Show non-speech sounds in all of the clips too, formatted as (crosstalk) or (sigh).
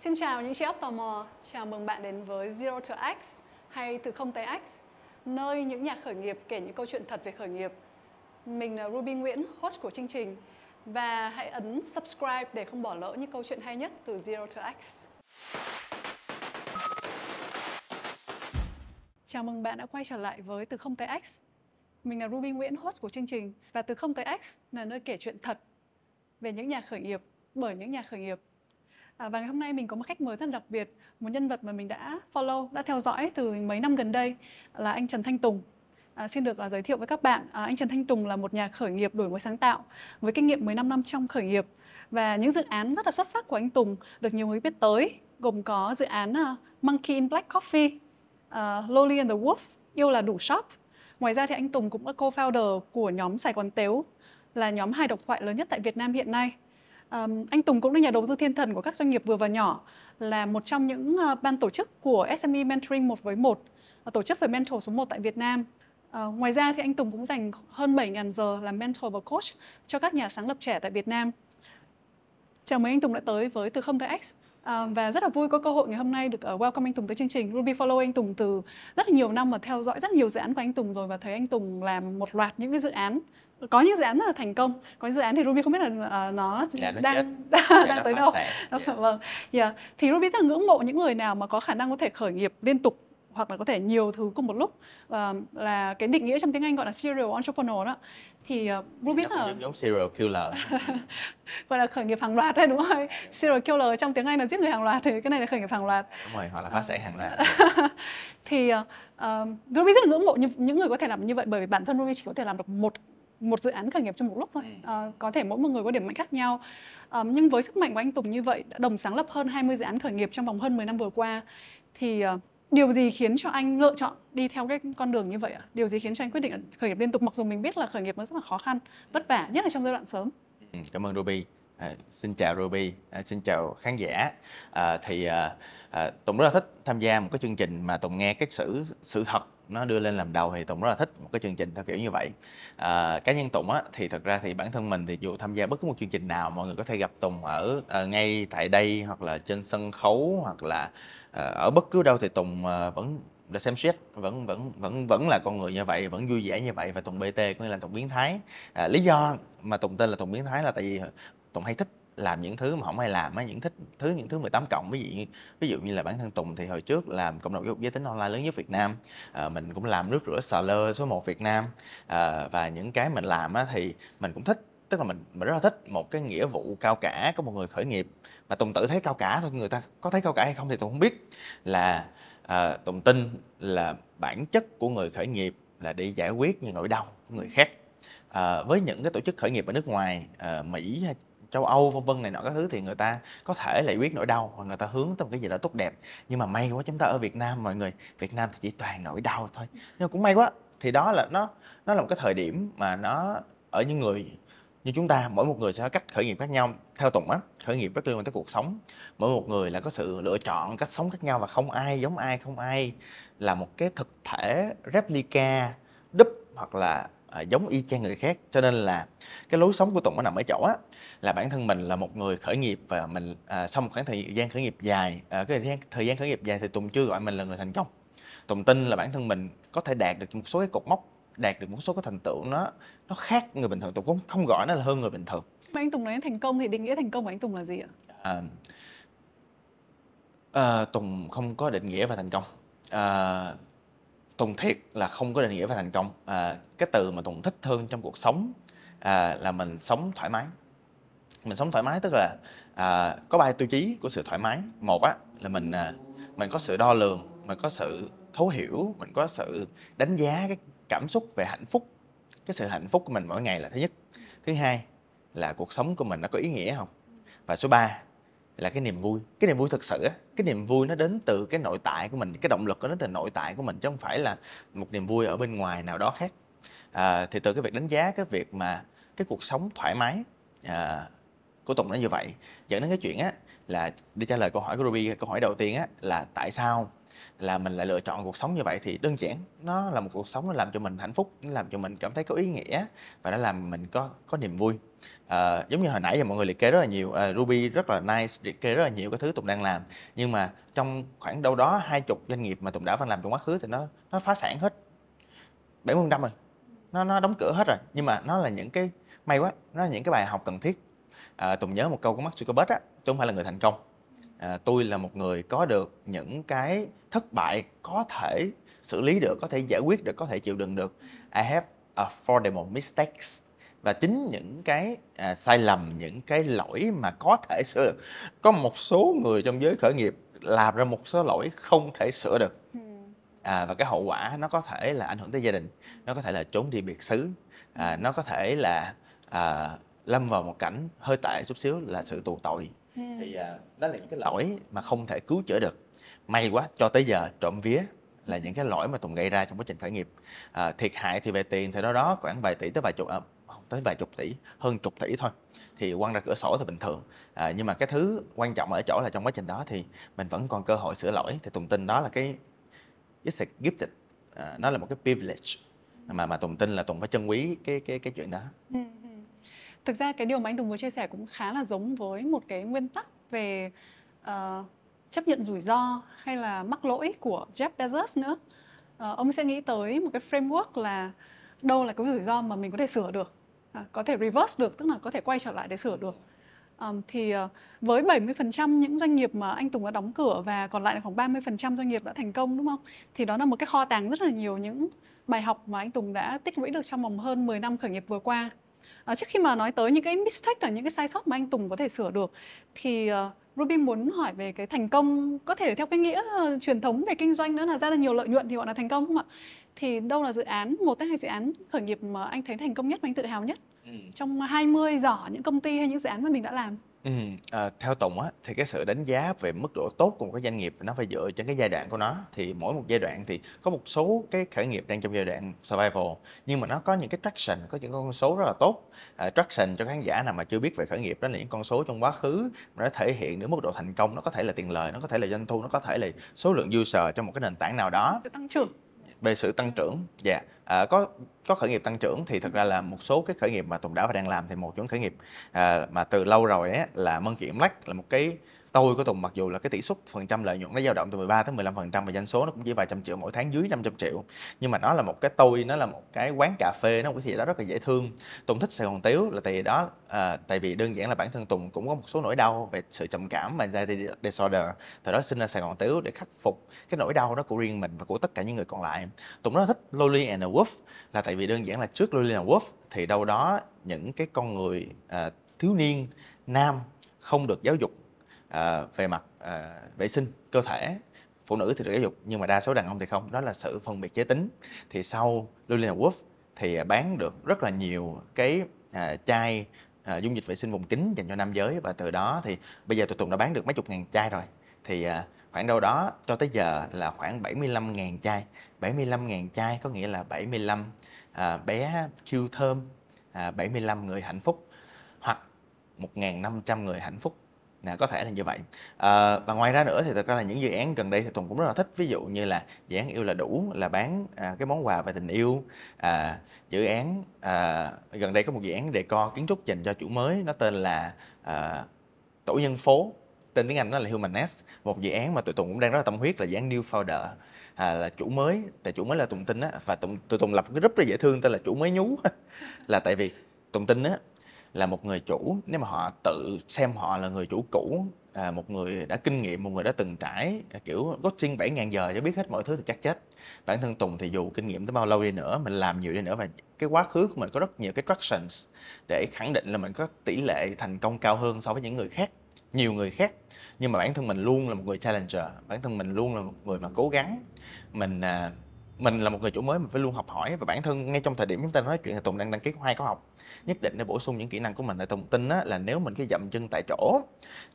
Xin chào những chị óc tò mò, chào mừng bạn đến với Zero to X hay từ không tới X, nơi những nhà khởi nghiệp kể những câu chuyện thật về khởi nghiệp. Mình là Ruby Nguyễn, host của chương trình và hãy ấn subscribe để không bỏ lỡ những câu chuyện hay nhất từ Zero to X. Chào mừng bạn đã quay trở lại với Từ không tới X. Mình là Ruby Nguyễn, host của chương trình và Từ không tới X là nơi kể chuyện thật về những nhà khởi nghiệp bởi những nhà khởi nghiệp. À, và ngày hôm nay mình có một khách mời rất đặc biệt, một nhân vật mà mình đã follow, đã theo dõi từ mấy năm gần đây là anh Trần Thanh Tùng. À, xin được uh, giới thiệu với các bạn, à, anh Trần Thanh Tùng là một nhà khởi nghiệp đổi mới sáng tạo với kinh nghiệm 15 năm trong khởi nghiệp và những dự án rất là xuất sắc của anh Tùng được nhiều người biết tới, gồm có dự án uh, Monkey in Black Coffee, à, uh, Loli and the Wolf, Yêu là đủ shop. Ngoài ra thì anh Tùng cũng là co-founder của nhóm Sài Gòn Tếu, là nhóm hài độc thoại lớn nhất tại Việt Nam hiện nay. Um, anh Tùng cũng là nhà đầu tư thiên thần của các doanh nghiệp vừa và nhỏ, là một trong những uh, ban tổ chức của SME Mentoring 1 với 1, ờ, tổ chức về mentor số 1 tại Việt Nam. Uh, ngoài ra thì anh Tùng cũng dành hơn 7.000 giờ làm mentor và coach cho các nhà sáng lập trẻ tại Việt Nam. Chào mừng anh Tùng đã tới với Từ không tới X. À, và rất là vui có cơ hội ngày hôm nay được uh, welcome anh Tùng tới chương trình. Ruby follow anh Tùng từ rất là nhiều năm mà theo dõi rất nhiều dự án của anh Tùng rồi và thấy anh Tùng làm một loạt những cái dự án có những dự án rất là thành công có những dự án thì Ruby không biết là uh, nó, Dạ, nó đang chết. (laughs) đang nó tới đâu. Nó- Dạ. vâng yeah. thì Ruby rất là ngưỡng mộ những người nào mà có khả năng có thể khởi nghiệp liên tục hoặc là có thể nhiều thứ cùng một lúc Và là cái định nghĩa trong tiếng Anh gọi là serial entrepreneur đó thì uh, Ruby là giống, giống serial killer (laughs) gọi là khởi nghiệp hàng loạt đấy đúng không? Serial killer trong tiếng Anh là giết người hàng loạt thì cái này là khởi nghiệp hàng loạt. đúng rồi hoặc là phá sản hàng loạt (laughs) thì uh, Ruby rất là ngưỡng mộ những người có thể làm như vậy bởi vì bản thân Ruby chỉ có thể làm được một một dự án khởi nghiệp trong một lúc thôi. Ờ, có thể mỗi một người có điểm mạnh khác nhau. Ờ, nhưng với sức mạnh của anh Tùng như vậy đã đồng sáng lập hơn 20 dự án khởi nghiệp trong vòng hơn 10 năm vừa qua thì ờ, điều gì khiến cho anh lựa chọn đi theo cái con đường như vậy ạ? Điều gì khiến cho anh quyết định khởi nghiệp liên tục mặc dù mình biết là khởi nghiệp nó rất là khó khăn, vất vả nhất là trong giai đoạn sớm. Ừ, cảm ơn Ruby à, xin chào Ruby à, xin chào khán giả à, thì à, à, Tùng rất là thích tham gia một cái chương trình mà Tùng nghe cái sự sự thật nó đưa lên làm đầu thì Tùng rất là thích một cái chương trình theo kiểu như vậy. À, cá nhân Tùng á thì thật ra thì bản thân mình thì dù tham gia bất cứ một chương trình nào mọi người có thể gặp Tùng ở à, ngay tại đây hoặc là trên sân khấu hoặc là à, ở bất cứ đâu thì Tùng à, vẫn là xem xét vẫn vẫn vẫn vẫn là con người như vậy vẫn vui vẻ như vậy và Tùng BT có nghĩa là Tùng biến thái. À, lý do mà Tùng tên là Tùng biến thái là tại vì Tùng hay thích làm những thứ mà không hay làm á những thích thứ những thứ 18 cộng. Ví dụ như ví dụ như là bản thân Tùng thì hồi trước làm cộng đồng giáo dục giới tính online lớn nhất Việt Nam. À, mình cũng làm nước rửa xà lơ số 1 Việt Nam. À, và những cái mình làm á thì mình cũng thích tức là mình mình rất là thích một cái nghĩa vụ cao cả của một người khởi nghiệp. Mà Tùng tự thấy cao cả thôi người ta có thấy cao cả hay không thì Tùng không biết. Là à, Tùng tin là bản chất của người khởi nghiệp là để giải quyết những nỗi đau của người khác. À, với những cái tổ chức khởi nghiệp ở nước ngoài à, Mỹ hay châu Âu, vân vân này nọ, các thứ thì người ta có thể lại quyết nỗi đau hoặc người ta hướng tới một cái gì đó tốt đẹp. Nhưng mà may quá, chúng ta ở Việt Nam, mọi người, Việt Nam thì chỉ toàn nỗi đau thôi. Nhưng mà cũng may quá, thì đó là nó nó là một cái thời điểm mà nó ở những người như chúng ta, mỗi một người sẽ có cách khởi nghiệp khác nhau, theo Tùng á, khởi nghiệp rất liên quan tới cuộc sống. Mỗi một người là có sự lựa chọn cách sống khác nhau và không ai giống ai, không ai là một cái thực thể replica đúp hoặc là à, giống y chang người khác. Cho nên là cái lối sống của Tùng nó nằm ở chỗ á là bản thân mình là một người khởi nghiệp và mình à, sau một khoảng thời gian khởi nghiệp dài à, cái thời gian thời gian khởi nghiệp dài thì Tùng chưa gọi mình là người thành công. Tùng tin là bản thân mình có thể đạt được một số cái cột mốc đạt được một số cái thành tựu nó nó khác người bình thường. Tùng cũng không gọi nó là hơn người bình thường. Mà anh Tùng nói thành công thì định nghĩa thành công của anh Tùng là gì ạ? à, à, Tùng không có định nghĩa về thành công. À, Tùng thiệt là không có định nghĩa về thành công à, cái từ mà Tùng thích hơn trong cuộc sống à, là mình sống thoải mái. Mình sống thoải mái tức là à, có ba tiêu chí của sự thoải mái. Một á là mình à, mình có sự đo lường mình có sự thấu hiểu mình có sự đánh giá cái cảm xúc về hạnh phúc. Cái sự hạnh phúc của mình mỗi ngày là thứ nhất. Thứ hai là cuộc sống của mình nó có ý nghĩa không? Và số 3 là cái niềm vui. Cái niềm vui thực sự á cái niềm vui nó đến từ cái nội tại của mình cái động lực nó đến từ nội tại của mình chứ không phải là một niềm vui ở bên ngoài nào đó khác. À, thì từ cái việc đánh giá cái việc mà cái cuộc sống thoải mái à, của Tùng nó như vậy dẫn đến cái chuyện á là đi trả lời câu hỏi của Ruby câu hỏi đầu tiên á là tại sao là mình lại lựa chọn cuộc sống như vậy thì đơn giản nó là một cuộc sống nó làm cho mình hạnh phúc nó làm cho mình cảm thấy có ý nghĩa và nó làm mình có có niềm vui. À, giống như hồi nãy giờ mọi người liệt kê rất là nhiều à, Ruby rất là nice liệt kê rất là nhiều cái thứ Tùng đang làm. Nhưng mà trong khoảng đâu đó hai chục doanh nghiệp mà Tùng đã phân làm trong quá khứ thì nó nó phá sản hết. 70 năm rồi. Nó nó đóng cửa hết rồi. Nhưng mà nó là những cái may quá nó là những cái bài học cần thiết. À, Tùng nhớ một câu của Mark Zuckerberg á tôi không phải là người thành công à, tôi là một người có được những cái thất bại có thể xử lý được có thể giải quyết được có thể chịu đựng được. I have affordable mistakes. Và chính những cái à, sai lầm những cái lỗi mà có thể sửa được. Có một số người trong giới khởi nghiệp làm ra một số lỗi không thể sửa được. À, và cái hậu quả nó có thể là ảnh hưởng tới gia đình nó có thể là trốn đi biệt xứ. À, nó có thể là à, lâm vào một cảnh hơi tệ chút xíu là sự tù tội thì à, đó là những cái lỗi mà không thể cứu chữa được. May quá cho tới giờ trộm vía là những cái lỗi mà tùng gây ra trong quá trình khởi nghiệp. À, thiệt hại thì về tiền thì đó đó khoảng vài tỷ tới vài chục à, tới vài chục tỷ hơn chục tỷ thôi. Thì quăng ra cửa sổ thì bình thường. À, nhưng mà cái thứ quan trọng ở chỗ là trong quá trình đó thì mình vẫn còn cơ hội sửa lỗi. Thì tùng tin đó là cái it's a gifted à, nó là một cái privilege. Mà mà tùng tin là tùng phải trân quý cái cái cái chuyện đó thực ra cái điều mà anh Tùng vừa chia sẻ cũng khá là giống với một cái nguyên tắc về uh, chấp nhận rủi ro hay là mắc lỗi của Jeff Bezos nữa uh, ông sẽ nghĩ tới một cái framework là đâu là cái rủi ro mà mình có thể sửa được à, có thể reverse được tức là có thể quay trở lại để sửa được um, thì uh, với 70% những doanh nghiệp mà anh Tùng đã đóng cửa và còn lại là khoảng 30% doanh nghiệp đã thành công đúng không? Thì đó là một cái kho tàng rất là nhiều những bài học mà anh Tùng đã tích lũy được trong vòng hơn 10 năm khởi nghiệp vừa qua. À, trước khi mà nói tới những cái mistake là những cái sai sót mà anh Tùng có thể sửa được thì uh, Ruby muốn hỏi về cái thành công có thể theo cái nghĩa uh, truyền thống về kinh doanh nữa là ra là nhiều lợi nhuận thì gọi là thành công không ạ? Thì đâu là dự án một tới hai dự án khởi nghiệp mà anh thấy thành công nhất và anh tự hào nhất? Ừ. Trong 20 giỏ những công ty hay những dự án mà mình đã làm. Ừ, à, theo Tùng á thì cái sự đánh giá về mức độ tốt của một cái doanh nghiệp nó phải dựa trên cái giai đoạn của nó. Thì mỗi một giai đoạn thì có một số cái khởi nghiệp đang trong giai đoạn survival nhưng mà nó có những cái traction có những con số rất là tốt. À, traction cho khán giả nào mà chưa biết về khởi nghiệp đó là những con số trong quá khứ mà nó thể hiện được mức độ thành công nó có thể là tiền lời nó có thể là doanh thu nó có thể là số lượng user trong một cái nền tảng nào đó. Tăng trưởng về sự tăng trưởng dạ yeah. à, có có khởi nghiệp tăng trưởng thì thực ra là một số cái khởi nghiệp mà Tùng đã và đang làm thì một trong khởi nghiệp à, mà từ lâu rồi ấy, là Monkey Black là một cái tôi của Tùng mặc dù là cái tỷ suất phần trăm lợi nhuận nó dao động từ 13 tới 15 phần trăm và doanh số nó cũng chỉ vài trăm triệu mỗi tháng dưới 500 triệu. Nhưng mà nó là một cái tôi nó là một cái quán cà phê nó một cái gì đó rất là dễ thương. Tùng thích Sài Gòn Tiếu là tại vì đó à, tại vì đơn giản là bản thân Tùng cũng có một số nỗi đau về sự trầm cảm và anxiety disorder. Từ đó sinh ra Sài Gòn Tiếu để khắc phục cái nỗi đau đó của riêng mình và của tất cả những người còn lại. Tùng rất thích Loli and the Wolf là tại vì đơn giản là trước Loli and the Wolf thì đâu đó những cái con người à, thiếu niên nam không được giáo dục à, về mặt à, vệ sinh cơ thể phụ nữ thì được giáo dục nhưng mà đa số đàn ông thì không. Đó là sự phân biệt giới tính. Thì sau Lulina Wolf thì ờ, bán được rất là nhiều cái à, chai à, dung dịch vệ sinh vùng kính dành cho nam giới. Và từ đó thì bây giờ tụi Tùng đã bán được mấy chục ngàn chai rồi. Thì à, khoảng đâu đó cho tới giờ là khoảng 75.000 chai. 75.000 chai có nghĩa là 75 à, bé Q thơm à, 75 người hạnh phúc hoặc 1.500 người hạnh phúc. Nè, có thể là như vậy. À, và ngoài ra nữa thì thật ra là những dự án gần đây thì Tùng cũng rất là thích. Ví dụ như là dự án Yêu là đủ là bán à, cái món quà về tình yêu. À, dự án à, gần đây có một dự án đề co kiến trúc dành cho chủ mới nó tên là à, tổ nhân phố tên tiếng Anh nó là Humanest một dự án mà tụi Tùng cũng đang rất là tâm huyết là dự án New Founder à, là chủ mới tại chủ mới là Tùng Tin á và Tùng tụi Tùng lập cái group rất dễ thương tên là chủ mới nhú (laughs) là tại vì Tùng Tin á là một người chủ. Nếu mà họ tự xem họ là người chủ cũ à, một người đã kinh nghiệm một người đã từng trải à, kiểu coaching 7.000 giờ cho biết hết mọi thứ thì chắc chết. Bản thân Tùng thì dù kinh nghiệm tới bao lâu đi nữa mình làm nhiều đi nữa và cái quá khứ của mình có rất nhiều cái tractions để khẳng định là mình có tỷ lệ thành công cao hơn so với những người khác nhiều người khác. Nhưng mà bản thân mình luôn là một người challenger bản thân mình luôn là một người mà cố gắng. Mình à, mình là một người chủ mới mình phải luôn học hỏi và bản thân ngay trong thời điểm chúng ta nói chuyện thì tùng đang đăng ký hai khóa học. Nhất định để bổ sung những kỹ năng của mình. Để tùng tin á, là nếu mình cứ dậm chân tại chỗ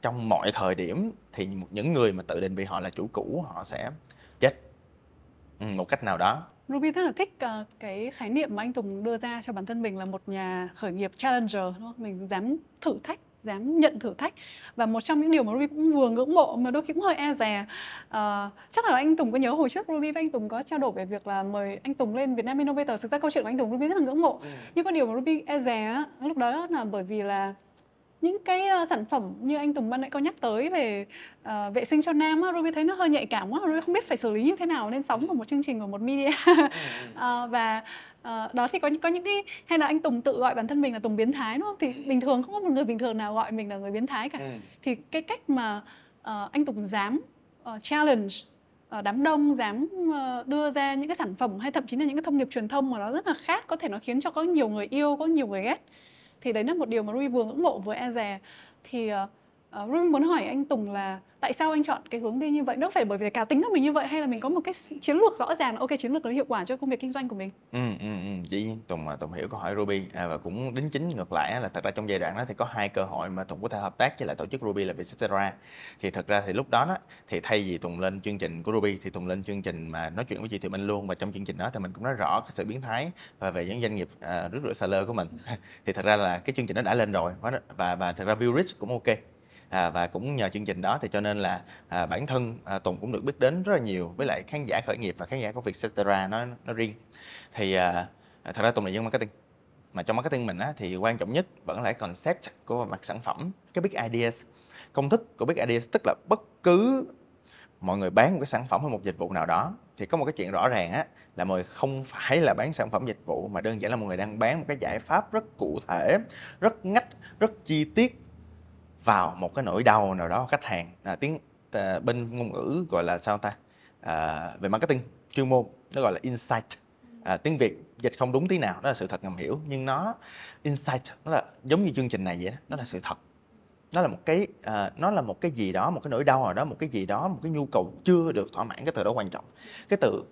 trong mọi thời điểm thì những người mà tự định vị họ là chủ cũ họ sẽ chết. Ừ, một cách nào đó. Ruby rất là thích uh, cái khái niệm mà anh Tùng đưa ra cho bản thân mình là một nhà khởi nghiệp challenger đúng không? Mình dám thử thách dám nhận thử thách. Và một trong những điều mà Ruby cũng vừa ngưỡng mộ mà đôi khi cũng hơi e dè uh, chắc là anh Tùng có nhớ hồi trước Ruby và anh Tùng có trao đổi về việc là mời anh Tùng lên Việt Nam Innovator thực ra câu chuyện của anh Tùng Ruby rất là ngưỡng mộ. Ừ. nhưng có điều mà Ruby e dè lúc đó là bởi vì là những cái uh, sản phẩm như anh Tùng ban nãy có nhắc tới về uh, vệ sinh cho nam á, Ruby thấy nó hơi nhạy cảm quá, Ruby không biết phải xử lý như thế nào lên sóng của một chương trình của một media. Uh, (laughs) và uh, đó thì có có những cái hay là anh Tùng tự gọi bản thân mình là Tùng biến thái đúng không? Thì bình thường không có một người bình thường nào gọi mình là người biến thái cả. Ừ. Thì cái cách mà uh, anh Tùng dám uh, challenge uh, đám đông dám uh, đưa ra những cái sản phẩm hay thậm chí là những cái thông điệp truyền thông mà nó rất là khác có thể nó khiến cho có nhiều người yêu có nhiều người ghét thì đấy là một điều mà Ruby vừa ngưỡng mộ vừa e thì uh, Ờ, Ruby muốn hỏi anh Tùng là tại sao anh chọn cái hướng đi như vậy? Nó phải bởi vì cá tính của mình như vậy hay là mình có một cái chiến lược rõ ràng ok chiến lược nó hiệu quả cho công việc kinh doanh của mình? Ừ, ừ, ừ. dĩ nhiên Tùng Tùng hiểu câu hỏi Ruby à, và cũng đính chính ngược lại là thật ra trong giai đoạn đó thì có hai cơ hội mà Tùng có thể hợp tác với lại tổ chức Ruby là Vietcetera thì thật ra thì lúc đó đó thì thay vì Tùng lên chương trình của Ruby thì Tùng lên chương trình mà nói chuyện với chị Thị Minh luôn và trong chương trình đó thì mình cũng nói rõ cái sự biến thái và về những doanh nghiệp à, rước rửa lơ của mình (laughs) thì thật ra là cái chương trình nó đã lên rồi và và thật ra view rich cũng ok à, và cũng nhờ chương trình đó thì cho nên là à, bản thân à, Tùng cũng được biết đến rất là nhiều với lại khán giả khởi nghiệp và khán giả của Vietcetera nó nó riêng. Thì à, à, thật ra Tùng là dân marketing mà trong marketing mình á, thì quan trọng nhất vẫn là concept của mặt sản phẩm cái big ideas. Công thức của big ideas tức là bất cứ mọi người bán một cái sản phẩm hay một dịch vụ nào đó thì có một cái chuyện rõ ràng á là mọi người không phải là bán sản phẩm dịch vụ mà đơn giản là mọi người đang bán một cái giải pháp rất cụ thể rất ngách rất chi tiết vào một cái nỗi đau nào đó của khách hàng à, tiếng à, bên ngôn ngữ gọi là sao ta? À, về marketing chuyên môn nó gọi là insight. À, tiếng việt dịch không đúng tí nào đó là sự thật ngầm hiểu nhưng nó insight nó là giống như chương trình này vậy đó nó là sự thật. Nó là một cái à, nó là một cái gì đó một cái nỗi đau nào đó một cái gì đó một cái nhu cầu chưa được thỏa mãn cái từ đó quan trọng. Cái từ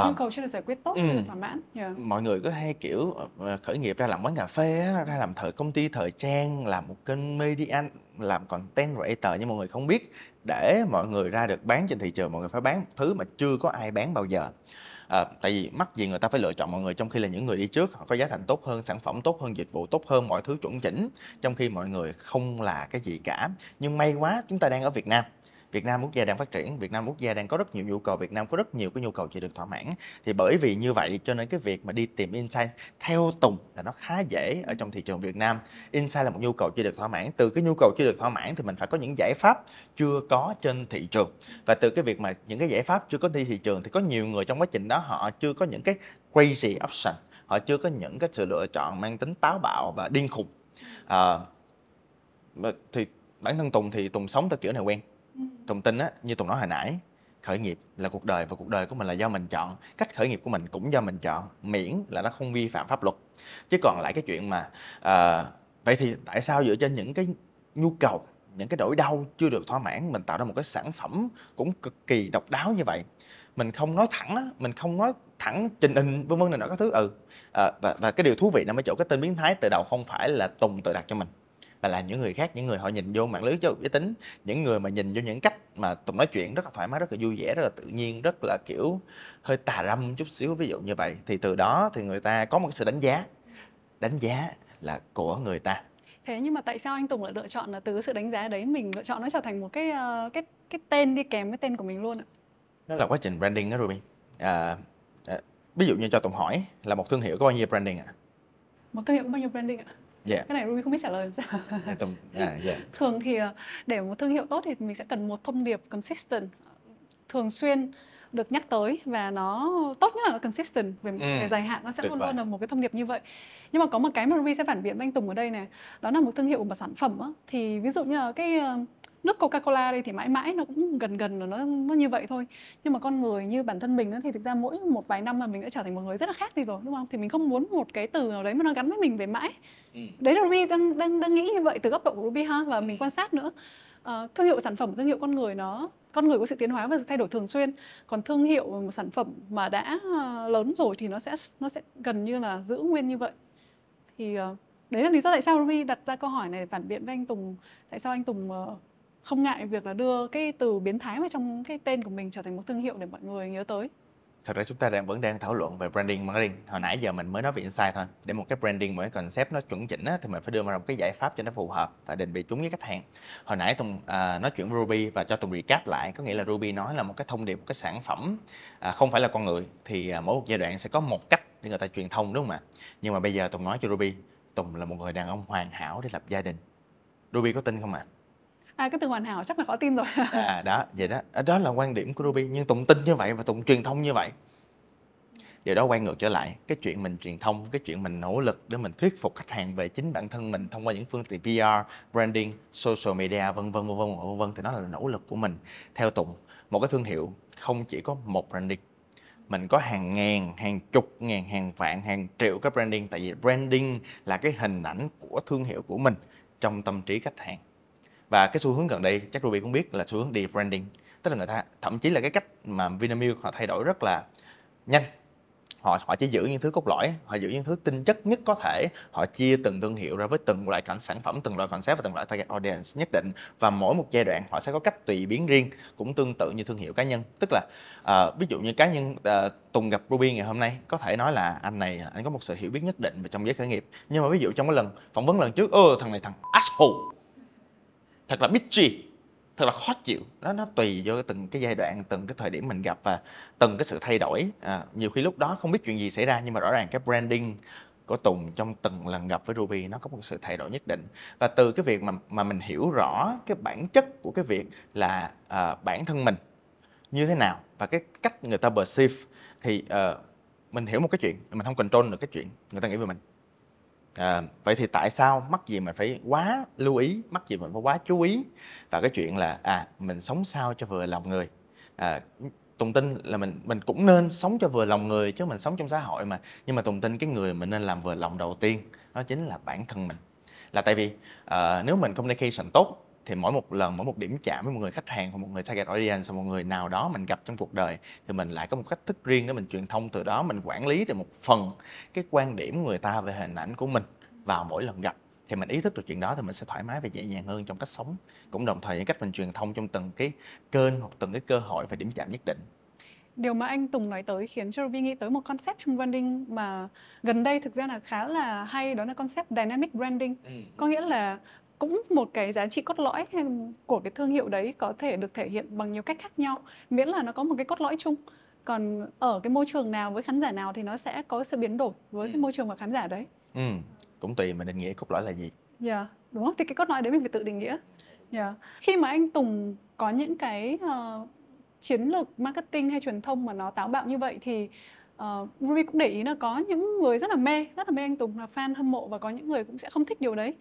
à, nhu cầu chưa được giải quyết tốt, ừ, chưa được thỏa mãn. Yeah. Mọi người có hay kiểu ờ, khởi nghiệp ra làm quán cà phê, á, ra làm thời công ty thời trang, làm một kênh media, làm content creator nhưng mọi người không biết để mọi người ra được bán trên thị trường mọi người phải bán một thứ mà chưa có ai bán bao giờ. À, tại vì mắc gì người ta phải lựa chọn mọi người trong khi là những người đi trước họ có giá thành tốt hơn sản phẩm tốt hơn dịch vụ tốt hơn mọi thứ chuẩn chỉnh trong khi mọi người không là cái gì cả nhưng may quá chúng ta đang ở Việt Nam Việt Nam quốc gia đang phát triển, Việt Nam quốc gia đang có rất nhiều nhu cầu, Việt Nam có rất nhiều cái nhu cầu chưa được thỏa mãn. Thì bởi vì như vậy cho nên cái việc mà đi tìm insight theo Tùng là nó khá dễ ở trong thị trường Việt Nam. Insight là một nhu cầu chưa được thỏa mãn. Từ cái nhu cầu chưa được thỏa mãn thì mình phải có những giải pháp chưa có trên thị trường. Và từ cái việc mà những cái giải pháp chưa có trên thị trường thì có nhiều người trong quá trình đó họ chưa có những cái crazy option, họ chưa có những cái sự lựa chọn mang tính táo bạo và điên khùng. À, thì bản thân Tùng thì Tùng sống theo kiểu này quen Tùng tin á, như Tùng nói hồi nãy, khởi nghiệp là cuộc đời và cuộc đời của mình là do mình chọn. Cách khởi nghiệp của mình cũng do mình chọn, miễn là nó không vi phạm pháp luật. Chứ còn lại cái chuyện mà à, vậy thì tại sao dựa trên những cái nhu cầu, những cái nỗi đau chưa được thỏa mãn mình tạo ra một cái sản phẩm cũng cực kỳ độc đáo như vậy. Mình không nói thẳng đó, mình không nói thẳng trình hình vân vân này nọ các thứ ừ à, và và cái điều thú vị nằm ở chỗ cái tên biến thái từ đầu không phải là Tùng tự đặt cho mình mà là những người khác những người họ nhìn vô mạng lưới giáo dục giới tính những người mà nhìn vô những cách mà tụi nói chuyện rất là thoải mái rất là vui vẻ rất là tự nhiên rất là kiểu hơi tà râm chút xíu ví dụ như vậy. Thì từ đó thì người ta có một sự đánh giá. Đánh giá là của người ta. Thế nhưng mà tại sao anh Tùng lại lựa chọn là từ sự đánh giá đấy mình lựa chọn nó trở thành một cái uh, cái cái tên đi kèm với tên của mình luôn ạ? Nó là quá trình branding đó Ruby. À, à, ví dụ như cho Tùng hỏi là một thương hiệu có bao nhiêu branding ạ? À? một thương hiệu có bao nhiêu branding ạ? à? Yeah. Cái này Ruby không biết trả lời làm sao. Tùng, yeah, yeah. Thường thì ờ, để một thương hiệu tốt thì mình sẽ cần một thông điệp consistent, thường xuyên được nhắc tới và nó tốt nhất là nó consistent về, ừ. về dài hạn nó sẽ luôn luôn là một cái thông điệp như vậy nhưng mà có một cái mà Ruby sẽ phản biện với anh Tùng ở đây này đó là một thương hiệu của sản phẩm á, thì ví dụ như là cái ờ, nước Coca-Cola đây thì mãi mãi nó cũng gần gần là nó nó như vậy thôi. Nhưng mà con người như bản thân mình thì thực ra mỗi một vài năm mà mình đã trở thành một người rất là khác đi rồi đúng không? Thì mình không muốn một cái từ nào đấy mà nó gắn với mình về mãi. Ừ. đấy là Ruby đang đang đang nghĩ như vậy từ góc độ của Ruby ha và mình ừ. quan sát nữa. Uh, thương hiệu sản phẩm thương hiệu con người nó con người có sự tiến hóa và sự thay đổi thường xuyên. Còn thương hiệu một sản phẩm mà đã uh, lớn rồi thì nó sẽ nó sẽ gần như là giữ nguyên như vậy. Thì uh, đấy là lý do tại sao Ruby đặt ra câu hỏi này để phản biện với anh Tùng. Tại sao anh Tùng uh, không ngại việc là đưa cái từ biến thái vào trong cái tên của mình trở thành một thương hiệu để mọi người nhớ tới. Thật ra chúng ta đang vẫn đang thảo luận về branding marketing. Hồi nãy giờ mình mới nói về insight thôi. Để một cái branding một cái concept nó chuẩn chỉnh á, thì mình phải đưa ra một cái giải pháp cho nó phù hợp và định vị chúng với khách hàng. Hồi nãy tùng à, nói chuyện với ruby và cho tùng recap lại có nghĩa là ruby nói là một cái thông điệp một cái sản phẩm à, không phải là con người. Thì à, mỗi một giai đoạn sẽ có một cách để người ta truyền thông đúng không ạ? Nhưng mà bây giờ tùng nói cho ruby tùng là một người đàn ông hoàn hảo để lập gia đình. Ruby có tin không ạ? À À, cái từ hoàn hảo chắc là khó tin rồi. à đó, vậy đó. À, đó là quan điểm của Ruby nhưng Tùng tin như vậy và Tùng truyền thông như vậy. Điều đó quay ngược trở lại, cái chuyện mình truyền thông, cái chuyện mình nỗ lực để mình thuyết phục khách hàng về chính bản thân mình thông qua những phương tiện PR branding, social media, vân vân vân vân vân vân, thì nó là nỗ lực của mình theo Tùng một cái thương hiệu không chỉ có một branding. Mình có hàng ngàn, hàng chục ngàn, hàng vạn, hàng triệu cái branding, tại vì branding là cái hình ảnh của thương hiệu của mình trong tâm trí khách hàng và cái xu hướng gần đây chắc Ruby cũng biết là xu hướng rebranding. Tức là người ta thậm chí là cái cách mà Vinamilk họ thay đổi rất là nhanh. Họ họ chỉ giữ những thứ cốt lõi họ giữ những thứ tinh chất nhất có thể. Họ chia từng thương hiệu ra với từng loại cảnh sản phẩm từng loại concept và từng loại target audience nhất định. Và mỗi một giai đoạn họ sẽ có cách tùy biến riêng cũng tương tự như thương hiệu cá nhân. Tức là uh, ví dụ như cá nhân uh, Tùng gặp Ruby ngày hôm nay có thể nói là anh này anh có một sự hiểu biết nhất định về trong giới khởi nghiệp. Nhưng mà ví dụ trong cái lần phỏng vấn lần trước ơ thằng này thằng asshole thật là bitchy thật là khó chịu. Nó nó tùy vô từng cái giai đoạn từng cái thời điểm mình gặp và từng cái sự thay đổi. À, nhiều khi lúc đó không biết chuyện gì xảy ra nhưng mà rõ ràng cái branding của Tùng trong từng lần gặp với Ruby nó có một sự thay đổi nhất định. Và từ cái việc mà mà mình hiểu rõ cái bản chất của cái việc là à, bản thân mình như thế nào và cái cách người ta perceive thì uh, mình hiểu một cái chuyện mình không control được cái chuyện người ta nghĩ về mình. À, vậy thì tại sao mắc gì mình phải quá lưu ý, mắc gì mình phải quá chú ý? Và cái chuyện là à mình sống sao cho vừa lòng người. À, Tùng tin là mình mình cũng nên sống cho vừa lòng người chứ mình sống trong xã hội mà. Nhưng mà Tùng tin cái người mình nên làm vừa lòng đầu tiên đó chính là bản thân mình. Là tại vì uh, nếu mình communication tốt thì mỗi một lần mỗi một điểm chạm với một người khách hàng hoặc một người target audience hoặc một người nào đó mình gặp trong cuộc đời thì mình lại có một cách thức riêng để mình truyền thông từ đó mình quản lý được một phần cái quan điểm người ta về hình ảnh của mình vào mỗi lần gặp thì mình ý thức được chuyện đó thì mình sẽ thoải mái và nhẹ nhàng hơn trong cách sống cũng đồng thời những cách mình truyền thông trong từng cái kênh hoặc từng cái cơ hội và điểm chạm nhất định Điều mà anh Tùng nói tới khiến cho Ruby nghĩ tới một concept trong branding mà gần đây thực ra là khá là hay đó là concept dynamic branding. Ừ. Có nghĩa là cũng một cái giá trị cốt lõi của cái thương hiệu đấy có thể được thể hiện bằng nhiều cách khác nhau miễn là nó có một cái cốt lõi chung. Còn ở cái môi trường nào với khán giả nào thì nó sẽ có sự biến đổi với cái ừ. môi trường và khán giả đấy. Ừ cũng tùy mình định nghĩa cốt lõi là gì. Dạ yeah, đúng không? Thì cái cốt lõi đấy mình phải tự định nghĩa. Dạ. Yeah. khi mà anh Tùng có những cái uh, chiến lược marketing hay truyền thông mà nó táo bạo như vậy thì uh, Ruby cũng để ý là có những người rất là mê rất là mê anh Tùng là fan hâm mộ và có những người cũng sẽ không thích điều đấy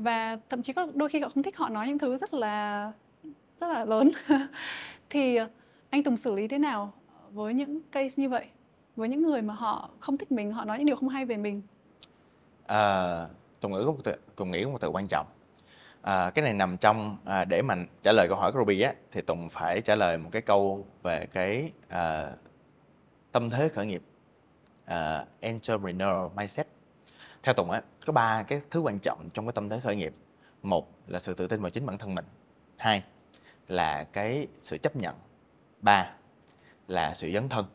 và thậm chí có đôi khi họ không thích họ nói những thứ rất là rất là lớn. (laughs) Thì ờ, anh Tùng xử lý thế nào với những case như vậy? Với những người mà họ không thích mình họ nói những điều không hay về mình? À, Tùng nghĩ có một từ, Tùng nghĩ có một từ quan trọng. À, cái này nằm trong à, để mà trả lời câu hỏi của Ruby á thì Tùng phải trả lời một cái câu về cái à, tâm thế khởi nghiệp. À, entrepreneur mindset theo Tùng á có ba cái thứ quan trọng trong cái tâm thế khởi nghiệp. Một là sự tự tin vào chính bản thân mình. Hai là cái sự chấp nhận. Ba là sự dấn thân.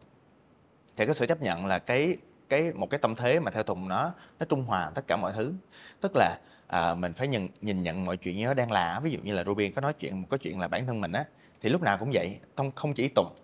Thì cái sự chấp nhận là cái cái một cái tâm thế mà theo Tùng nó nó trung hòa tất cả mọi thứ. Tức là à, mình phải nhìn nhìn nhận mọi chuyện như nó đang là. Ví dụ như là Ruby có nói chuyện một cái chuyện là bản thân mình á thì lúc nào cũng vậy. Không không chỉ Tùng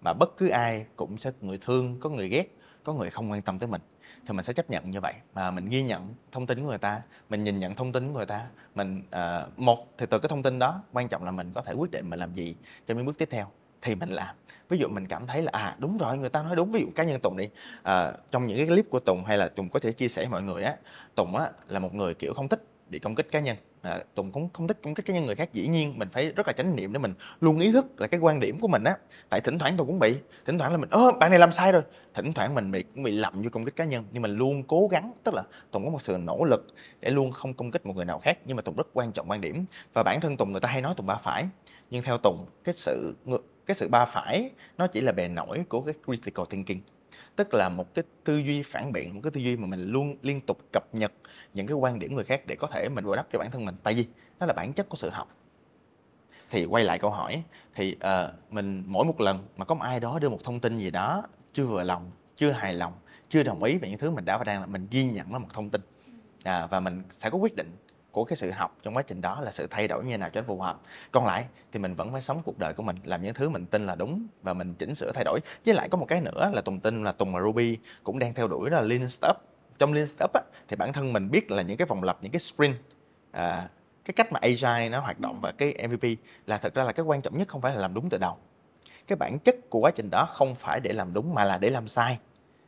mà bất cứ ai cũng sẽ người thương có người ghét có người không quan tâm tới mình thì mình sẽ chấp nhận như vậy. Mà mình ghi nhận thông tin của người ta mình nhìn nhận thông tin của người ta mình uh, một thì từ cái thông tin đó quan trọng là mình có thể quyết định mình làm gì cho những bước tiếp theo thì mình làm. Ví dụ mình cảm thấy là à đúng rồi người ta nói đúng ví dụ cá nhân tùng đi à, trong những cái clip của tùng hay là tùng có thể chia sẻ với mọi người á tùng á là một người kiểu không thích bị công kích cá nhân. À, tùng cũng không thích công kích cá nhân người khác dĩ nhiên mình phải rất là chánh niệm để mình luôn ý thức là cái quan điểm của mình á. Tại thỉnh thoảng tùng cũng bị thỉnh thoảng là mình ơ bạn này làm sai rồi. Thỉnh thoảng mình bị cũng bị lầm vô công kích cá nhân nhưng mình luôn cố gắng tức là tùng có một sự nỗ lực để luôn không công kích một người nào khác nhưng mà tùng rất quan trọng quan điểm. Và bản thân tùng người ta hay nói tùng ba phải nhưng theo tùng cái sự cái sự ba phải nó chỉ là bề nổi của cái critical thinking tức là một cái tư duy phản biện một cái tư duy mà mình luôn liên tục cập nhật những cái quan điểm người khác để có thể mình bồi đắp cho bản thân mình. Tại vì nó là bản chất của sự học. Thì quay lại câu hỏi thì uh, mình mỗi một lần mà có một ai đó đưa một thông tin gì đó chưa vừa lòng chưa hài lòng chưa đồng ý về những thứ mình đã và đang là mình ghi nhận nó một thông tin. À, và mình sẽ có quyết định của cái sự học trong quá trình đó là sự thay đổi như thế nào cho nó phù hợp. Còn lại thì mình vẫn phải sống cuộc đời của mình làm những thứ mình tin là đúng và mình chỉnh sửa thay đổi. Với lại có một cái nữa là tùng tin là tùng và ruby cũng đang theo đuổi đó là lean startup. Trong lean startup á, thì bản thân mình biết là những cái vòng lập những cái sprint à, cái cách mà agile nó hoạt động và cái mvp là thật ra là cái quan trọng nhất không phải là làm đúng từ đầu. Cái bản chất của quá trình đó không phải để làm đúng mà là để làm sai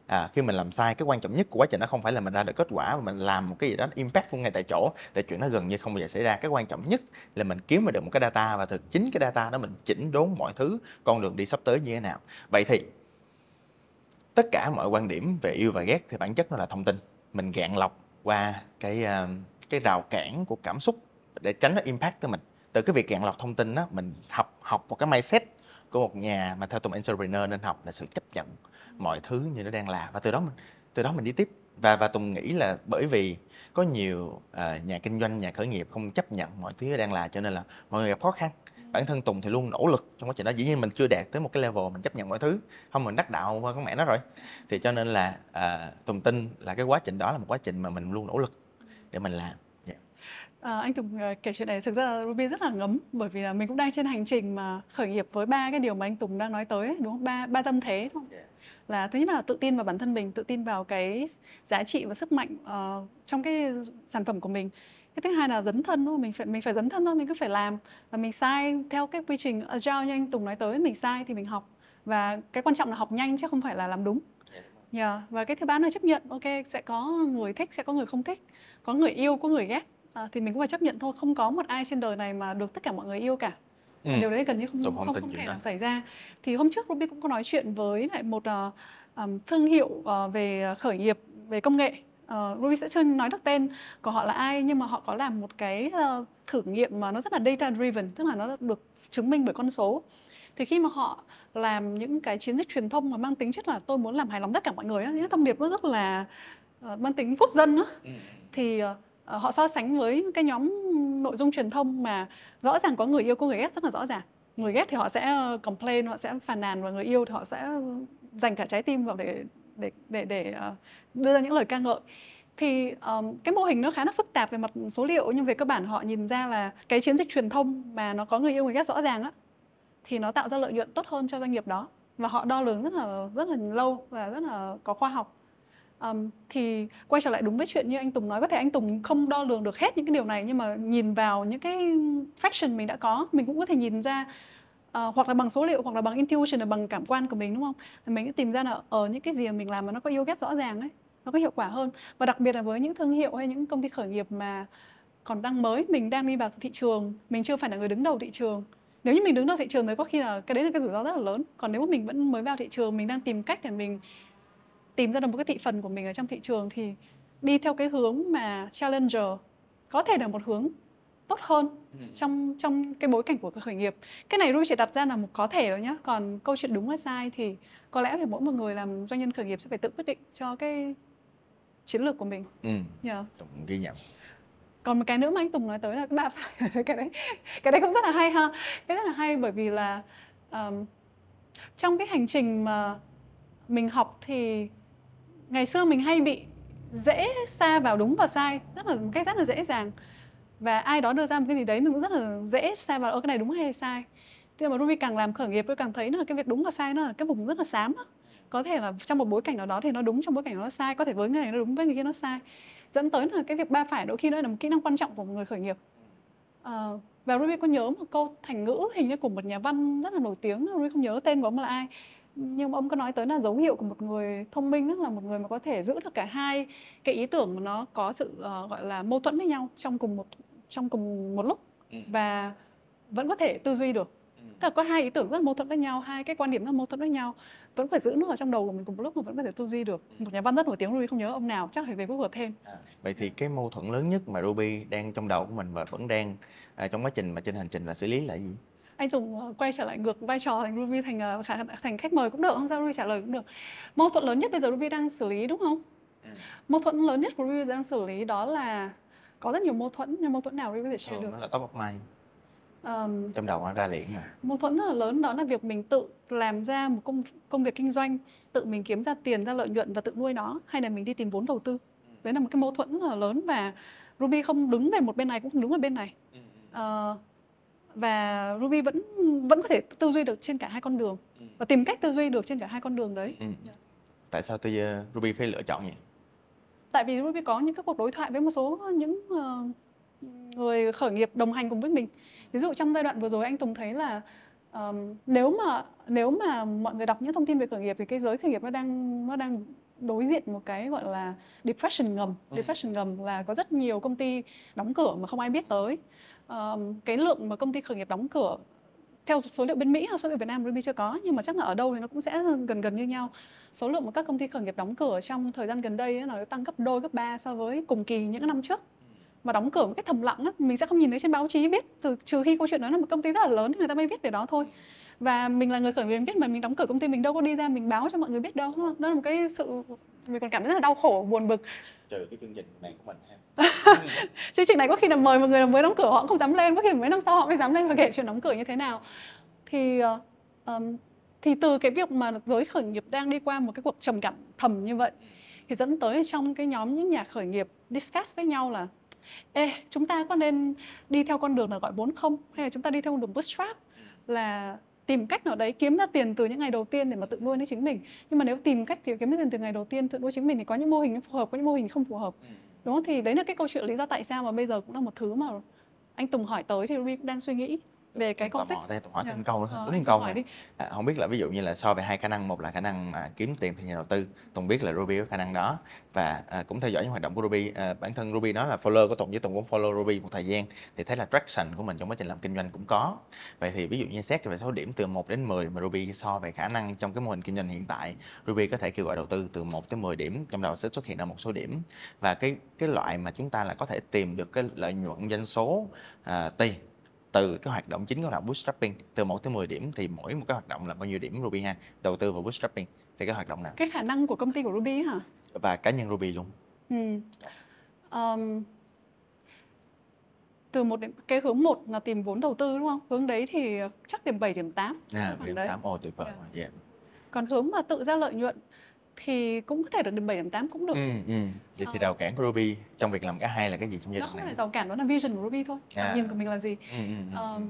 à, khi mình làm sai cái quan trọng nhất của quá trình nó không phải là mình ra được kết quả mà mình làm một cái gì đó impact ngay tại chỗ tại chuyện nó gần như không bao giờ xảy ra. Cái quan trọng nhất là mình kiếm được một cái data và thực chính cái data đó mình chỉnh đốn mọi thứ con đường đi sắp tới như thế nào. Vậy thì tất cả mọi quan điểm về yêu và ghét thì bản chất nó là thông tin. Mình gạn lọc qua cái ờ, cái rào cản của cảm xúc để tránh nó impact tới mình. Từ cái việc gạn lọc thông tin đó mình học học một cái mindset của một nhà mà theo tụi entrepreneur nên học là sự chấp nhận mọi thứ như nó đang là và từ đó mình từ đó mình đi tiếp. Và và tùng nghĩ là bởi vì có nhiều uh, nhà kinh doanh nhà khởi nghiệp không chấp nhận mọi thứ đang là cho nên là mọi người gặp khó khăn. Bản thân tùng thì luôn nỗ lực trong quá trình đó. Dĩ nhiên mình chưa đạt tới một cái level mình chấp nhận mọi thứ. Không mình đắc đạo qua con mẹ nó rồi. Thì cho nên là uh, tùng tin là cái quá trình đó là một quá trình mà mình luôn nỗ lực để mình làm. À, anh Tùng uh, kể chuyện này thực ra là Ruby rất là ngấm bởi vì là mình cũng đang trên hành trình mà khởi nghiệp với ba cái điều mà anh Tùng đang nói tới đúng không? Ba ba tâm thế đúng không? Yeah. Là thứ nhất là tự tin vào bản thân mình, tự tin vào cái giá trị và sức mạnh uh, trong cái sản phẩm của mình. Cái thứ hai là dấn thân không? Mình phải mình phải dấn thân thôi, mình cứ phải làm và mình sai theo cái quy trình agile như anh Tùng nói tới, mình sai thì mình học và cái quan trọng là học nhanh chứ không phải là làm đúng. Yeah, dạ, và cái thứ ba là chấp nhận, ok sẽ có người thích, sẽ có người không thích, có người yêu, có người ghét à, thì mình cũng phải chấp nhận thôi không có một ai trên đời này mà được tất cả mọi người yêu cả. Ừ. điều đấy gần như không không, không, thể nào xảy ra. Thì hôm trước Ruby cũng có nói chuyện với lại một uh, um, thương hiệu uh, về khởi nghiệp về công nghệ. Uh, Ruby sẽ chưa nói được tên của họ là ai nhưng mà họ có làm một cái uh, thử nghiệm mà nó rất là data driven tức là nó được chứng minh bởi con số. Thì khi mà họ làm những cái chiến dịch truyền thông mà mang tính chất là tôi muốn làm hài lòng tất cả mọi người những thông điệp nó rất là uh, mang tính quốc dân đó, ừ. thì uh, Ờ, Ờ, họ so sánh với cái nhóm nội dung truyền thông mà rõ ràng có người yêu có người ghét rất là rõ ràng. Người ghét thì họ sẽ ờ, complain họ sẽ phàn nàn và người yêu thì họ sẽ dành cả trái tim vào để để để để ờ, đưa ra những lời ca ngợi. Thì um, cái mô hình nó khá là phức tạp về mặt số liệu nhưng về cơ bản họ nhìn ra là cái chiến dịch truyền thông mà nó có người yêu người ghét rõ ràng á thì nó tạo ra lợi nhuận tốt hơn cho doanh nghiệp đó. Và họ đo lường rất là rất là lâu và rất là có khoa học. Um, thì quay trở lại đúng với chuyện như anh Tùng nói có thể anh Tùng không đo lường được hết những cái điều này nhưng mà nhìn vào những cái fraction mình đã có mình cũng có thể nhìn ra uh, hoặc là bằng số liệu hoặc là bằng intuition là bằng cảm quan của mình đúng không? Thì mình sẽ tìm ra là ở những cái gì mà mình làm mà nó có yêu ghét rõ ràng ấy nó có hiệu quả hơn. Và đặc biệt là với những thương hiệu hay những công ty khởi nghiệp mà còn đang mới mình đang đi vào thị trường mình chưa phải là người đứng đầu thị trường. Nếu như mình đứng đầu thị trường thì có khi là cái đấy là cái rủi ro rất là lớn. Còn nếu mà mình vẫn mới vào thị trường mình đang tìm cách để mình tìm ra được một cái thị phần của mình ở trong thị trường thì đi theo cái hướng mà challenger có thể là một hướng tốt hơn ừ. trong trong cái bối cảnh của khởi nghiệp cái này Ruby chỉ đặt ra là một có thể rồi nhá còn câu chuyện đúng hay sai thì có lẽ thì mỗi một người làm doanh nhân khởi nghiệp sẽ phải tự quyết định cho cái chiến lược của mình ừ. yeah. Tùng ghi nhận còn một cái nữa mà anh Tùng nói tới là các bạn phải (laughs) cái đấy cái đấy cũng rất là hay ha cái rất là hay bởi vì là um, trong cái hành trình mà mình học thì ngày xưa mình hay bị dễ xa vào đúng và sai rất là một cách rất là dễ dàng. Và ai đó đưa ra một cái gì đấy mình cũng rất là dễ xa vào ở cái này đúng hay sai? Thế mà Ruby càng làm khởi nghiệp tôi càng thấy là cái việc đúng và sai nó là cái vùng rất là xám có thể là trong một bối cảnh nào đó thì nó đúng trong bối cảnh nó sai có thể với người này nó đúng với người kia nó sai. Dẫn tới là cái việc ba phải đôi khi nó là một kỹ năng quan trọng của một người khởi nghiệp. À, và Ruby có nhớ một câu thành ngữ hình như của một nhà văn rất là nổi tiếng Ruby không nhớ tên của ông là ai nhưng ông có nói tới là dấu hiệu của một người thông minh là một người mà có thể giữ được cả hai cái ý tưởng mà nó có sự uh, gọi là mâu thuẫn với nhau trong cùng một trong cùng một lúc ừ. và vẫn có thể tư duy được ừ. tức là có hai ý tưởng rất mâu thuẫn với nhau hai cái quan điểm rất mâu thuẫn với nhau vẫn phải giữ nó ở trong đầu của mình cùng một lúc mà vẫn có thể tư duy được ừ. một nhà văn rất nổi tiếng Ruby không nhớ ông nào chắc phải về Google thêm à, vậy thì cái mâu thuẫn lớn nhất mà Ruby đang trong đầu của mình và vẫn đang à, trong quá trình mà trên hành trình là xử lý là gì anh Tùng ờ, quay trở lại ngược vai trò thành Ruby thành ờ, thành khách mời cũng được không sao Ruby trả lời cũng được. Mâu thuẫn lớn nhất bây giờ Ruby đang xử lý đúng không? Ừ. mâu thuẫn lớn nhất của Ruby đang xử lý đó là có rất nhiều mâu thuẫn nhưng mâu thuẫn nào Ruby có thể share được? là top of mind. Ờm, trong đầu nó ra liền mà mâu thuẫn rất là lớn đó là việc mình tự làm ra một công công việc kinh doanh, tự mình kiếm ra tiền, ra lợi nhuận và tự nuôi nó hay là mình đi tìm vốn đầu tư. Đấy là một cái mâu thuẫn rất là lớn và Ruby không đứng về một bên này cũng không đứng ở bên này. Ờ, và Ruby vẫn vẫn có thể tư duy được trên cả hai con đường và tìm cách tư duy được trên cả hai con đường đấy. Ừ. tại sao tôi ờ, Ruby phải lựa chọn vậy Tại vì Ruby có những cái cuộc đối thoại với một số những ờ, người khởi nghiệp đồng hành cùng với mình. Ví dụ trong giai đoạn vừa rồi anh Tùng thấy là ờm, nếu mà nếu mà mọi người đọc những thông tin về khởi nghiệp thì cái giới khởi nghiệp nó đang nó đang đối diện một cái gọi là depression ngầm. Ừ. Depression ngầm là có rất nhiều công ty đóng cửa mà không ai biết tới. Cái lượng mà công ty khởi nghiệp đóng cửa theo số liệu bên Mỹ hay số liệu Việt Nam Ruby chưa có nhưng mà chắc là ở đâu thì nó cũng sẽ gần gần như nhau. Số lượng mà các công ty khởi nghiệp đóng cửa trong thời gian gần đây ấy, nó tăng gấp đôi gấp ba so với cùng kỳ những năm trước mà đóng cửa một cách thầm lặng ấy, mình sẽ không nhìn thấy trên báo chí biết trừ, trừ khi câu chuyện đó là một công ty rất là lớn thì người ta mới viết về đó thôi và mình là người khởi nghiệp biết mà mình đóng cửa công ty mình đâu có đi ra mình báo cho mọi người biết đâu đúng không? đó là một cái sự mình còn cảm thấy rất là đau khổ buồn bực. Trừ cái chương trình này của mình ha. (laughs) Chương trình này có khi là mời một người mới đóng cửa họ không dám lên có khi mấy năm sau họ mới dám lên và kể chuyện đóng cửa như thế nào. Thì ờm, thì từ cái việc mà giới khởi nghiệp đang đi qua một cái cuộc trầm cảm thầm như vậy thì dẫn tới trong cái nhóm những nhà khởi nghiệp discuss với nhau là Ê, chúng ta có nên đi theo con đường là gọi vốn không? Hay là chúng ta đi theo con đường bootstrap là tìm cách nào đấy kiếm ra tiền từ những ngày đầu tiên để mà tự nuôi lấy chính mình. Nhưng mà nếu tìm cách thì kiếm ra tiền từ ngày đầu tiên tự nuôi chính mình thì có những mô hình nó phù hợp có những mô hình không phù hợp. Đúng không? Thì đấy là cái câu chuyện lý do tại sao mà bây giờ cũng là một thứ mà anh Tùng hỏi tới thì Ruby cũng đang suy nghĩ về cái tò công mò đây tôi hỏi Dạ. thêm câu nữa Ờ, thôi anh đúng câu hỏi đi. à, không biết là ví dụ như là so về hai khả năng một là khả năng mà kiếm tiền từ nhà đầu tư Tùng biết là Ruby có khả năng đó. Và à, cũng theo dõi những hoạt động của Ruby à, bản thân Ruby nói là follower của Tùng với Tùng cũng follow Ruby một thời gian thì thấy là traction của mình trong quá trình làm kinh doanh cũng có. Vậy thì ví dụ như xét về số điểm từ 1 đến 10 mà Ruby so về khả năng trong cái mô hình kinh doanh hiện tại Ruby có thể kêu gọi đầu tư từ 1 tới 10 điểm trong đầu sẽ xuất hiện ra một số điểm. Và cái cái loại mà chúng ta là có thể tìm được cái lợi nhuận doanh số à, tiền từ cái hoạt động chính của hoạt động bootstrapping từ 1 tới 10 điểm thì mỗi một cái hoạt động là bao nhiêu điểm Ruby ha đầu tư vào bootstrapping thì cái hoạt động nào cái khả năng của công ty của Ruby hả và cá nhân Ruby luôn Ừ. Ờm, từ một điểm, cái hướng một là tìm vốn đầu tư đúng không? Hướng đấy thì chắc điểm 7 điểm 8. à, điểm đấy. 8 ô tuyệt vời Dạ. yeah. Còn hướng mà tự ra lợi nhuận thì cũng có thể được điểm 7 điểm 8 cũng được. ừ, ừ. vậy thì Ờ. rào cản của Ruby trong việc làm cả hai là cái gì trong giai Nó đoạn không này phải rào cản đó là vision của Ruby thôi. Tầm À. nhìn của mình là gì? ừ, ừ, ừ, ừ.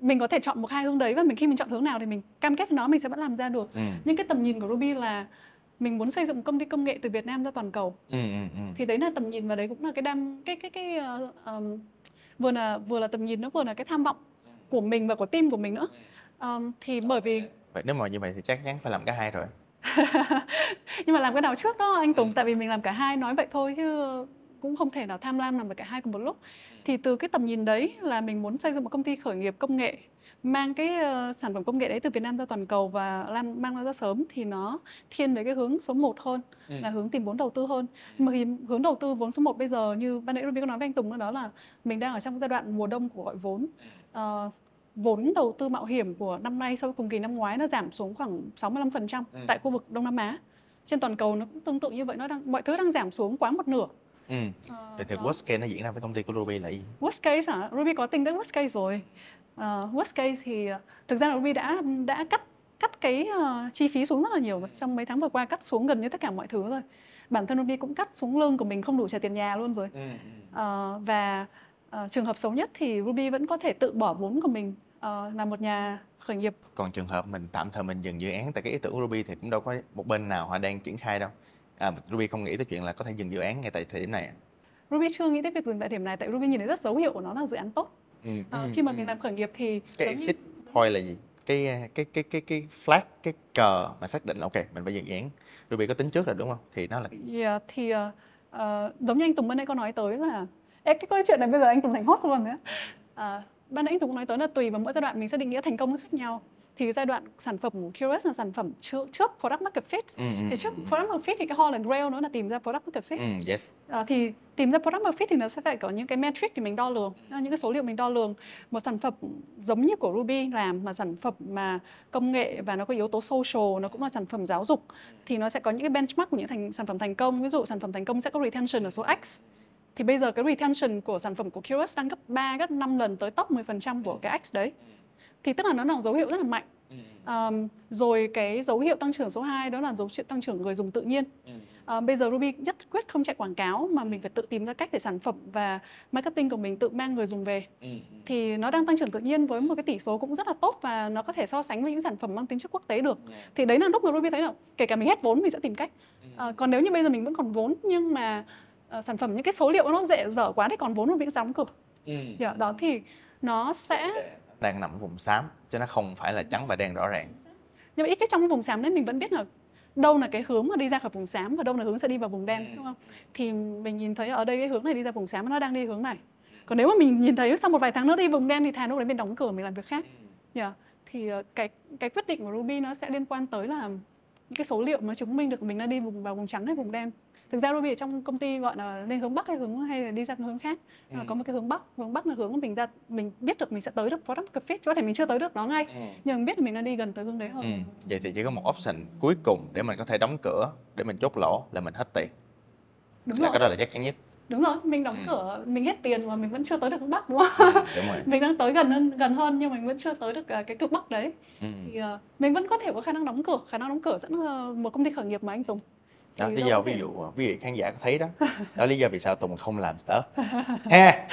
mình có thể chọn một hai hướng đấy và mình khi mình chọn hướng nào thì mình cam kết với nó mình sẽ vẫn làm ra được. ừ, Nhưng cái tầm nhìn của Ruby là mình muốn xây dựng công ty công nghệ từ Việt Nam ra toàn cầu. ừ, ừ, ừ. thì đấy là tầm nhìn và đấy cũng là cái đam cái cái cái ờ, ờm, vừa là vừa là tầm nhìn nó vừa là cái tham vọng của mình và của team của mình nữa Ờm, thì bởi vì vậy nếu mà như vậy thì chắc chắn phải làm cả hai rồi (laughs) nhưng mà làm cái nào trước đó anh Tùng tại vì mình làm cả hai nói vậy thôi chứ cũng không thể nào tham lam làm được cả hai cùng một lúc. Thì từ cái tầm nhìn đấy là mình muốn xây dựng một công ty khởi nghiệp công nghệ mang cái ờ, sản phẩm công nghệ đấy từ Việt Nam ra toàn cầu và lan mang nó ra sớm thì nó thiên về cái hướng số 1 hơn Ừ. là hướng tìm vốn đầu tư hơn. Nhưng mà hướng đầu tư vốn số 1 bây giờ như ban nãy Ruby có nói với anh Tùng nữa đó là mình đang ở trong giai đoạn mùa đông của gọi vốn. Ờ, vốn đầu tư mạo hiểm của năm nay so với cùng kỳ năm ngoái nó giảm xuống khoảng 65% Ừ. tại khu vực Đông Nam Á trên toàn cầu nó cũng tương tự như vậy nó đang mọi thứ đang giảm xuống quá một nửa ừ. Ờ, vậy thì đó. worst case nó diễn ra với công ty của Ruby là gì Worst case hả? Ruby có tính đến worst case rồi. Ờ, worst case thì ờ, thực ra là Ruby đã đã cắt cắt cái ờ, chi phí xuống rất là nhiều rồi. Trong mấy tháng vừa qua cắt xuống gần như tất cả mọi thứ rồi. Bản thân Ruby cũng cắt xuống lương của mình không đủ trả tiền nhà luôn rồi. ừ, Ờ, và ờ, trường hợp xấu nhất thì Ruby vẫn có thể tự bỏ vốn của mình ờ, là một nhà khởi nghiệp. còn trường hợp mình tạm thời mình dừng dự án tại cái ý tưởng của Ruby thì cũng đâu có một bên nào họ đang triển khai đâu à, Ruby không nghĩ tới chuyện là có thể dừng dự án ngay tại thời điểm này à? Ruby chưa nghĩ tới việc dừng tại điểm này tại Ruby nhìn thấy rất dấu hiệu của nó là dự án tốt. ừ, Ờ, ừ, khi mà ừ. mình làm khởi nghiệp thì cái giống như- exit point là gì cái cái cái cái cái flag cái cờ mà xác định là ok mình phải dừng dự án Ruby có tính trước rồi đúng không thì nó là Yeah, thì ờ, ờ, giống như anh Tùng bên nãy có nói tới là Ê, cái câu chuyện này bây giờ anh Tùng thành host luôn đấy. À, ban nãy anh Tùng cũng nói tới là tùy vào mỗi giai đoạn mình sẽ định nghĩa thành công khác nhau. Thì giai đoạn sản phẩm của Curious là sản phẩm trước, trước product market fit. ừ, ừ, Thì trước ừ, product market fit thì cái Holland Grail nó là tìm ra product market fit. ừ, yes À, thì tìm ra product market fit thì nó sẽ phải có những cái metric để mình đo lường, những cái số liệu mình đo lường. Một sản phẩm giống như của Ruby làm mà sản phẩm mà công nghệ và nó có yếu tố social, nó cũng là sản phẩm giáo dục thì nó sẽ có những cái benchmark của những thành sản phẩm thành công. Ví dụ sản phẩm thành công sẽ có retention ở số X thì bây giờ cái retention của sản phẩm của Keywords đang gấp 3, gấp 5 lần tới top 10% của cái X đấy. Thì tức là nó là dấu hiệu rất là mạnh. Um, rồi cái dấu hiệu tăng trưởng số 2 đó là dấu hiệu tăng trưởng người dùng tự nhiên. Uh, bây giờ Ruby nhất quyết không chạy quảng cáo mà mình phải tự tìm ra cách để sản phẩm và marketing của mình tự mang người dùng về. Thì nó đang tăng trưởng tự nhiên với một cái tỷ số cũng rất là tốt và nó có thể so sánh với những sản phẩm mang tính chất quốc tế được. Thì đấy là lúc mà Ruby thấy là kể cả mình hết vốn mình sẽ tìm cách. Uh, còn nếu như bây giờ mình vẫn còn vốn nhưng mà uh, sản phẩm những cái số liệu nó dễ dở quá thì còn vốn mà mình đóng cửa. Dạ, đó thì nó sẽ đang nằm vùng xám chứ nó không phải là trắng và đen rõ ràng. Nhưng mà ít nhất trong cái vùng xám đấy mình vẫn biết là đâu là cái hướng mà đi ra khỏi vùng xám và đâu là hướng sẽ đi vào vùng đen đúng không? Thì mình nhìn thấy ở đây cái hướng này đi ra vùng xám nó đang đi hướng này. Còn nếu mà mình nhìn thấy sau một vài tháng nữa đi vùng đen thì thà lúc đấy mình đóng cửa mình làm việc khác. Yeah. thì ờ, cái cái quyết định của Ruby nó sẽ liên quan tới là những cái số liệu mà chứng minh được mình đã đi vùng vào vùng trắng hay vùng đen thực ra Ruby ở trong công ty gọi là lên hướng bắc hay hướng hay là đi ra hướng khác ừ. có một cái hướng bắc hướng bắc là hướng của mình ra mình biết được mình sẽ tới được product fit có thể mình chưa tới được nó ngay ừ. nhưng mình biết là mình đang đi gần tới hướng đấy hơn ừ. vậy thì chỉ có một option cuối cùng để mình có thể đóng cửa để mình chốt lỗ là mình hết tiền đúng là rồi cái đó là chắc chắn nhất đúng rồi mình đóng ừ. cửa mình hết tiền mà mình vẫn chưa tới được hướng bắc đúng không ừ, đúng rồi. (laughs) mình đang tới gần hơn gần hơn nhưng mình vẫn chưa tới được à, cái cực bắc đấy ừ. thì uh, mình vẫn có thể có khả năng đóng cửa khả năng đóng cửa dẫn uh, một công ty khởi nghiệp mà anh Tùng đó lý do ví dụ ví dụ khán giả có thấy đó. (laughs) Đó lý do vì sao tùng không làm startup. (laughs) Ha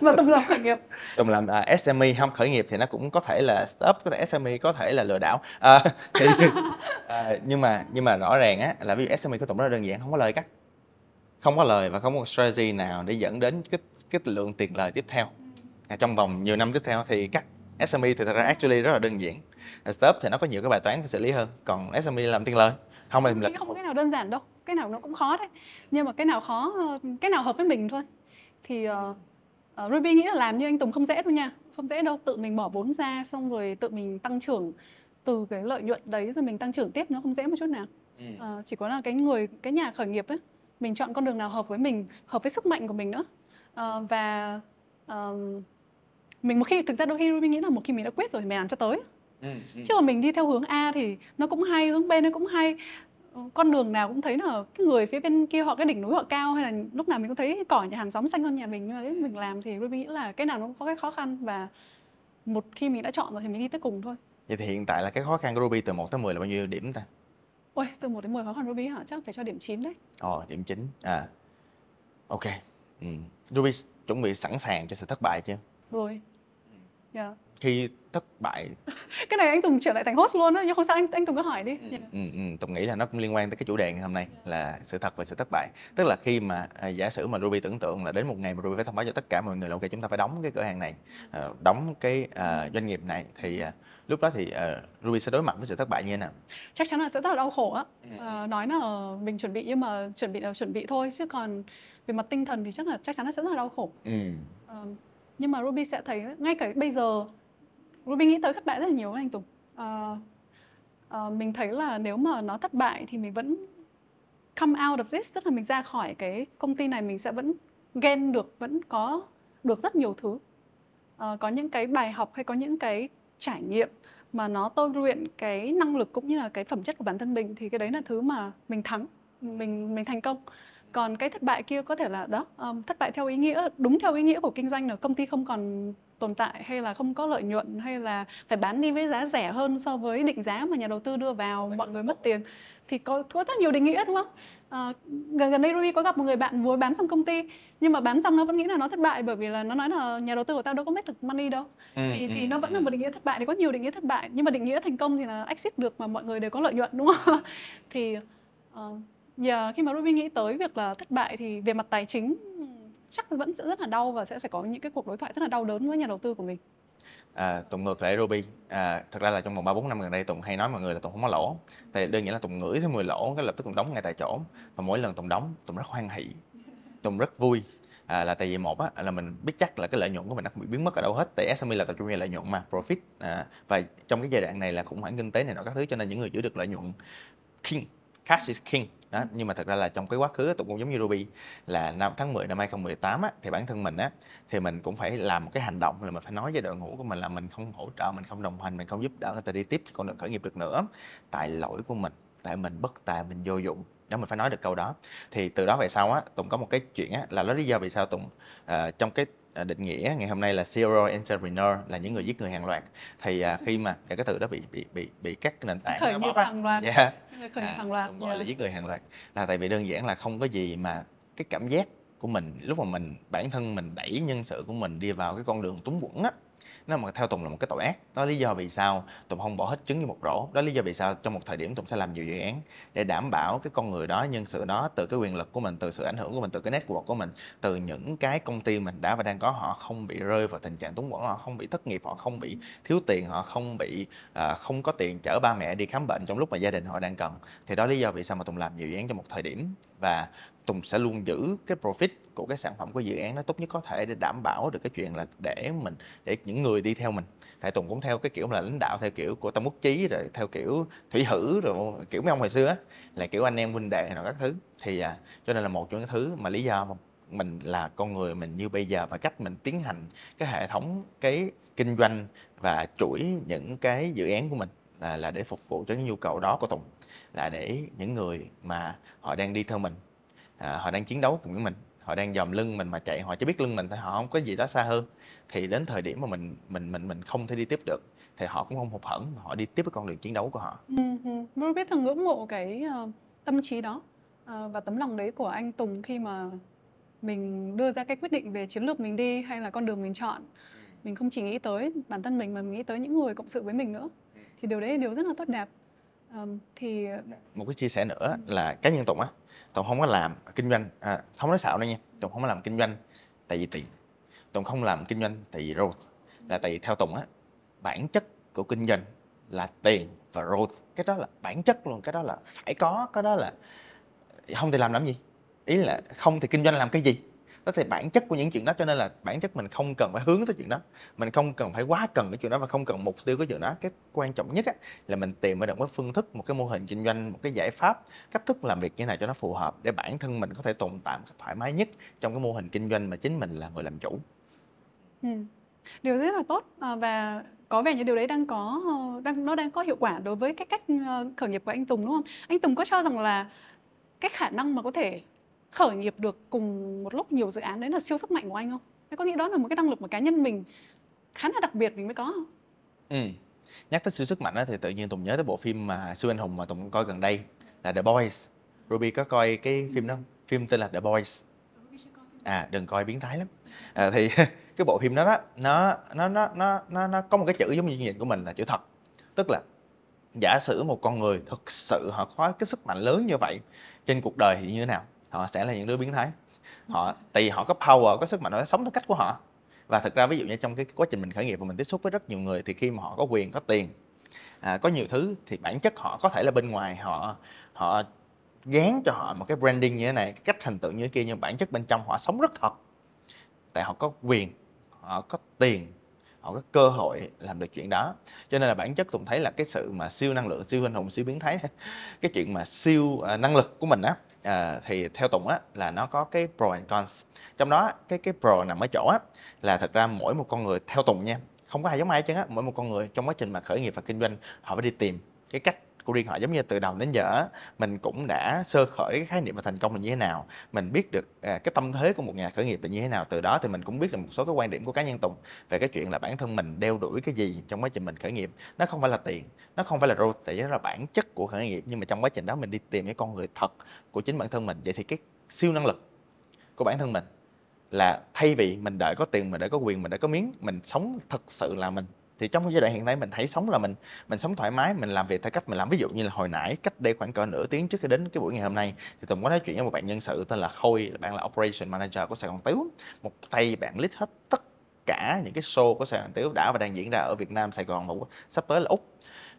mà tùng làm khởi nghiệp. Tùng làm uh, à, SME không khởi nghiệp thì nó cũng có thể là startup có thể SME có thể là lừa đảo. À, (laughs) thì, à, nhưng mà nhưng mà rõ ràng á là ví dụ SME của tùng rất là đơn giản không có lời cắt. Không có lời và không có strategy nào để dẫn đến cái cái lượng tiền lời tiếp theo. À, trong vòng nhiều năm tiếp theo thì cắt. SME thì thật ra actually rất là đơn giản. Startup thì nó có nhiều cái bài toán phải xử lý hơn còn SME làm tiền lời không em không có cái nào đơn giản đâu cái nào nó cũng khó đấy. Nhưng mà cái nào khó cái nào hợp với mình thôi. Thì uh, uh, Ruby nghĩ là làm như anh Tùng không dễ đâu nha không dễ đâu. Tự mình bỏ vốn ra xong rồi tự mình tăng trưởng từ cái lợi nhuận đấy rồi mình tăng trưởng tiếp nó không dễ một chút nào. Ừ. uh, chỉ có là cái người cái nhà khởi nghiệp ấy mình chọn con đường nào hợp với mình hợp với sức mạnh của mình nữa. Uh, và uh, mình một khi thực ra đôi khi Ruby nghĩ là một khi mình đã quyết rồi mình làm cho tới Ừ, ừ. chứ mà mình đi theo hướng A thì nó cũng hay hướng B nó cũng hay ờ, con đường nào cũng thấy là cái người phía bên kia họ cái đỉnh núi họ cao hay là lúc nào mình cũng thấy cỏ nhà hàng xóm xanh hơn nhà mình nhưng mà nếu mình làm thì Ruby nghĩ là cái nào nó cũng có cái khó khăn và một khi mình đã chọn rồi thì mình đi tới cùng thôi vậy thì hiện tại là cái khó khăn của Ruby từ 1 tới 10 là bao nhiêu điểm ta Ôi, từ 1 đến 10 khó khăn Ruby hả? Chắc phải cho điểm 9 đấy. Ồ, điểm 9. À. Ok. Ừ. Ruby chuẩn bị sẵn sàng cho sự thất bại chưa? Rồi. Dạ. Yeah khi thất bại. (laughs) Cái này anh Tùng trở lại thành host luôn á nhưng không sao anh anh Tùng cứ hỏi đi. Ừ, ừ, ừ, Tùng nghĩ là nó cũng liên quan tới cái chủ đề ngày hôm nay là sự thật và sự thất bại. Tức là khi mà à, giả sử mà Ruby tưởng tượng là đến một ngày mà Ruby phải thông báo cho tất cả mọi người là ok chúng ta phải đóng cái cửa hàng này à, đóng cái à, doanh nghiệp này thì à, lúc đó thì à, Ruby sẽ đối mặt với sự thất bại như thế nào? Chắc chắn là sẽ rất là đau khổ á. À, nói là mình chuẩn bị nhưng mà chuẩn bị là chuẩn bị thôi chứ còn về mặt tinh thần thì chắc là chắc chắn là sẽ rất là đau khổ. Ừ. à, nhưng mà Ruby sẽ thấy ngay cả bây giờ Ruby nghĩ tới thất bại rất là nhiều anh Tùng. Uh, uh, mình thấy là nếu mà nó thất bại thì mình vẫn come out of this, tức là mình ra khỏi cái công ty này mình sẽ vẫn gain được, vẫn có được rất nhiều thứ. Uh, có những cái bài học hay có những cái trải nghiệm mà nó tôi luyện cái năng lực cũng như là cái phẩm chất của bản thân mình thì cái đấy là thứ mà mình thắng, mình mình thành công còn cái thất bại kia có thể là đó um, thất bại theo ý nghĩa đúng theo ý nghĩa của kinh doanh là công ty không còn tồn tại hay là không có lợi nhuận hay là phải bán đi với giá rẻ hơn so với định giá mà nhà đầu tư đưa vào mọi người mất tiền thì có có rất nhiều định nghĩa đúng không? À, gần gần đây Ruby có gặp một người bạn vừa bán xong công ty nhưng mà bán xong nó vẫn nghĩ là nó thất bại bởi vì là nó nói là nhà đầu tư của tao đâu có make được money đâu. Ừ, thì, thì ừ, nó vẫn là ừ. một định nghĩa thất bại thì có nhiều định nghĩa thất bại nhưng mà định nghĩa thành công thì là exit được mà mọi người đều có lợi nhuận đúng không? (laughs) Thì uh, giờ khi mà Ruby nghĩ tới việc là thất bại thì về mặt tài chính chắc vẫn sẽ rất là đau và sẽ phải có những cái cuộc đối thoại rất là đau đớn với nhà đầu tư của mình. À, Tùng ngược lại Ruby. À, thật ra là trong vòng ba bốn năm gần đây Tùng hay nói mọi người là Tùng không có lỗ. Tại đơn giản là Tùng ngửi thấy mùi lỗ cái lập tức Tùng đóng ngay tại chỗ. Và mỗi lần Tùng đóng Tùng rất hoan hỷ. Tùng rất vui. À, là tại vì một á, là mình biết chắc là cái lợi nhuận của mình nó không bị biến mất ở đâu hết. Tại SME là tập trung vào lợi nhuận mà profit. À, và trong cái giai đoạn này là khủng hoảng kinh tế này nọ các thứ cho nên những người giữ được lợi nhuận king cash is king. Đó nhưng mà thật ra là trong cái quá khứ tụng cũng giống như Ruby là năm tháng 10 năm 2018 á, thì bản thân mình á thì mình cũng phải làm một cái hành động là mình phải nói với đội ngũ của mình là mình không hỗ trợ mình không đồng hành mình không giúp đỡ người ta đi tiếp con đường khởi nghiệp được nữa. Tại lỗi của mình tại mình bất tài mình vô dụng. Đó mình phải nói được câu đó. Thì từ đó về sau á tùng có một cái chuyện á là nó lý do vì sao tùng uh, trong cái định nghĩa ngày hôm nay là serial entrepreneur là những người giết người hàng loạt. Thì à, khi mà cái từ đó bị bị bị bị các nền tảng khởi nó nghiệp hàng loạt. Yeah. khởi nghiệp À, hàng loạt Tùng gọi là yeah. giết người hàng loạt. Là tại vì đơn giản là không có gì mà cái cảm giác của mình lúc mà mình bản thân mình đẩy nhân sự của mình đi vào cái con đường túng quẫn á nó mà theo Tùng là một cái tội ác. Đó là lý do vì sao Tùng không bỏ hết trứng như một rổ. Đó là lý do vì sao trong một thời điểm Tùng sẽ làm nhiều dự án để đảm bảo cái con người đó nhân sự đó từ cái quyền lực của mình từ sự ảnh hưởng của mình từ cái network của mình từ những cái công ty mình đã và đang có họ không bị rơi vào tình trạng túng quẫn họ không bị thất nghiệp họ không bị thiếu tiền họ không bị uh, không có tiền chở ba mẹ đi khám bệnh trong lúc mà gia đình họ đang cần. Thì đó là lý do vì sao mà Tùng làm nhiều dự án trong một thời điểm. Và Tùng sẽ luôn giữ cái profit của cái sản phẩm của dự án nó tốt nhất có thể để đảm bảo được cái chuyện là để mình để những người đi theo mình. Tại Tùng cũng theo cái kiểu là lãnh đạo theo kiểu của Tâm Quốc Chí rồi theo kiểu thủy hử rồi kiểu mấy ông hồi xưa á là kiểu anh em huynh đệ rồi các thứ. Thì à, cho nên là một trong những thứ mà lý do mà mình là con người mình như bây giờ và cách mình tiến hành cái hệ thống cái kinh doanh và chuỗi những cái dự án của mình là là để phục vụ cho những nhu cầu đó của Tùng là để những người mà họ đang đi theo mình à, họ đang chiến đấu cùng với mình họ đang dòm lưng mình mà chạy họ chỉ biết lưng mình thôi họ không có gì đó xa hơn. Thì đến thời điểm mà mình mình mình mình không thể đi tiếp được thì họ cũng không hụt hẫng mà họ đi tiếp với con đường chiến đấu của họ. Ừ, ừ. Tôi biết là ngưỡng mộ cái ờ, tâm trí đó ờ, và tấm lòng đấy của anh Tùng khi mà mình đưa ra cái quyết định về chiến lược mình đi hay là con đường mình chọn. Mình không chỉ nghĩ tới bản thân mình mà mình nghĩ tới những người cộng sự với mình nữa. Thì điều đấy là điều rất là tốt đẹp. Ờm, thì một cái chia sẻ nữa là cá nhân Tùng á Tùng không có làm kinh doanh. À, không nói xạo đâu nha. Tùng không có làm kinh doanh tại vì tiền. Tùng không làm kinh doanh tại vì growth là tại vì theo Tùng á bản chất của kinh doanh là tiền và growth cái đó là bản chất luôn cái đó là phải có cái đó là không thì làm làm gì? Ý là không thì kinh doanh làm cái gì? Đó thì bản chất của những chuyện đó cho nên là bản chất mình không cần phải hướng tới chuyện đó. Mình không cần phải quá cần cái chuyện đó và không cần mục tiêu cái chuyện đó. Cái quan trọng nhất á, là mình tìm ra được một phương thức một cái mô hình kinh doanh một cái giải pháp cách thức làm việc như thế nào cho nó phù hợp để bản thân mình có thể tồn tại một cách thoải mái nhất trong cái mô hình kinh doanh mà chính mình là người làm chủ. Ừ, điều rất là tốt à, và có vẻ như điều đấy đang có ờ, đang nó đang có hiệu quả đối với cái cách ờ, khởi nghiệp của anh Tùng đúng không? Anh Tùng có cho rằng là cái khả năng mà có thể khởi nghiệp được cùng một lúc nhiều dự án đấy là siêu sức mạnh của anh không? Anh có nghĩ đó là một cái năng lực mà cá nhân mình khá là đặc biệt mình mới có không? ừ. nhắc tới siêu sức mạnh á, thì tự nhiên Tùng nhớ tới bộ phim mà siêu anh hùng mà Tùng coi gần đây là The Boys. Ruby có coi cái phim đó phim tên là The Boys. À đừng coi biến thái lắm. À, thì (laughs) cái bộ phim đó đó nó nó nó nó nó nó có một cái chữ giống như trình của mình là chữ thật. Tức là giả sử một con người thực sự họ có cái sức mạnh lớn như vậy trên cuộc đời thì như thế nào họ sẽ là những đứa biến thái. Họ tại vì họ có power có sức mạnh họ sống theo cách của họ. Và thực ra ví dụ như trong cái quá trình mình khởi nghiệp và mình tiếp xúc với rất nhiều người thì khi mà họ có quyền có tiền à, có nhiều thứ thì bản chất họ có thể là bên ngoài họ họ gán cho họ một cái branding như thế này cái cách hình tượng như thế kia nhưng bản chất bên trong họ sống rất thật. Tại họ có quyền họ có tiền họ có cơ hội làm được chuyện đó. Cho nên là bản chất tùng thấy là cái sự mà siêu năng lượng siêu anh hùng siêu biến thái (laughs) cái chuyện mà siêu à, năng lực của mình á à, thì theo tùng á là nó có cái pro and cons. Trong đó cái cái pro nằm ở chỗ á là thật ra mỗi một con người theo tùng nha không có ai giống ai hết trơn á mỗi một con người trong quá trình mà khởi nghiệp và kinh doanh họ phải đi tìm cái cách của riêng họ giống như từ đầu đến giờ mình cũng đã sơ khởi cái khái niệm về thành công là như thế nào. Mình biết được à, cái tâm thế của một nhà khởi nghiệp là như thế nào. Từ đó thì mình cũng biết được một số cái quan điểm của cá nhân Tùng về cái chuyện là bản thân mình đeo đuổi cái gì trong quá trình mình khởi nghiệp. Nó không phải là tiền nó không phải là growth tại vì nó là bản chất của khởi nghiệp nhưng mà trong quá trình đó mình đi tìm cái con người thật của chính bản thân mình. Vậy thì cái siêu năng lực của bản thân mình là thay vì mình đợi có tiền mình đợi có quyền mình đợi có miếng mình sống thật sự là mình thì trong cái giai đoạn hiện nay mình hãy sống là mình mình sống thoải mái, mình làm việc theo cách mình làm. Ví dụ như là hồi nãy cách đây khoảng cỡ nửa tiếng trước khi đến cái buổi ngày hôm nay, thì tùng có nói chuyện với một bạn nhân sự tên là khôi bạn là operation manager của sài gòn tiếu một tay bạn list hết tất cả những cái show của sài gòn tiếu đã và đang diễn ra ở việt nam, sài gòn và sắp tới là úc.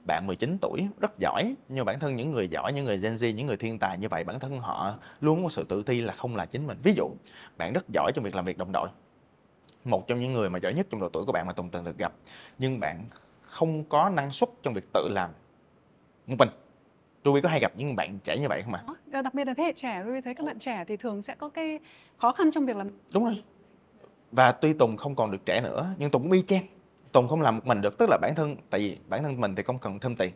Bạn 19 tuổi, rất giỏi, nhưng bản thân những người giỏi, những người Gen Z, những người thiên tài như vậy, bản thân họ luôn có sự tự ti là không là chính mình. Ví dụ, bạn rất giỏi trong việc làm việc đồng đội một trong những người mà giỏi nhất trong độ tuổi của bạn mà Tùng từng được gặp. Nhưng bạn không có năng suất trong việc tự làm một mình. Ruby có hay gặp những bạn trẻ như vậy không ạ? Đó, Đặc biệt là thế hệ trẻ, Ruby thấy các bạn trẻ thì thường sẽ có cái khó khăn trong việc làm. Đúng rồi. Và tuy Tùng không còn được trẻ nữa nhưng Tùng cũng y chang. Tùng không làm một mình được tức là bản thân tại vì bản thân mình thì không cần thêm tiền.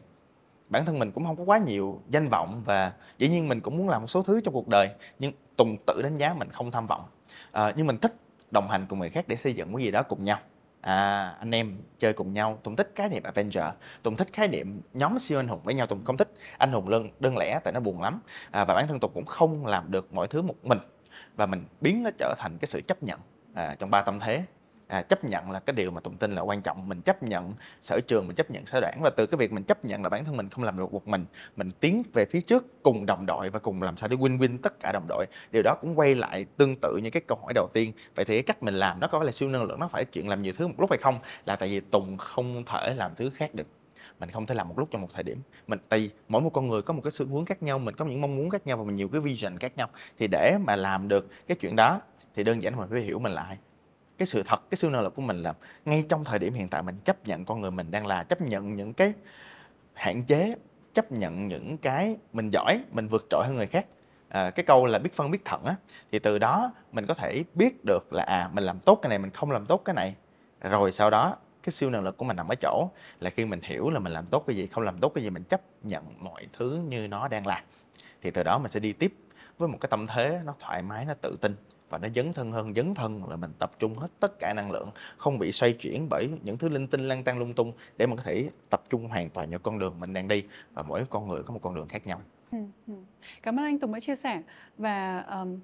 Bản thân mình cũng không có quá nhiều danh vọng và dĩ nhiên mình cũng muốn làm một số thứ trong cuộc đời nhưng Tùng tự đánh giá mình không tham vọng. À, nhưng mình thích đồng hành cùng người khác để xây dựng cái gì đó cùng nhau. À, anh em chơi cùng nhau Tùng thích khái niệm Avenger Tùng thích khái niệm nhóm siêu anh hùng với nhau Tùng không thích anh hùng đơn, đơn lẻ tại nó buồn lắm. À, và bản thân Tùng cũng không làm được mọi thứ một mình. Và mình biến nó trở thành cái sự chấp nhận à, trong ba tâm thế à, chấp nhận là cái điều mà tùng tin là quan trọng. Mình chấp nhận sở trường mình chấp nhận sở đoản và từ cái việc mình chấp nhận là bản thân mình không làm được một mình mình tiến về phía trước cùng đồng đội và cùng làm sao để win win tất cả đồng đội. Điều đó cũng quay lại tương tự như cái câu hỏi đầu tiên. Vậy thì cái cách mình làm nó có phải là siêu năng lượng? Nó phải chuyện làm nhiều thứ một lúc hay không? Là tại vì tùng không thể làm thứ khác được. Mình không thể làm một lúc trong một thời điểm. Mình tại vì mỗi một con người có một cái xu hướng khác nhau mình có những mong muốn khác nhau và mình nhiều cái vision khác nhau. Thì để mà làm được cái chuyện đó thì đơn giản mình phải hiểu mình là ai cái sự thật cái siêu năng lực của mình là ngay trong thời điểm hiện tại mình chấp nhận con người mình đang là chấp nhận những cái hạn chế chấp nhận những cái mình giỏi mình vượt trội hơn người khác. À, cái câu là biết phân biết thận á thì từ đó mình có thể biết được là à mình làm tốt cái này mình không làm tốt cái này. Rồi sau đó cái siêu năng lực của mình nằm ở chỗ là khi mình hiểu là mình làm tốt cái gì không làm tốt cái gì mình chấp nhận mọi thứ như nó đang là. Thì từ đó mình sẽ đi tiếp với một cái tâm thế nó thoải mái nó tự tin và nó dấn thân hơn dấn thân là mình tập trung hết tất cả năng lượng không bị xoay chuyển bởi những thứ linh tinh lang tăng lung tung để mình có thể tập trung hoàn toàn vào con đường mình đang đi và mỗi con người có một con đường khác nhau. Ừ, ừ. cảm ơn anh Tùng đã chia sẻ và um,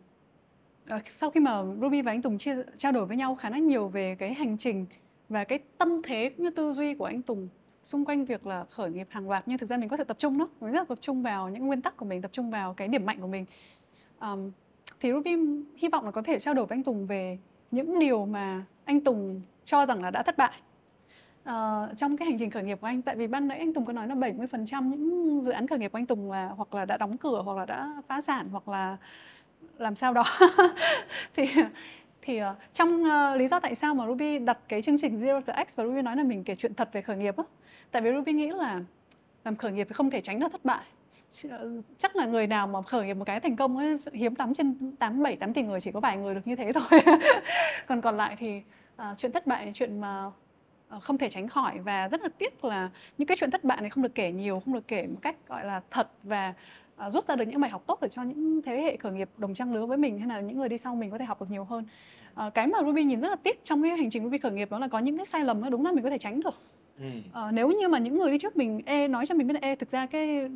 sau khi mà Ruby và anh Tùng chia trao đổi với nhau khá là nhiều về cái hành trình và cái tâm thế cũng như tư duy của anh Tùng xung quanh việc là khởi nghiệp hàng loạt nhưng thực ra mình có thể tập trung đó. Mình rất là tập trung vào những nguyên tắc của mình tập trung vào cái điểm mạnh của mình. Um, thì Ruby hy vọng là có thể trao đổi với anh Tùng về những điều mà anh Tùng cho rằng là đã thất bại. Uh, trong cái hành trình khởi nghiệp của anh tại vì ban nãy anh Tùng có nói là 70% những dự án khởi nghiệp của anh Tùng là hoặc là đã đóng cửa hoặc là đã phá sản hoặc là làm sao đó. (laughs) Thì thì uh, trong uh, lý do tại sao mà Ruby đặt cái chương trình Zero to X và Ruby nói là mình kể chuyện thật về khởi nghiệp á tại vì Ruby nghĩ là làm khởi nghiệp thì không thể tránh được thất bại chắc là người nào mà khởi nghiệp một cái thành công ấy, hiếm lắm trên tám bảy tám tỷ người chỉ có vài người được như thế thôi. (laughs) Còn còn lại thì uh, chuyện thất bại là chuyện mà uh, không thể tránh khỏi và rất là tiếc là những cái chuyện thất bại này không được kể nhiều không được kể một cách gọi là thật và uh, rút ra được những bài học tốt để cho những thế hệ khởi nghiệp đồng trang lứa với mình hay là những người đi sau mình có thể học được nhiều hơn. Uh, cái mà Ruby nhìn rất là tiếc trong cái hành trình Ruby khởi nghiệp đó là có những cái sai lầm đó đúng là mình có thể tránh được. Ừ. Uh, nếu như mà những người đi trước mình e nói cho mình biết là e thực ra cái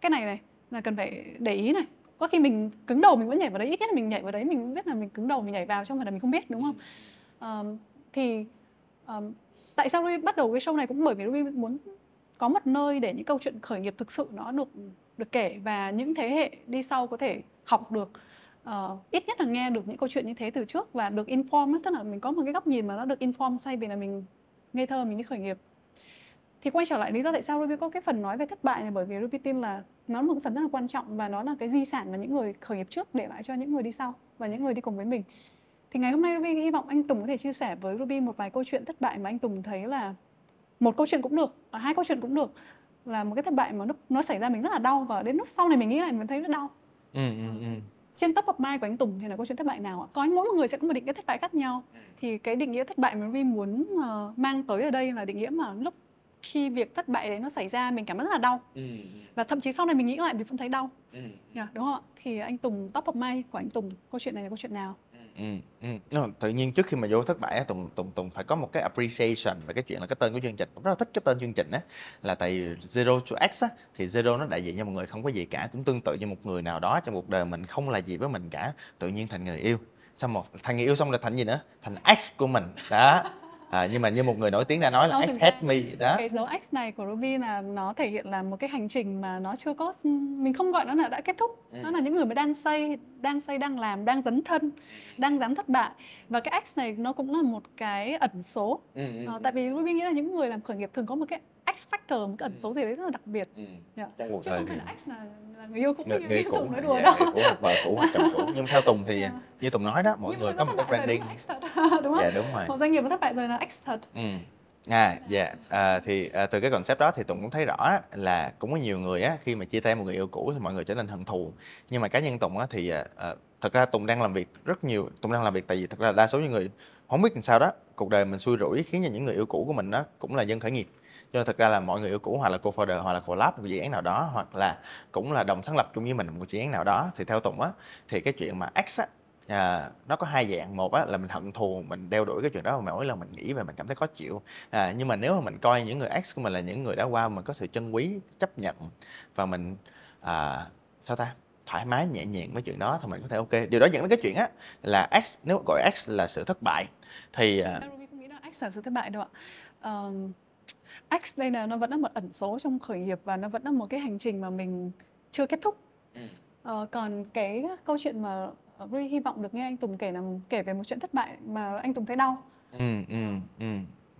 cái này này là cần phải để ý này. Có khi mình cứng đầu mình vẫn nhảy vào đấy ít nhất là mình nhảy vào đấy mình biết là mình cứng đầu mình nhảy vào trong phải là mình không biết đúng không? Um, thì um, tại sao Ruby bắt đầu cái show này cũng bởi vì Ruby muốn có một nơi để những câu chuyện khởi nghiệp thực sự nó được được kể và những thế hệ đi sau có thể học được. Uh, ít nhất là nghe được những câu chuyện như thế từ trước và được inform tức là mình có một cái góc nhìn mà nó được inform say vì là mình ngây thơ mình đi khởi nghiệp thì quay trở lại lý do tại sao Ruby có cái phần nói về thất bại này bởi vì Ruby tin là nó là một cái phần rất là quan trọng và nó là cái di sản mà những người khởi nghiệp trước để lại cho những người đi sau và những người đi cùng với mình thì ngày hôm nay Ruby hy vọng anh Tùng có thể chia sẻ với Ruby một vài câu chuyện thất bại mà anh Tùng thấy là một câu chuyện cũng được và hai câu chuyện cũng được là một cái thất bại mà nó nó xảy ra mình rất là đau và đến lúc sau này mình nghĩ lại mình thấy rất đau ừ, ừ, ừ. trên top of mind của anh Tùng thì là câu chuyện thất bại nào ạ? Có mỗi một người sẽ có một định nghĩa thất bại khác nhau. Thì cái định nghĩa thất bại mà Ruby muốn uh, mang tới ở đây là định nghĩa mà lúc khi việc thất bại đấy nó xảy ra mình cảm thấy rất là đau ừ. và thậm chí sau này mình nghĩ lại mình vẫn thấy đau ừ. yeah, đúng không ạ thì anh Tùng top of mind của anh Tùng câu chuyện này là câu chuyện nào Ừ, ừ. No, tự nhiên trước khi mà vô thất bại Tùng Tùng Tùng phải có một cái appreciation về cái chuyện là cái tên của chương trình. Tùng rất là thích cái tên chương trình á là tại Zero to X á thì Zero nó đại diện cho một người không có gì cả, cũng tương tự như một người nào đó trong cuộc đời mình không là gì với mình cả, tự nhiên thành người yêu. Xong một thành người yêu xong là thành gì nữa? Thành X của mình. Đó à, nhưng mà như một người nổi tiếng đã nói là X hate me đó. cái dấu X này của Ruby là nó thể hiện là một cái hành trình mà nó chưa có mình không gọi nó là đã kết thúc. Ừ. nó là những người mà đang xây đang xây đang làm đang dấn thân đang dám thất bại. Và cái X này nó cũng là một cái ẩn số. Ừ, ừ, à, tại vì Ruby nghĩ là những người làm khởi nghiệp thường có một cái X factor một cái ẩn ừ. số gì đấy rất là đặc biệt ừ. yeah. Dạ. Chứ không phải là X là, là người yêu cũ người, người cũ nói đùa dạ, đâu người cũ hoặc vợ cũ hoặc (laughs) chồng cũ nhưng theo Tùng thì yeah. Dạ. như Tùng nói đó mỗi Nhưng người có một cái branding (laughs) đúng không? Dạ đúng rồi một doanh nghiệp thất bại rồi là X thật ừ. À, dạ, à, thì à, từ cái concept đó thì Tùng cũng thấy rõ là cũng có nhiều người á khi mà chia tay một người yêu cũ thì mọi người trở nên hận thù nhưng mà cá nhân Tùng á thì à, à thật ra Tùng đang làm việc rất nhiều Tùng đang làm việc tại vì thật ra đa số những người không biết làm sao đó cuộc đời mình xui rủi khiến cho những người yêu cũ của mình đó cũng là dân khởi nghiệp cho nên thực ra là mọi người yêu cũ hoặc là co-founder hoặc là collab một dự án nào đó hoặc là cũng là đồng sáng lập chung với mình một dự án nào đó thì theo Tùng á thì cái chuyện mà X á à, nó có hai dạng. Một á là mình hận thù mình đeo đuổi cái chuyện đó mà mỗi lần mình nghĩ về mình cảm thấy khó chịu. À, nhưng mà nếu mà mình coi những người X của mình là những người đã qua mình có sự chân quý chấp nhận và mình à, sao ta thoải mái nhẹ nhàng với chuyện đó thì mình có thể ok. Điều đó dẫn đến cái chuyện á là X nếu gọi X là sự thất bại thì à, Ruby không nghĩ là X là sự thất bại đâu ạ. uh X đây là nó vẫn là một ẩn số trong khởi nghiệp và nó vẫn là một cái hành trình mà mình chưa kết thúc. Ừ. Ờ, còn cái câu chuyện mà Ruby hy vọng được nghe anh Tùng kể là kể về một chuyện thất bại mà anh Tùng thấy đau. ừ ừ ừ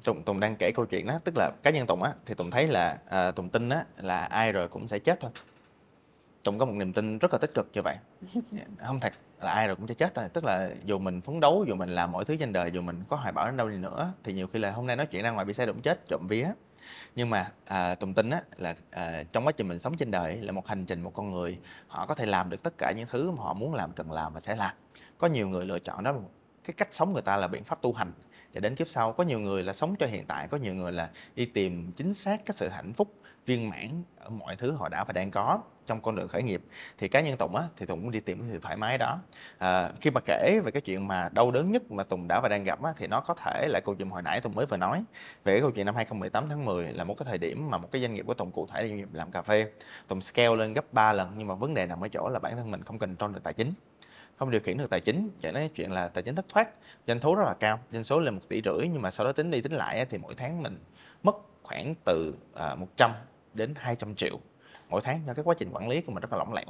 Tùng Tùng đang kể câu chuyện đó tức là cá nhân Tùng á thì Tùng thấy là à, Tùng tin á là ai rồi cũng sẽ chết thôi Tùng có một niềm tin rất là tích cực như (laughs) vậy không thật là ai rồi cũng sẽ chết thôi. Tức là dù mình phấn đấu dù mình làm mọi thứ trên đời dù mình có hoài bão đến đâu đi nữa thì nhiều khi là hôm nay nói chuyện ra ngoài bị xe đụng chết trộm vía. Nhưng mà à, Tùng tin á là à, trong quá trình mình sống trên đời là một hành trình một con người họ có thể làm được tất cả những thứ mà họ muốn làm cần làm và sẽ làm. Có nhiều người lựa chọn đó là cái cách sống người ta là biện pháp tu hành để đến kiếp sau. Có nhiều người là sống cho hiện tại có nhiều người là đi tìm chính xác cái sự hạnh phúc viên mãn ở mọi thứ họ đã và đang có trong con đường khởi nghiệp. Thì cá nhân Tùng á thì Tùng cũng đi tìm cái sự thoải mái đó. À, khi mà kể về cái chuyện mà đau đớn nhất mà Tùng đã và đang gặp á, thì nó có thể là câu chuyện hồi nãy Tùng mới vừa nói. Về cái câu chuyện năm 2018 tháng 10 là một cái thời điểm mà một cái doanh nghiệp của Tùng cụ thể là doanh nghiệp làm cà phê. Tùng scale lên gấp 3 lần nhưng mà vấn đề nằm ở chỗ là bản thân mình không cần control được tài chính không điều khiển được tài chính. Dẫn đến chuyện là tài chính thất thoát doanh thu rất là cao doanh số lên một tỷ rưỡi nhưng mà sau đó tính đi tính lại thì mỗi tháng mình mất khoảng từ à, 100 đến 200 triệu mỗi tháng cho cái quá trình quản lý của mình rất là lỏng lẻo.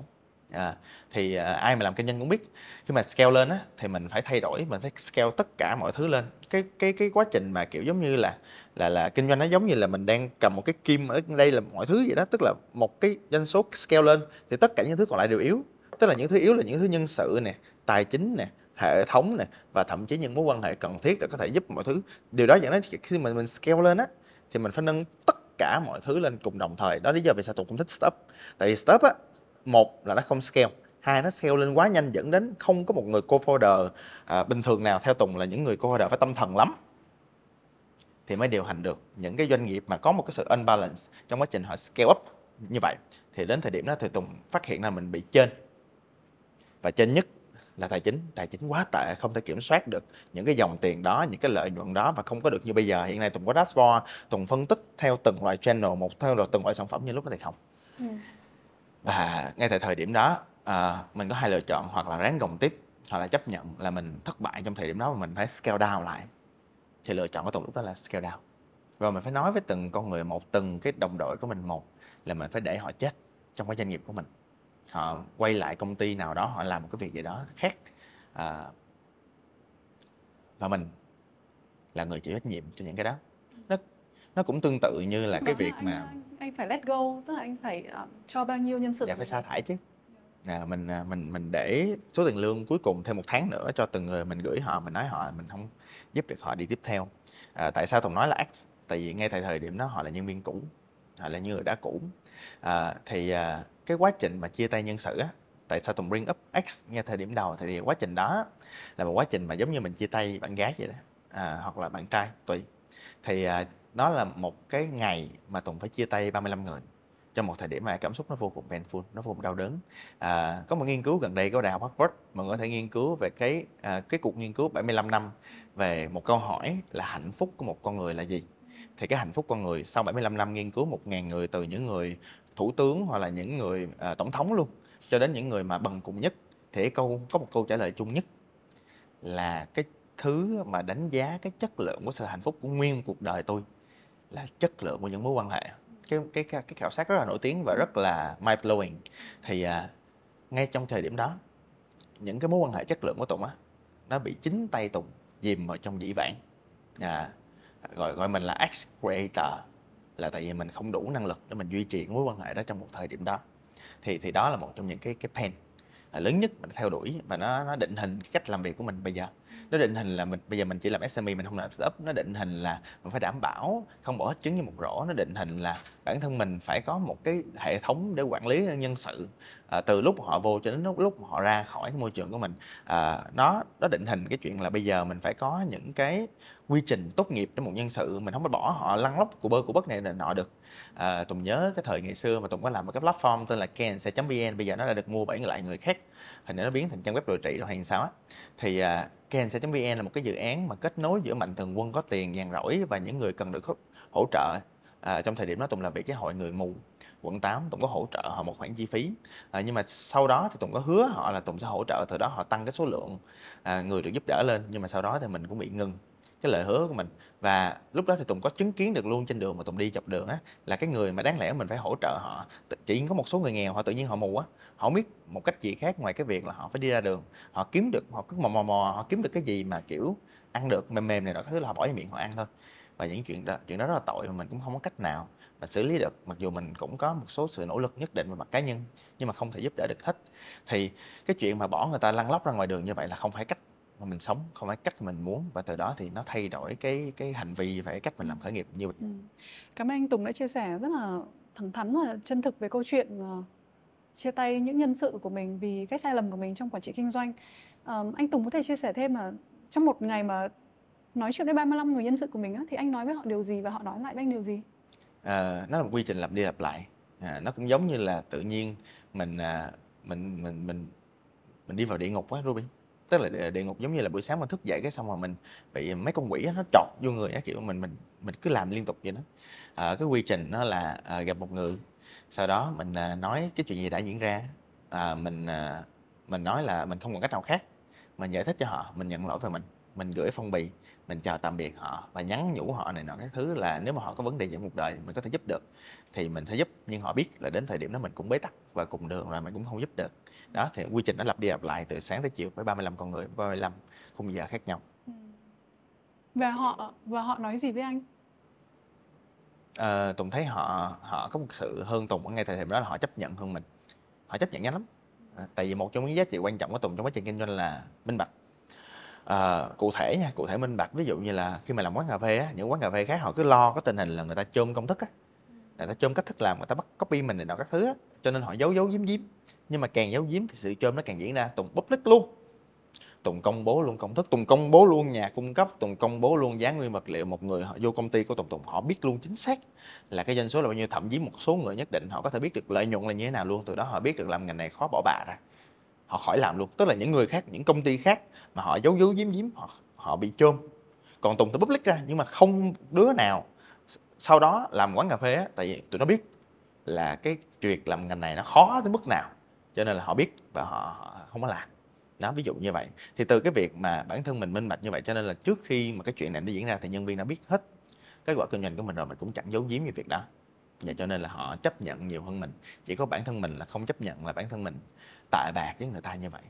À, thì à, ai mà làm kinh doanh cũng biết khi mà scale lên á thì mình phải thay đổi mình phải scale tất cả mọi thứ lên. Cái cái cái quá trình mà kiểu giống như là là là kinh doanh nó giống như là mình đang cầm một cái kim ở đây là mọi thứ vậy đó tức là một cái doanh số scale lên thì tất cả những thứ còn lại đều yếu. Tức là những thứ yếu là những thứ nhân sự nè tài chính nè hệ thống nè và thậm chí những mối quan hệ cần thiết để có thể giúp mọi thứ. Điều đó dẫn đến khi mình mình scale lên á thì mình phải nâng tất cả mọi thứ lên cùng đồng thời. Đó lý do vì sao tụi cũng thích startup. Tại vì startup á một là nó không scale hai nó scale lên quá nhanh dẫn đến không có một người co-founder à, bình thường nào theo Tùng là những người co-founder phải tâm thần lắm. Thì mới điều hành được. Những cái doanh nghiệp mà có một cái sự unbalance trong quá trình họ scale up như vậy thì đến thời điểm đó thì Tùng phát hiện là mình bị trên và trên nhất là tài chính. Tài chính quá tệ không thể kiểm soát được những cái dòng tiền đó những cái lợi nhuận đó và không có được như bây giờ. Hiện nay tùng có dashboard tùng phân tích theo từng loại channel một theo rồi từng loại sản phẩm như lúc đó thì không. Ừ. và ngay tại thời điểm đó à, mình có hai lựa chọn hoặc là ráng gồng tiếp hoặc là chấp nhận là mình thất bại trong thời điểm đó mà mình phải scale down lại. Thì lựa chọn của tùng lúc đó là scale down. Và mình phải nói với từng con người một từng cái đồng đội của mình một là mình phải để họ chết trong cái doanh nghiệp của mình họ quay lại công ty nào đó họ làm một cái việc gì đó khác. À, và mình là người chịu trách nhiệm cho những cái đó. Nó nó cũng tương tự như là cái Đó việc anh, mà anh, anh phải let go, tức là anh phải ờ, cho bao nhiêu nhân sự dạ phải sa thải chứ. À, mình à, mình mình để số tiền lương cuối cùng thêm một tháng nữa cho từng người mình gửi họ mình nói họ mình không giúp được họ đi tiếp theo. À, tại sao Tùng nói là X? Tại vì ngay tại thời điểm đó họ là nhân viên cũ họ là những người đã cũ à, thì à, cái quá trình mà chia tay nhân sự á tại sao Tùng bring up X ngay thời điểm đầu? Thì quá trình đó là một quá trình mà giống như mình chia tay bạn gái vậy đó à, hoặc là bạn trai tùy. Thì à, đó là một cái ngày mà Tùng phải chia tay 35 người. Trong một thời điểm mà cảm xúc nó vô cùng painful nó vô cùng đau đớn. À, có một nghiên cứu gần đây của đại học Harvard mọi người có thể nghiên cứu về cái à, cái cuộc nghiên cứu 75 năm về một câu hỏi là hạnh phúc của một con người là gì? Thì cái hạnh phúc con người sau 75 năm nghiên cứu 1.000 người từ những người thủ tướng hoặc là những người à, tổng thống luôn cho đến những người mà bần cùng nhất thì câu có một câu trả lời chung nhất là cái thứ mà đánh giá cái chất lượng của sự hạnh phúc của nguyên cuộc đời tôi là chất lượng của những mối quan hệ. Cái cái cái, cái khảo sát rất là nổi tiếng và rất là mind blowing thì à, ngay trong thời điểm đó những cái mối quan hệ chất lượng của Tùng á nó bị chính tay Tùng dìm vào trong dĩ vãng. À, gọi gọi mình là ex creator là tại vì mình không đủ năng lực để mình duy trì mối quan hệ đó trong một thời điểm đó. Thì thì đó là một trong những cái cái pain à, lớn nhất mình theo đuổi và nó nó định hình cái cách làm việc của mình bây giờ nó định hình là mình bây giờ mình chỉ làm SME mình không làm startup. Nó định hình là mình phải đảm bảo không bỏ hết trứng như một rổ. Nó định hình là bản thân mình phải có một cái hệ thống để quản lý nhân sự à, từ lúc họ vô cho đến lúc, lúc họ ra khỏi cái môi trường của mình. À, nó nó định hình cái chuyện là bây giờ mình phải có những cái quy trình tốt nghiệp cho một nhân sự. Mình không có bỏ họ lăn lóc của bơ của bất này là nọ được. À, tùng nhớ cái thời ngày xưa mà tùng có làm một cái platform tên là kense.vn bây giờ nó đã được mua bởi lại người khác. Hình như nó biến thành trang web đồi trị rồi hay sao á. Thì à, kense.vn là một cái dự án mà kết nối giữa mạnh thường quân có tiền nhàn rỗi và những người cần được hỗ trợ. À, trong thời điểm đó tùng làm việc với hội người mù quận 8 Tùng có hỗ trợ họ một khoản chi phí. À, nhưng mà sau đó thì Tùng có hứa họ là Tùng sẽ hỗ trợ từ đó họ tăng cái số lượng à, người được giúp đỡ lên. Nhưng mà sau đó thì mình cũng bị ngừng cái lời hứa của mình. Và lúc đó thì Tùng có chứng kiến được luôn trên đường mà Tùng đi dọc đường á, là cái người mà đáng lẽ mình phải hỗ trợ họ. Chỉ có một số người nghèo, họ tự nhiên họ mù á. Họ không biết một cách gì khác ngoài cái việc là họ phải đi ra đường. Họ kiếm được, họ cứ mò mò mò, họ kiếm được cái gì mà, kiểu, ăn được, mềm mềm này đó cái thứ là họ bỏ vào miệng họ ăn thôi. Và những chuyện đó chuyện đó rất là tội mà mình cũng không có cách nào mà xử lý được. Mặc dù mình cũng có một số sự nỗ lực nhất định về mặt cá nhân, nhưng mà không thể giúp đỡ được hết. Thì cái chuyện mà bỏ người ta lăn lóc ra ngoài đường như vậy là không phải cách mà mình sống không phải cách mình muốn và từ đó thì nó thay đổi cái cái hành vi và cái cách mình làm khởi nghiệp như vậy. Ừ. Cảm ơn anh Tùng đã chia sẻ rất là thẳng thắn và chân thực về câu chuyện uh, chia tay những nhân sự của mình vì cái sai lầm của mình trong quản trị kinh doanh. Uh, anh Tùng có thể chia sẻ thêm là trong một ngày mà nói chuyện với 35 người nhân sự của mình á, thì anh nói với họ điều gì và họ nói lại với anh điều gì? À, nó là một quy trình lặp đi lặp lại. À, nó cũng giống như là tự nhiên mình à, mình mình mình mình đi vào địa ngục quá Ruby tức là ờ, địa ngục giống như là buổi sáng mình thức dậy cái xong rồi mình bị mấy con quỷ nó chọt vô người á kiểu mình mình mình cứ làm liên tục vậy đó. À, cái quy trình nó là à, gặp một người sau đó mình à, nói cái chuyện gì đã diễn ra à, mình à, mình nói là mình không còn cách nào khác mình giải thích cho họ mình nhận lỗi về mình mình gửi phong bì mình chào tạm biệt họ và nhắn nhủ họ này nọ các thứ là nếu mà họ có vấn đề trong cuộc đời mình có thể giúp được. Thì mình sẽ giúp nhưng họ biết là đến thời điểm đó mình cũng bế tắc và cùng đường và mình cũng không giúp được. Đó thì quy trình nó lặp đi lặp lại từ sáng tới chiều với 35 con người 35 khung giờ khác nhau. Ừ. và họ và họ nói gì với anh? À, Tùng thấy họ họ có một sự hơn Tùng ở ngay thời điểm đó là họ chấp nhận hơn mình. Họ chấp nhận nhanh lắm. À, tại vì một trong những giá trị quan trọng của Tùng trong quá trình kinh doanh là minh bạch à, cụ thể nha cụ thể minh bạch. Ví dụ như là khi mà làm quán cà phê á những quán cà phê khác họ cứ lo có tình hình là người ta chôm công thức á. Người ta chôm cách thức làm người ta bắt copy mình này nọ các thứ á cho nên họ giấu giấu giếm giếm. Nhưng mà càng giấu giếm thì sự chôm nó càng diễn ra tùng public luôn. Tùng công bố luôn công thức, Tùng công bố luôn nhà cung cấp, Tùng công bố luôn giá nguyên vật liệu. Một người họ vô công ty của Tùng Tùng họ biết luôn chính xác là cái doanh số là bao nhiêu, thậm chí một số người nhất định họ có thể biết được lợi nhuận là như thế nào luôn. Từ đó họ biết được làm ngành này khó bỏ bạ ra họ khỏi làm luôn. Tức là những người khác những công ty khác mà họ giấu giấu giếm giếm họ họ bị chôm. Còn tùng thì public ra nhưng mà không đứa nào sau đó làm quán cà phê á tại vì tụi nó biết là cái việc làm ngành này nó khó tới mức nào cho nên là họ biết và họ, họ không có làm. Đó ví dụ như vậy. Thì từ cái việc mà bản thân mình minh bạch như vậy cho nên là trước khi mà cái chuyện này nó diễn ra thì nhân viên đã biết hết kết quả kinh doanh của mình rồi mình cũng chẳng giấu giếm như việc đó. Và cho nên là họ chấp nhận nhiều hơn mình. Chỉ có bản thân mình là không chấp nhận là bản thân mình tạ bạc với người ta như vậy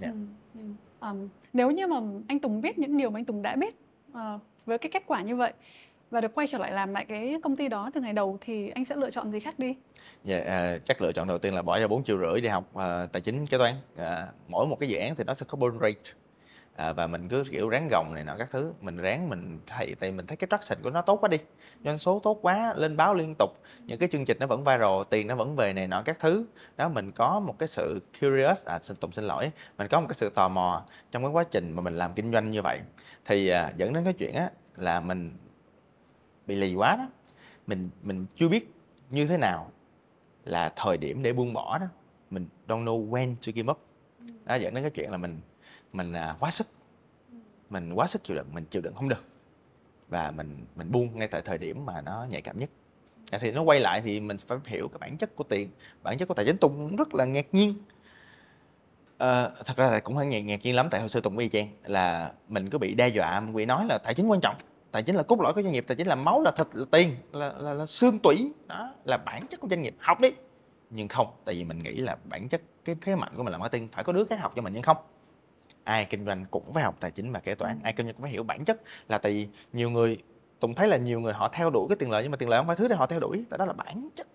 yeah. ừ, ừ. Um, nếu như mà anh Tùng biết những điều mà anh Tùng đã biết uh, với cái kết quả như vậy và được quay trở lại làm lại cái công ty đó từ ngày đầu thì anh sẽ lựa chọn gì khác đi? Dạ, yeah, uh, chắc lựa chọn đầu tiên là bỏ ra 4 triệu rưỡi đi học uh, tài chính kế toán. Uh, mỗi một cái dự án thì nó sẽ có burn rate à, và mình cứ kiểu ráng gồng này nọ các thứ. Mình ráng mình thấy tại mình thấy cái traction của nó tốt quá đi. Doanh số tốt quá lên báo liên tục. Những cái chương trình nó vẫn viral tiền nó vẫn về này nọ các thứ. Đó mình có một cái sự curious à xin tùng xin lỗi mình có một cái sự tò mò trong cái quá trình mà mình làm kinh doanh như vậy. Thì à, dẫn đến cái chuyện á là mình bị lì quá đó. Mình mình chưa biết như thế nào là thời điểm để buông bỏ đó. Mình don't know when to give up. Đó dẫn đến cái chuyện là mình mình à, quá sức. Mình quá sức chịu đựng mình chịu đựng không được. Và mình mình buông ngay tại thời điểm mà nó nhạy cảm nhất. À, thì nó quay lại thì mình phải hiểu cái bản chất của tiền. Bản chất của tài chính tùng rất là ngạc nhiên. À, thật ra là cũng hơi ngạc, ngạc nhiên lắm tại hồi xưa tùng y chang là mình cứ bị đe dọa mình bị nói là tài chính quan trọng. Tài chính là cốt lõi của doanh nghiệp tài chính là máu là thịt là tiền là, là, là xương tủy. Đó là bản chất của doanh nghiệp. Học đi. Nhưng không tại vì mình nghĩ là bản chất cái thế mạnh của mình là marketing. Phải có đứa khác học cho mình nhưng không ai kinh doanh cũng phải học tài chính và kế toán ai kinh doanh cũng phải hiểu bản chất là tại vì nhiều người tùng thấy là nhiều người họ theo đuổi cái tiền lợi nhưng mà tiền lợi không phải thứ để họ theo đuổi tại đó là bản chất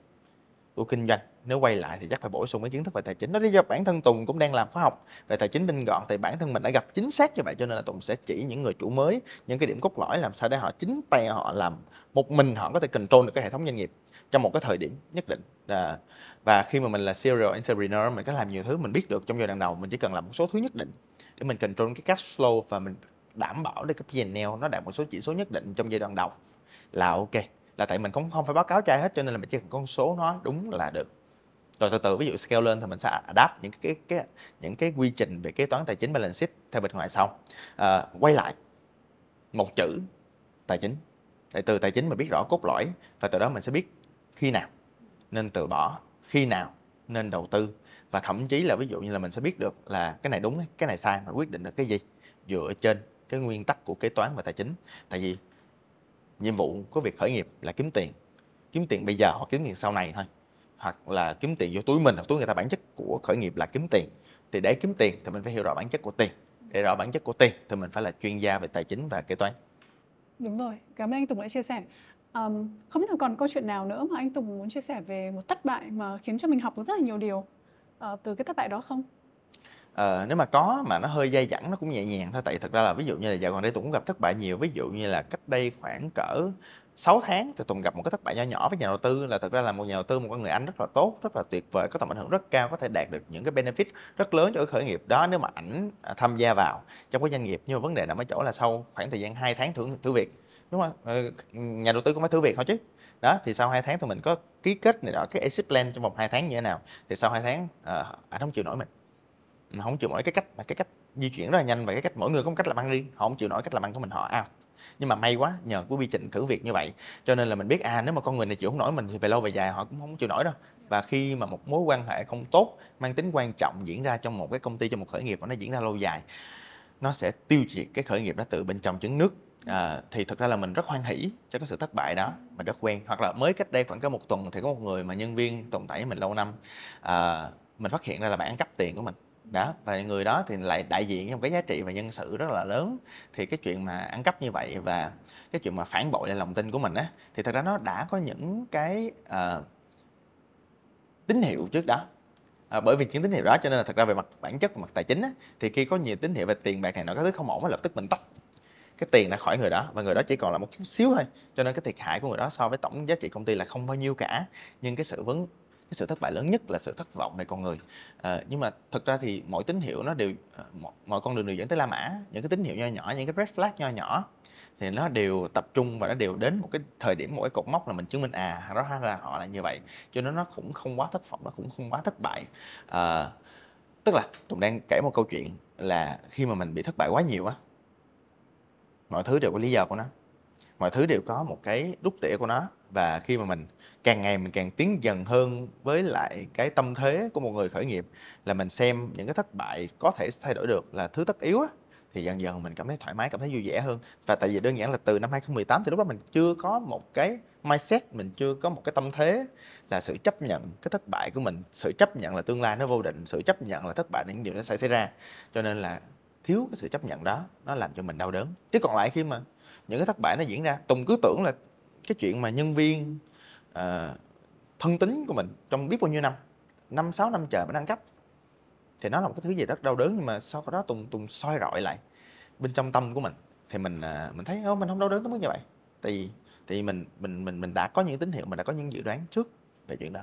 của kinh doanh. Nếu quay lại thì chắc phải bổ sung cái kiến thức về tài chính. Đó lý do bản thân Tùng cũng đang làm khóa học về tài chính tinh gọn thì bản thân mình đã gặp chính xác như vậy cho nên là Tùng sẽ chỉ những người chủ mới những cái điểm cốt lõi làm sao để họ chính tay họ làm một mình họ có thể control được cái hệ thống doanh nghiệp trong một cái thời điểm nhất định. À, và khi mà mình là serial entrepreneur mình có làm nhiều thứ mình biết được trong giai đoạn đầu mình chỉ cần làm một số thứ nhất định để mình control cái cash flow và mình đảm bảo để cái P&L nó đạt một số chỉ số nhất định trong giai đoạn đầu là ok. Là tại mình cũng không phải báo cáo cho ai hết cho nên là mình chỉ cần con số nó đúng là được. Rồi từ từ ví dụ scale lên thì mình sẽ adapt những cái, cái, cái những cái quy trình về kế toán tài chính balance sheet theo bên ngoài sau. À, quay lại một chữ tài chính. Tại từ tài chính mình biết rõ cốt lõi và từ đó mình sẽ biết khi nào nên từ bỏ, khi nào nên đầu tư. Và thậm chí là ví dụ như là mình sẽ biết được là cái này đúng, cái này sai mà quyết định được cái gì dựa trên cái nguyên tắc của kế toán và tài chính. Tại vì nhiệm vụ của việc khởi nghiệp là kiếm tiền kiếm tiền bây giờ hoặc kiếm tiền sau này thôi, hoặc là kiếm tiền vô túi mình, hoặc túi người ta bản chất của khởi nghiệp là kiếm tiền. Thì để kiếm tiền thì mình phải hiểu rõ bản chất của tiền, để rõ bản chất của tiền thì mình phải là chuyên gia về tài chính và kế toán. Đúng rồi. Cảm ơn anh Tùng đã chia sẻ um, không biết là còn câu chuyện nào nữa mà anh Tùng muốn chia sẻ về một thất bại mà khiến cho mình học được rất là nhiều điều uh, từ cái thất bại đó không? Ờ, nếu mà có mà nó hơi dai dẳng nó cũng nhẹ nhàng thôi. Tại thực ra là ví dụ như là dạo gần đây Tùng cũng gặp thất bại nhiều. Ví dụ như là cách đây khoảng cỡ 6 tháng thì Tùng gặp một cái thất bại nhỏ nhỏ với nhà đầu tư. Là thực ra là một nhà đầu tư một con người Anh rất là tốt rất là tuyệt vời có tầm ảnh hưởng rất cao có thể đạt được những cái benefit rất lớn cho cái khởi nghiệp đó nếu mà ảnh à, tham gia vào trong cái doanh nghiệp. Nhưng mà vấn đề nằm ở chỗ là sau khoảng thời gian 2 tháng thử thử việc đúng không ờ, nhà đầu tư cũng phải thử việc thôi chứ. Đó thì sau 2 tháng thì mình có ký kết này đó cái exit plan trong vòng 2 tháng như thế nào thì sau 2 tháng uh, không chịu nổi mình. Mình không chịu nổi cái cách mà cái cách di chuyển rất là nhanh và cái cách mỗi người có một cách làm ăn riêng họ không chịu nổi cách làm ăn của mình họ out. Nhưng mà may quá nhờ cái quy trình thử việc như vậy cho nên là mình biết à nếu mà con người này chịu không nổi mình thì về lâu về dài họ cũng không chịu nổi đâu. Và khi mà một mối quan hệ không tốt mang tính quan trọng diễn ra trong một cái công ty trong một khởi nghiệp và nó diễn ra lâu dài nó sẽ tiêu diệt cái khởi nghiệp đó từ bên trong trứng nước à, thì thực ra là mình rất hoan hỷ cho cái sự thất bại đó mình rất quen. Hoặc là mới cách đây khoảng có một tuần thì có một người mà nhân viên tồn tại với mình lâu năm à, mình phát hiện ra là bạn ăn cắp tiền của mình. Đó và người đó thì lại đại diện cho một cái giá trị và nhân sự rất là lớn. Thì cái chuyện mà ăn cắp như vậy và cái chuyện mà phản bội lại lòng tin của mình á thì thật ra nó đã có những cái uh, tín hiệu trước đó. À, bởi vì những tín hiệu đó cho nên là thật ra về mặt bản chất và mặt tài chính á, thì khi có nhiều tín hiệu về tiền bạc này nó có thứ không ổn lập tức mình tắt cái tiền đã khỏi người đó và người đó chỉ còn là một chút xíu thôi. Cho nên cái thiệt hại của người đó so với tổng giá trị công ty là không bao nhiêu cả. Nhưng cái sự vấn cái sự thất bại lớn nhất là sự thất vọng về con người. À, nhưng mà thực ra thì mọi tín hiệu nó đều ờ, mọi, mọi con đường đều dẫn tới La Mã. Những cái tín hiệu nho nhỏ những cái red flag nho nhỏ thì nó đều tập trung và nó đều đến một cái thời điểm một cái cột mốc là mình chứng minh à đó là họ là như vậy. Cho nên nó cũng không quá thất vọng nó cũng không quá thất bại. À, tức là tùng đang kể một câu chuyện là khi mà mình bị thất bại quá nhiều á mọi thứ đều có lý do của nó. Mọi thứ đều có một cái đúc tỉa của nó. Và khi mà mình, càng ngày mình càng tiến dần hơn với lại cái tâm thế của một người khởi nghiệp, là mình xem những cái thất bại có thể thay đổi được là thứ tất yếu á, thì dần dần mình cảm thấy thoải mái, cảm thấy vui vẻ hơn. Và tại vì đơn giản là từ năm 2018 thì lúc đó mình chưa có một cái mindset, mình chưa có một cái tâm thế là sự chấp nhận cái thất bại của mình, sự chấp nhận là tương lai nó vô định, sự chấp nhận là thất bại là những điều nó sẽ xảy ra. Cho nên là thiếu cái sự chấp nhận đó nó làm cho mình đau đớn. Chứ còn lại khi mà những cái thất bại nó diễn ra tùng cứ tưởng là cái chuyện mà nhân viên uh, thân tín của mình trong biết bao nhiêu năm năm sáu năm trời mới ăn cắp thì nó là một cái thứ gì rất đau đớn. Nhưng mà sau đó tùng tùng soi rọi lại bên trong tâm của mình thì mình uh, mình thấy không mình không đau đớn tới mức như vậy. Tại vì tại vì mình mình mình mình đã có những tín hiệu mình đã có những dự đoán trước về chuyện đó.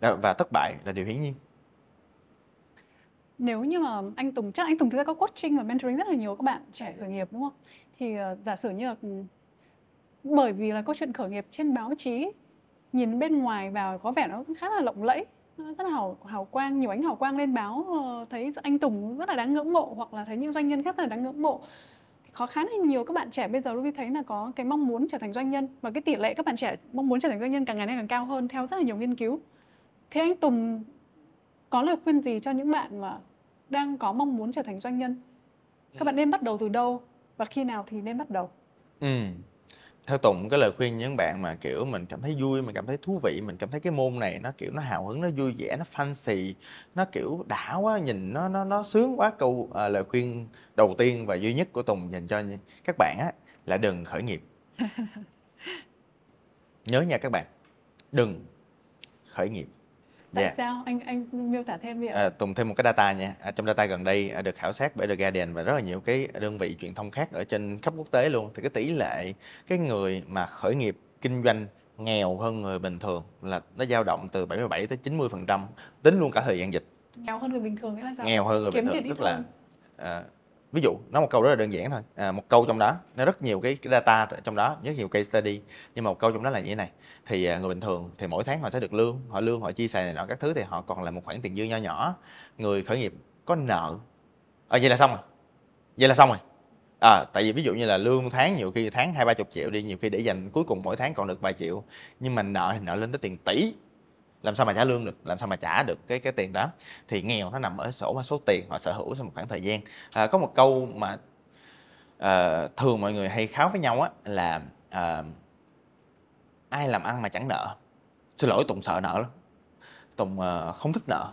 Ờ, và thất bại là điều hiển nhiên nếu như mà anh Tùng chắc anh Tùng thực ra có coaching và mentoring rất là nhiều các bạn trẻ khởi nghiệp đúng không? Thì uh, giả sử như là ừ, bởi vì là câu chuyện khởi nghiệp trên báo chí nhìn bên ngoài vào có vẻ nó khá là lộng lẫy rất là hào hào quang nhiều ánh hào quang lên báo uh, thấy anh Tùng rất là đáng ngưỡng mộ hoặc là thấy những doanh nhân khác rất là đáng ngưỡng mộ khó khá là nhiều các bạn trẻ bây giờ Ruby thấy là có cái mong muốn trở thành doanh nhân và cái tỷ lệ các bạn trẻ mong muốn trở thành doanh nhân càng ngày nay càng cao hơn theo rất là nhiều nghiên cứu. Thế anh Tùng có lời khuyên gì cho những bạn mà đang có mong muốn trở thành doanh nhân? Các bạn nên bắt đầu từ đâu và khi nào thì nên bắt đầu? Ừ. Theo Tùng cái lời khuyên những bạn mà kiểu mình cảm thấy vui mình cảm thấy thú vị mình cảm thấy cái môn này nó kiểu nó hào hứng nó vui vẻ nó fancy nó kiểu đã quá nhìn nó nó nó sướng quá. Câu à, lời khuyên đầu tiên và duy nhất của Tùng dành cho các bạn á là đừng khởi nghiệp. (laughs) Nhớ nha các bạn đừng khởi nghiệp. Tại Dạ. sao? Anh anh miêu tả thêm đi ạ. À, Tùng thêm một cái data nha. À, trong data gần đây à, được khảo sát bởi The Guardian và rất là nhiều cái đơn vị truyền thông khác ở trên khắp quốc tế luôn. Thì cái tỷ lệ cái người mà khởi nghiệp kinh doanh nghèo hơn người bình thường là nó dao động từ 77 tới 90 phần trăm tính luôn cả thời gian dịch Nghèo hơn người bình thường nghĩa là sao? nghèo hơn người Kiếm bình thường tức là à, ví dụ nói một câu rất là đơn giản thôi. À, một câu trong đó nó rất nhiều cái, cái data trong đó rất nhiều case study. Nhưng mà một câu trong đó là như thế này. Thì à, người bình thường thì mỗi tháng họ sẽ được lương họ lương họ chia sẻ này nọ các thứ thì họ còn là một khoản tiền dư nho nhỏ. Người khởi nghiệp có nợ. À, vậy là xong rồi. Vậy là xong rồi. À, tại vì ví dụ như là lương tháng nhiều khi tháng hai ba chục triệu đi nhiều khi để dành cuối cùng mỗi tháng còn được vài triệu. Nhưng mà nợ thì nợ lên tới tiền tỷ làm sao mà trả lương được? Làm sao mà trả được cái cái tiền đó? Thì nghèo nó nằm ở sổ số tiền họ sở hữu trong một khoảng thời gian. À, có một câu mà à, thường mọi người hay kháo với nhau á là à, ai làm ăn mà chẳng nợ? Xin lỗi tùng sợ nợ lắm. Tùng à, không thích nợ.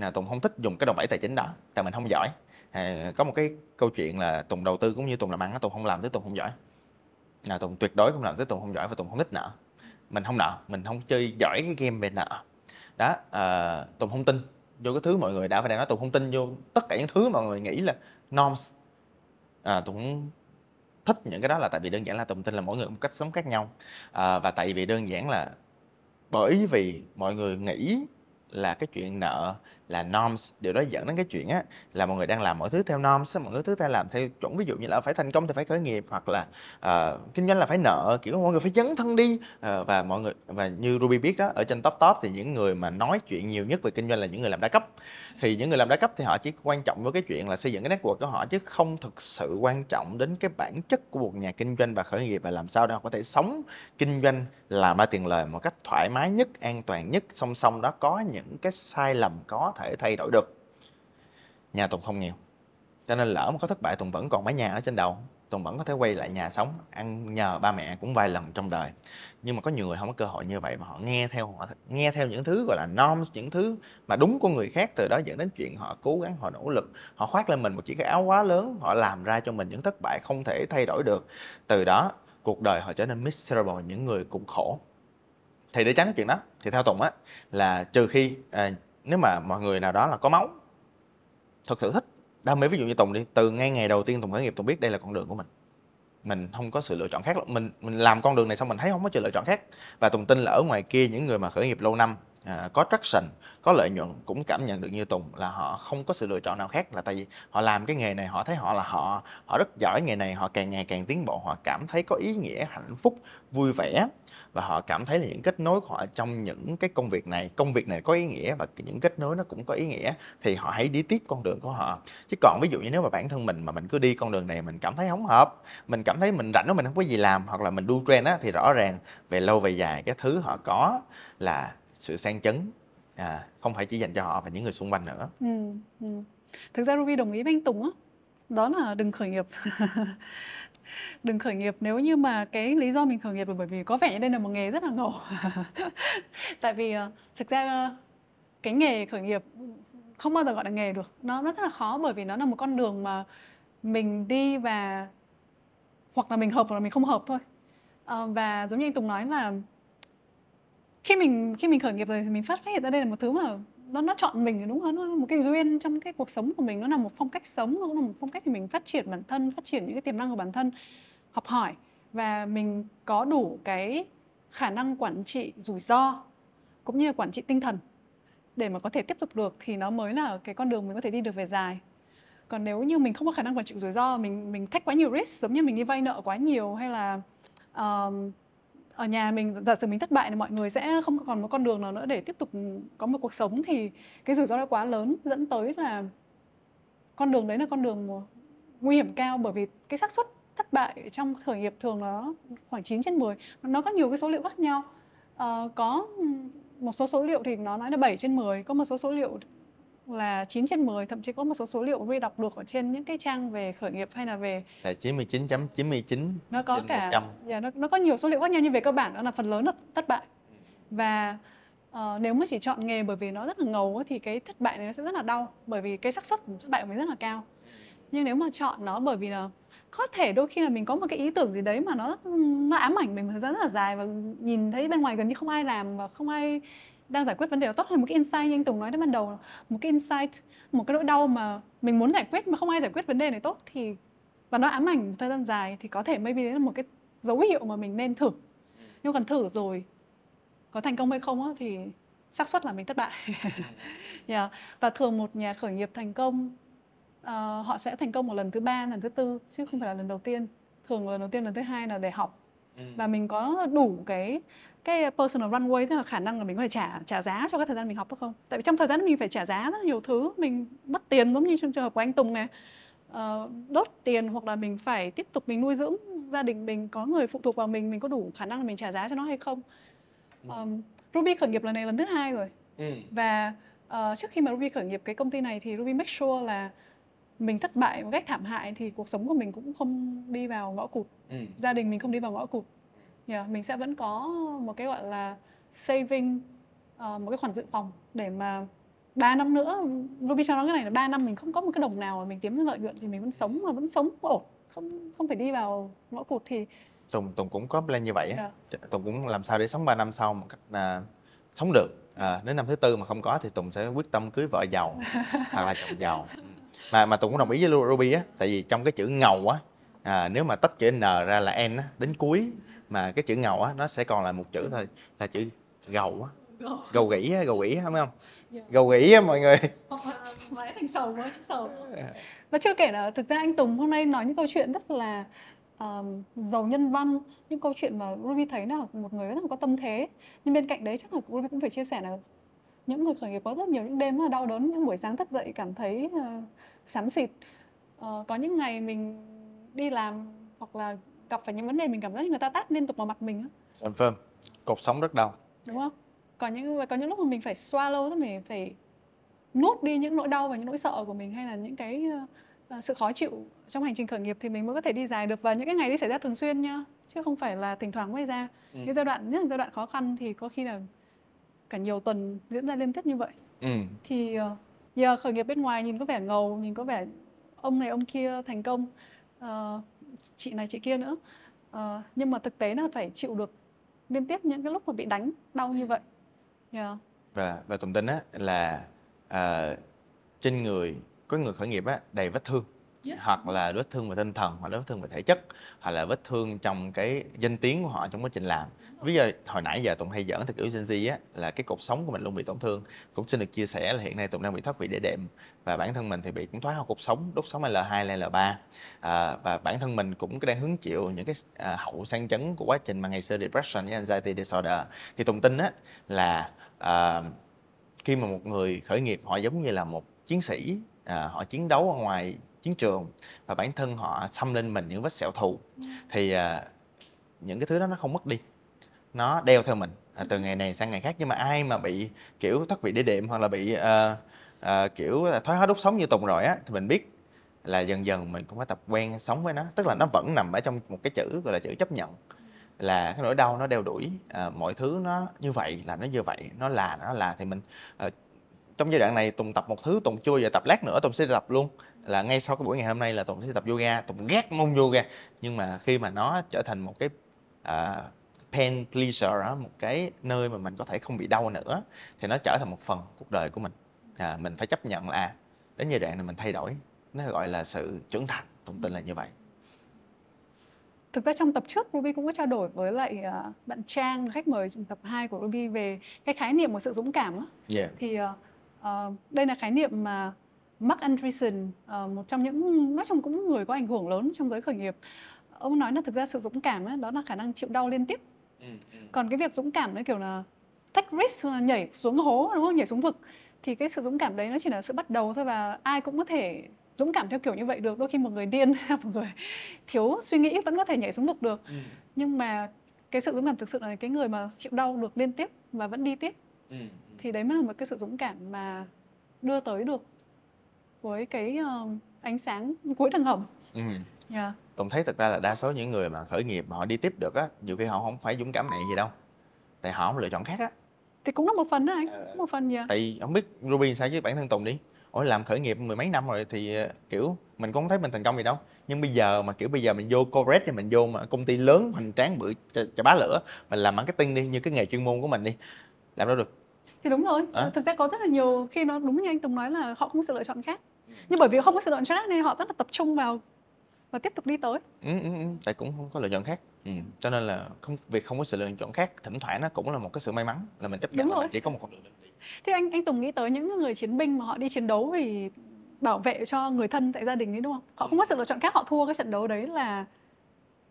À, tùng không thích dùng cái đòn bẩy tài chính đó tại mình không giỏi. À, có một cái câu chuyện là tùng đầu tư cũng như tùng làm ăn á tùng không làm tới tùng không giỏi. Là tùng tuyệt đối không làm tới tùng không giỏi và tùng không thích nợ mình không nợ mình không chơi giỏi cái game về nợ. Đó à, tùng không tin vô cái thứ mọi người đã và đang nói tùng không tin vô tất cả những thứ mọi người nghĩ là norms. À, tùng thích những cái đó là tại vì đơn giản là tùng tin là mỗi người có một cách sống khác nhau. À, và tại vì đơn giản là bởi vì mọi người nghĩ là cái chuyện nợ là norms. Điều đó dẫn đến cái chuyện á là mọi người đang làm mọi thứ theo norms mọi mọi thứ ta làm theo chuẩn. Ví dụ như là phải thành công thì phải khởi nghiệp hoặc là uh, kinh doanh là phải nợ kiểu mọi người phải dấn thân đi. Uh, và mọi người và như Ruby biết đó ở trên top top thì những người mà nói chuyện nhiều nhất về kinh doanh là những người làm đa cấp. Thì những người làm đa cấp thì họ chỉ quan trọng với cái chuyện là xây dựng cái network của họ chứ không thực sự quan trọng đến cái bản chất của một nhà kinh doanh và khởi nghiệp và làm sao để họ có thể sống kinh doanh làm ra tiền lời một cách thoải mái nhất an toàn nhất song song đó có những cái sai lầm có thể thay đổi được. Nhà Tùng không nghèo cho nên lỡ mà có thất bại Tùng vẫn còn mái nhà ở trên đầu. Tùng vẫn có thể quay lại nhà sống ăn nhờ ba mẹ cũng vài lần trong đời. Nhưng mà có nhiều người không có cơ hội như vậy mà họ nghe theo họ nghe theo những thứ gọi là norms những thứ mà đúng của người khác. Từ đó dẫn đến chuyện họ cố gắng họ nỗ lực họ khoác lên mình một chiếc cái áo quá lớn họ làm ra cho mình những thất bại không thể thay đổi được. Từ đó cuộc đời họ trở nên miserable những người cũng khổ. Thì để tránh chuyện đó thì theo Tùng á là trừ khi à, nếu mà mọi người nào đó là có máu thật sự thích đam mê ví dụ như Tùng đi từ ngay ngày đầu tiên Tùng khởi nghiệp Tùng biết đây là con đường của mình. Mình không có sự lựa chọn khác mình mình làm con đường này xong mình thấy không có sự lựa chọn khác. Và Tùng tin là ở ngoài kia những người mà khởi nghiệp lâu năm à, có traction có lợi nhuận cũng cảm nhận được như Tùng là họ không có sự lựa chọn nào khác. Là tại vì họ làm cái nghề này họ thấy họ là họ họ rất giỏi nghề này họ càng ngày càng tiến bộ họ cảm thấy có ý nghĩa hạnh phúc vui vẻ và họ cảm thấy là những kết nối của họ trong những cái công việc này công việc này có ý nghĩa và những kết nối nó cũng có ý nghĩa thì họ hãy đi tiếp con đường của họ chứ còn ví dụ như nếu mà bản thân mình mà mình cứ đi con đường này mình cảm thấy không hợp mình cảm thấy mình rảnh đó mình không có gì làm hoặc là mình đu trend á thì rõ ràng về lâu về dài cái thứ họ có là sự sang chấn à, không phải chỉ dành cho họ và những người xung quanh nữa Ừ, ừ. Thực ra Ruby đồng ý với anh Tùng á. Đó là đừng khởi nghiệp. (laughs) đừng khởi nghiệp nếu như mà cái lý do mình khởi nghiệp là bởi vì có vẻ như đây là một nghề rất là ngầu. (laughs) Tại vì ờ, thực ra ờ, cái nghề khởi nghiệp không bao giờ gọi là nghề được. Nó nó rất là khó bởi vì nó là một con đường mà mình đi và hoặc là mình hợp hoặc là mình không hợp thôi. Ờ, và giống như anh Tùng nói là khi mình khi mình khởi nghiệp rồi thì mình phát hiện ra đây là một thứ mà nó nó chọn mình đúng không? Nó là một cái duyên trong cái cuộc sống của mình, nó là một phong cách sống, nó cũng là một phong cách để mình phát triển bản thân, phát triển những cái tiềm năng của bản thân, học hỏi và mình có đủ cái khả năng quản trị rủi ro cũng như là quản trị tinh thần để mà có thể tiếp tục được thì nó mới là cái con đường mình có thể đi được về dài. Còn nếu như mình không có khả năng quản trị rủi ro, mình mình thách quá nhiều risk giống như mình đi vay nợ quá nhiều hay là um, ở nhà mình giả sử mình thất bại thì mọi người sẽ không còn một con đường nào nữa để tiếp tục có một cuộc sống thì cái rủi ro nó quá lớn dẫn tới là con đường đấy là con đường nguy hiểm cao bởi vì cái xác suất thất bại trong khởi nghiệp thường nó khoảng 9 trên 10 nó có nhiều cái số liệu khác nhau. À, có một số số liệu thì nó nói là 7 trên 10 có một số số liệu là 9 trên 10 thậm chí có một số số liệu Ruby đọc được ở trên những cái trang về khởi nghiệp hay là về là 99.99 nó có trên cả 100 dạ, nó, nó có nhiều số liệu khác nhau nhưng về cơ bản đó là phần lớn là thất bại. Và ờ, nếu mà chỉ chọn nghề bởi vì nó rất là ngầu thì cái thất bại này nó sẽ rất là đau bởi vì cái xác suất thất bại của mình rất là cao. Nhưng nếu mà chọn nó bởi vì là có thể đôi khi là mình có một cái ý tưởng gì đấy mà nó nó ám ảnh mình một thời gian rất là dài và nhìn thấy bên ngoài gần như không ai làm và không ai đang giải quyết vấn đề đó tốt hơn một cái insight như anh Tùng nói đến ban đầu. Một cái insight một cái nỗi đau mà mình muốn giải quyết mà không ai giải quyết vấn đề này tốt thì và nó ám ảnh một thời gian dài thì có thể maybe đấy là một cái dấu hiệu mà mình nên thử. Nhưng còn thử rồi có thành công hay không á, thì xác suất là mình thất bại. (laughs) Yeah. và thường một nhà khởi nghiệp thành công uh, họ sẽ thành công một lần thứ ba lần thứ tư chứ không phải là lần đầu tiên. Thường lần đầu tiên lần thứ hai là để học ừ. và mình có đủ cái cái personal runway tức là khả năng là mình có thể trả trả giá cho cái thời gian mình học được không? Tại vì trong thời gian mình phải trả giá rất là nhiều thứ mình mất tiền giống như trong trường hợp của anh Tùng này uh, đốt tiền hoặc là mình phải tiếp tục mình nuôi dưỡng gia đình mình có người phụ thuộc vào mình mình có đủ khả năng là mình trả giá cho nó hay không? Um, Ruby khởi nghiệp lần này lần thứ hai rồi. Ừ. và uh, trước khi mà Ruby khởi nghiệp cái công ty này thì Ruby make sure là mình thất bại một cách thảm hại thì cuộc sống của mình cũng không đi vào ngõ cụt ừ. gia đình mình không đi vào ngõ cụt yeah, mình sẽ vẫn có một cái gọi là saving uh, một cái khoản dự phòng để mà 3 năm nữa Ruby cho nó cái này là 3 năm mình không có một cái đồng nào mà mình kiếm ra lợi nhuận thì mình vẫn sống mà vẫn sống ổn không không phải đi vào ngõ cụt thì Tùng Tùng cũng có plan như vậy á. Yeah. Tùng cũng làm sao để sống 3 năm sau một cách là sống được. À, đến năm thứ tư mà không có thì Tùng sẽ quyết tâm cưới vợ giàu (laughs) hoặc là chồng giàu. Mà mà Tùng cũng đồng ý với Ruby á, tại vì trong cái chữ ngầu á, à, nếu mà tách chữ N ra là N á, đến cuối mà cái chữ ngầu á nó sẽ còn là một chữ thôi là chữ gầu á. Gầu gỉ á, gầu gỉ không? Yeah. Dạ. Gầu gỉ á mọi người. (laughs) Hoặc thành sầu quá chứ sầu. Và chưa kể là thực ra anh Tùng hôm nay nói những câu chuyện rất là um, giàu nhân văn những câu chuyện mà Ruby thấy là một người rất là có tâm thế nhưng bên cạnh đấy chắc là Ruby cũng phải chia sẻ là những người khởi nghiệp có rất nhiều những đêm rất là đau đớn những buổi sáng thức dậy cảm thấy uh, xám xịt. Uh, có những ngày mình đi làm hoặc là gặp phải những vấn đề mình cảm giác như người ta tát liên tục vào mặt mình confirm cột sống rất đau. Đúng không? Còn những có những lúc mà mình phải swallow tức mình phải nuốt đi những nỗi đau và những nỗi sợ của mình hay là những cái uh, sự khó chịu trong hành trình khởi nghiệp thì mình mới có thể đi dài được. Và những cái ngày đi xảy ra thường xuyên nhá chứ không phải là thỉnh thoảng mới ra. Ừ. cái giai đoạn nhất là giai đoạn khó khăn thì có khi là cả nhiều tuần diễn ra liên tiếp như vậy ừ. thì uh, giờ khởi nghiệp bên ngoài nhìn có vẻ ngầu nhìn có vẻ ông này ông kia thành công uh, chị này chị kia nữa uh, nhưng mà thực tế là phải chịu được liên tiếp những cái lúc mà bị đánh đau như vậy yeah. và và tùng tin á là uh, trên người có người khởi nghiệp á đầy vết thương yes. hoặc là vết thương về tinh thần hoặc là vết thương về thể chất hoặc là vết thương trong cái danh tiếng của họ trong quá trình làm. Ví dụ hồi nãy giờ tùng hay giỡn theo kiểu Gen Z á là cái cột sống của mình luôn bị tổn thương. Cũng xin được chia sẻ là hiện nay tùng đang bị thoát vị đĩa đệm và bản thân mình thì bị cũng thoái hóa cột sống đốt sống L2 L3 à, và bản thân mình cũng đang hứng chịu những cái à, hậu sang chấn của quá trình mà ngày xưa depression với anxiety disorder. Thì tùng tin á là à, khi mà một người khởi nghiệp họ giống như là một chiến sĩ à, họ chiến đấu ở ngoài chiến trường và bản thân họ xăm lên mình những vết sẹo thù thì à, những cái thứ đó nó không mất đi. Nó đeo theo mình à, từ ngày này sang ngày khác. Nhưng mà ai mà bị kiểu thoát vị đĩa đệm hoặc là bị à, à, kiểu thoái hóa đốt sống như tùng rồi á thì mình biết là dần dần mình cũng phải tập quen sống với nó. Tức là nó vẫn nằm ở trong một cái chữ gọi là chữ chấp nhận. Là cái nỗi đau nó đeo đuổi à, mọi thứ nó như vậy là nó như vậy nó là nó là. Thì mình à, trong giai đoạn này tùng tập một thứ tùng chưa giờ tập lát nữa tùng sẽ tập luôn là ngay sau cái buổi ngày hôm nay là tùng sẽ tập yoga tùng ghét môn yoga nhưng mà khi mà nó trở thành một cái uh, pain pleasure đó, một cái nơi mà mình có thể không bị đau nữa thì nó trở thành một phần cuộc đời của mình à, mình phải chấp nhận là à, đến giai đoạn này mình thay đổi nó gọi là sự trưởng thành tùng tin là như vậy Thực ra trong tập trước Ruby cũng có trao đổi với lại uh, bạn Trang khách mời trong tập 2 của Ruby về cái khái niệm của sự dũng cảm. Yeah. Thì uh, Uh, đây là khái niệm mà Mark Andreessen, uh, một trong những nói chung cũng người có ảnh hưởng lớn trong giới khởi nghiệp. Ông nói là thực ra sự dũng cảm ấy, đó là khả năng chịu đau liên tiếp. Ừ, ừ. Còn cái việc dũng cảm đấy kiểu là take risk nhảy xuống hố đúng không? Nhảy xuống vực thì cái sự dũng cảm đấy nó chỉ là sự bắt đầu thôi và ai cũng có thể dũng cảm theo kiểu như vậy được. Đôi khi một người điên (laughs) một người thiếu suy nghĩ vẫn có thể nhảy xuống vực được. Ừ. Nhưng mà cái sự dũng cảm thực sự là cái người mà chịu đau được liên tiếp và vẫn đi tiếp. Ừ thì đấy mới là một cái sự dũng cảm mà đưa tới được với cái uh, ánh sáng cuối đường hầm. Ừ. yeah. Tùng thấy thực ra là đa số những người mà khởi nghiệp mà họ đi tiếp được á nhiều khi họ không phải dũng cảm này gì đâu. Tại họ không lựa chọn khác á. Thì cũng là một phần đó anh ờ, một phần gì tại không biết Ruby sao với bản thân Tùng đi. Ủa làm khởi nghiệp mười mấy năm rồi thì ờ, kiểu mình cũng không thấy mình thành công gì đâu. Nhưng bây giờ mà kiểu bây giờ mình vô corporate thì mình vô mà công ty lớn hoành tráng bự chà, bá lửa mình làm marketing đi như cái nghề chuyên môn của mình đi làm đâu được. Thì đúng rồi. À. thực ra có rất là nhiều khi nó đúng như anh Tùng nói là họ không có sự lựa chọn khác nhưng bởi vì không có sự lựa chọn khác nên họ rất là tập trung vào và tiếp tục đi tới. Ừ, ừ, ừ, tại cũng không có lựa chọn khác. Ừ. cho nên là không việc không có sự lựa chọn khác thỉnh thoảng nó cũng là một cái sự may mắn là mình chấp nhận là chỉ có một con đường Thế anh anh Tùng nghĩ tới những người chiến binh mà họ đi chiến đấu vì bảo vệ cho người thân tại gia đình ấy đúng không? Họ không có sự lựa chọn khác, họ thua cái trận đấu đấy là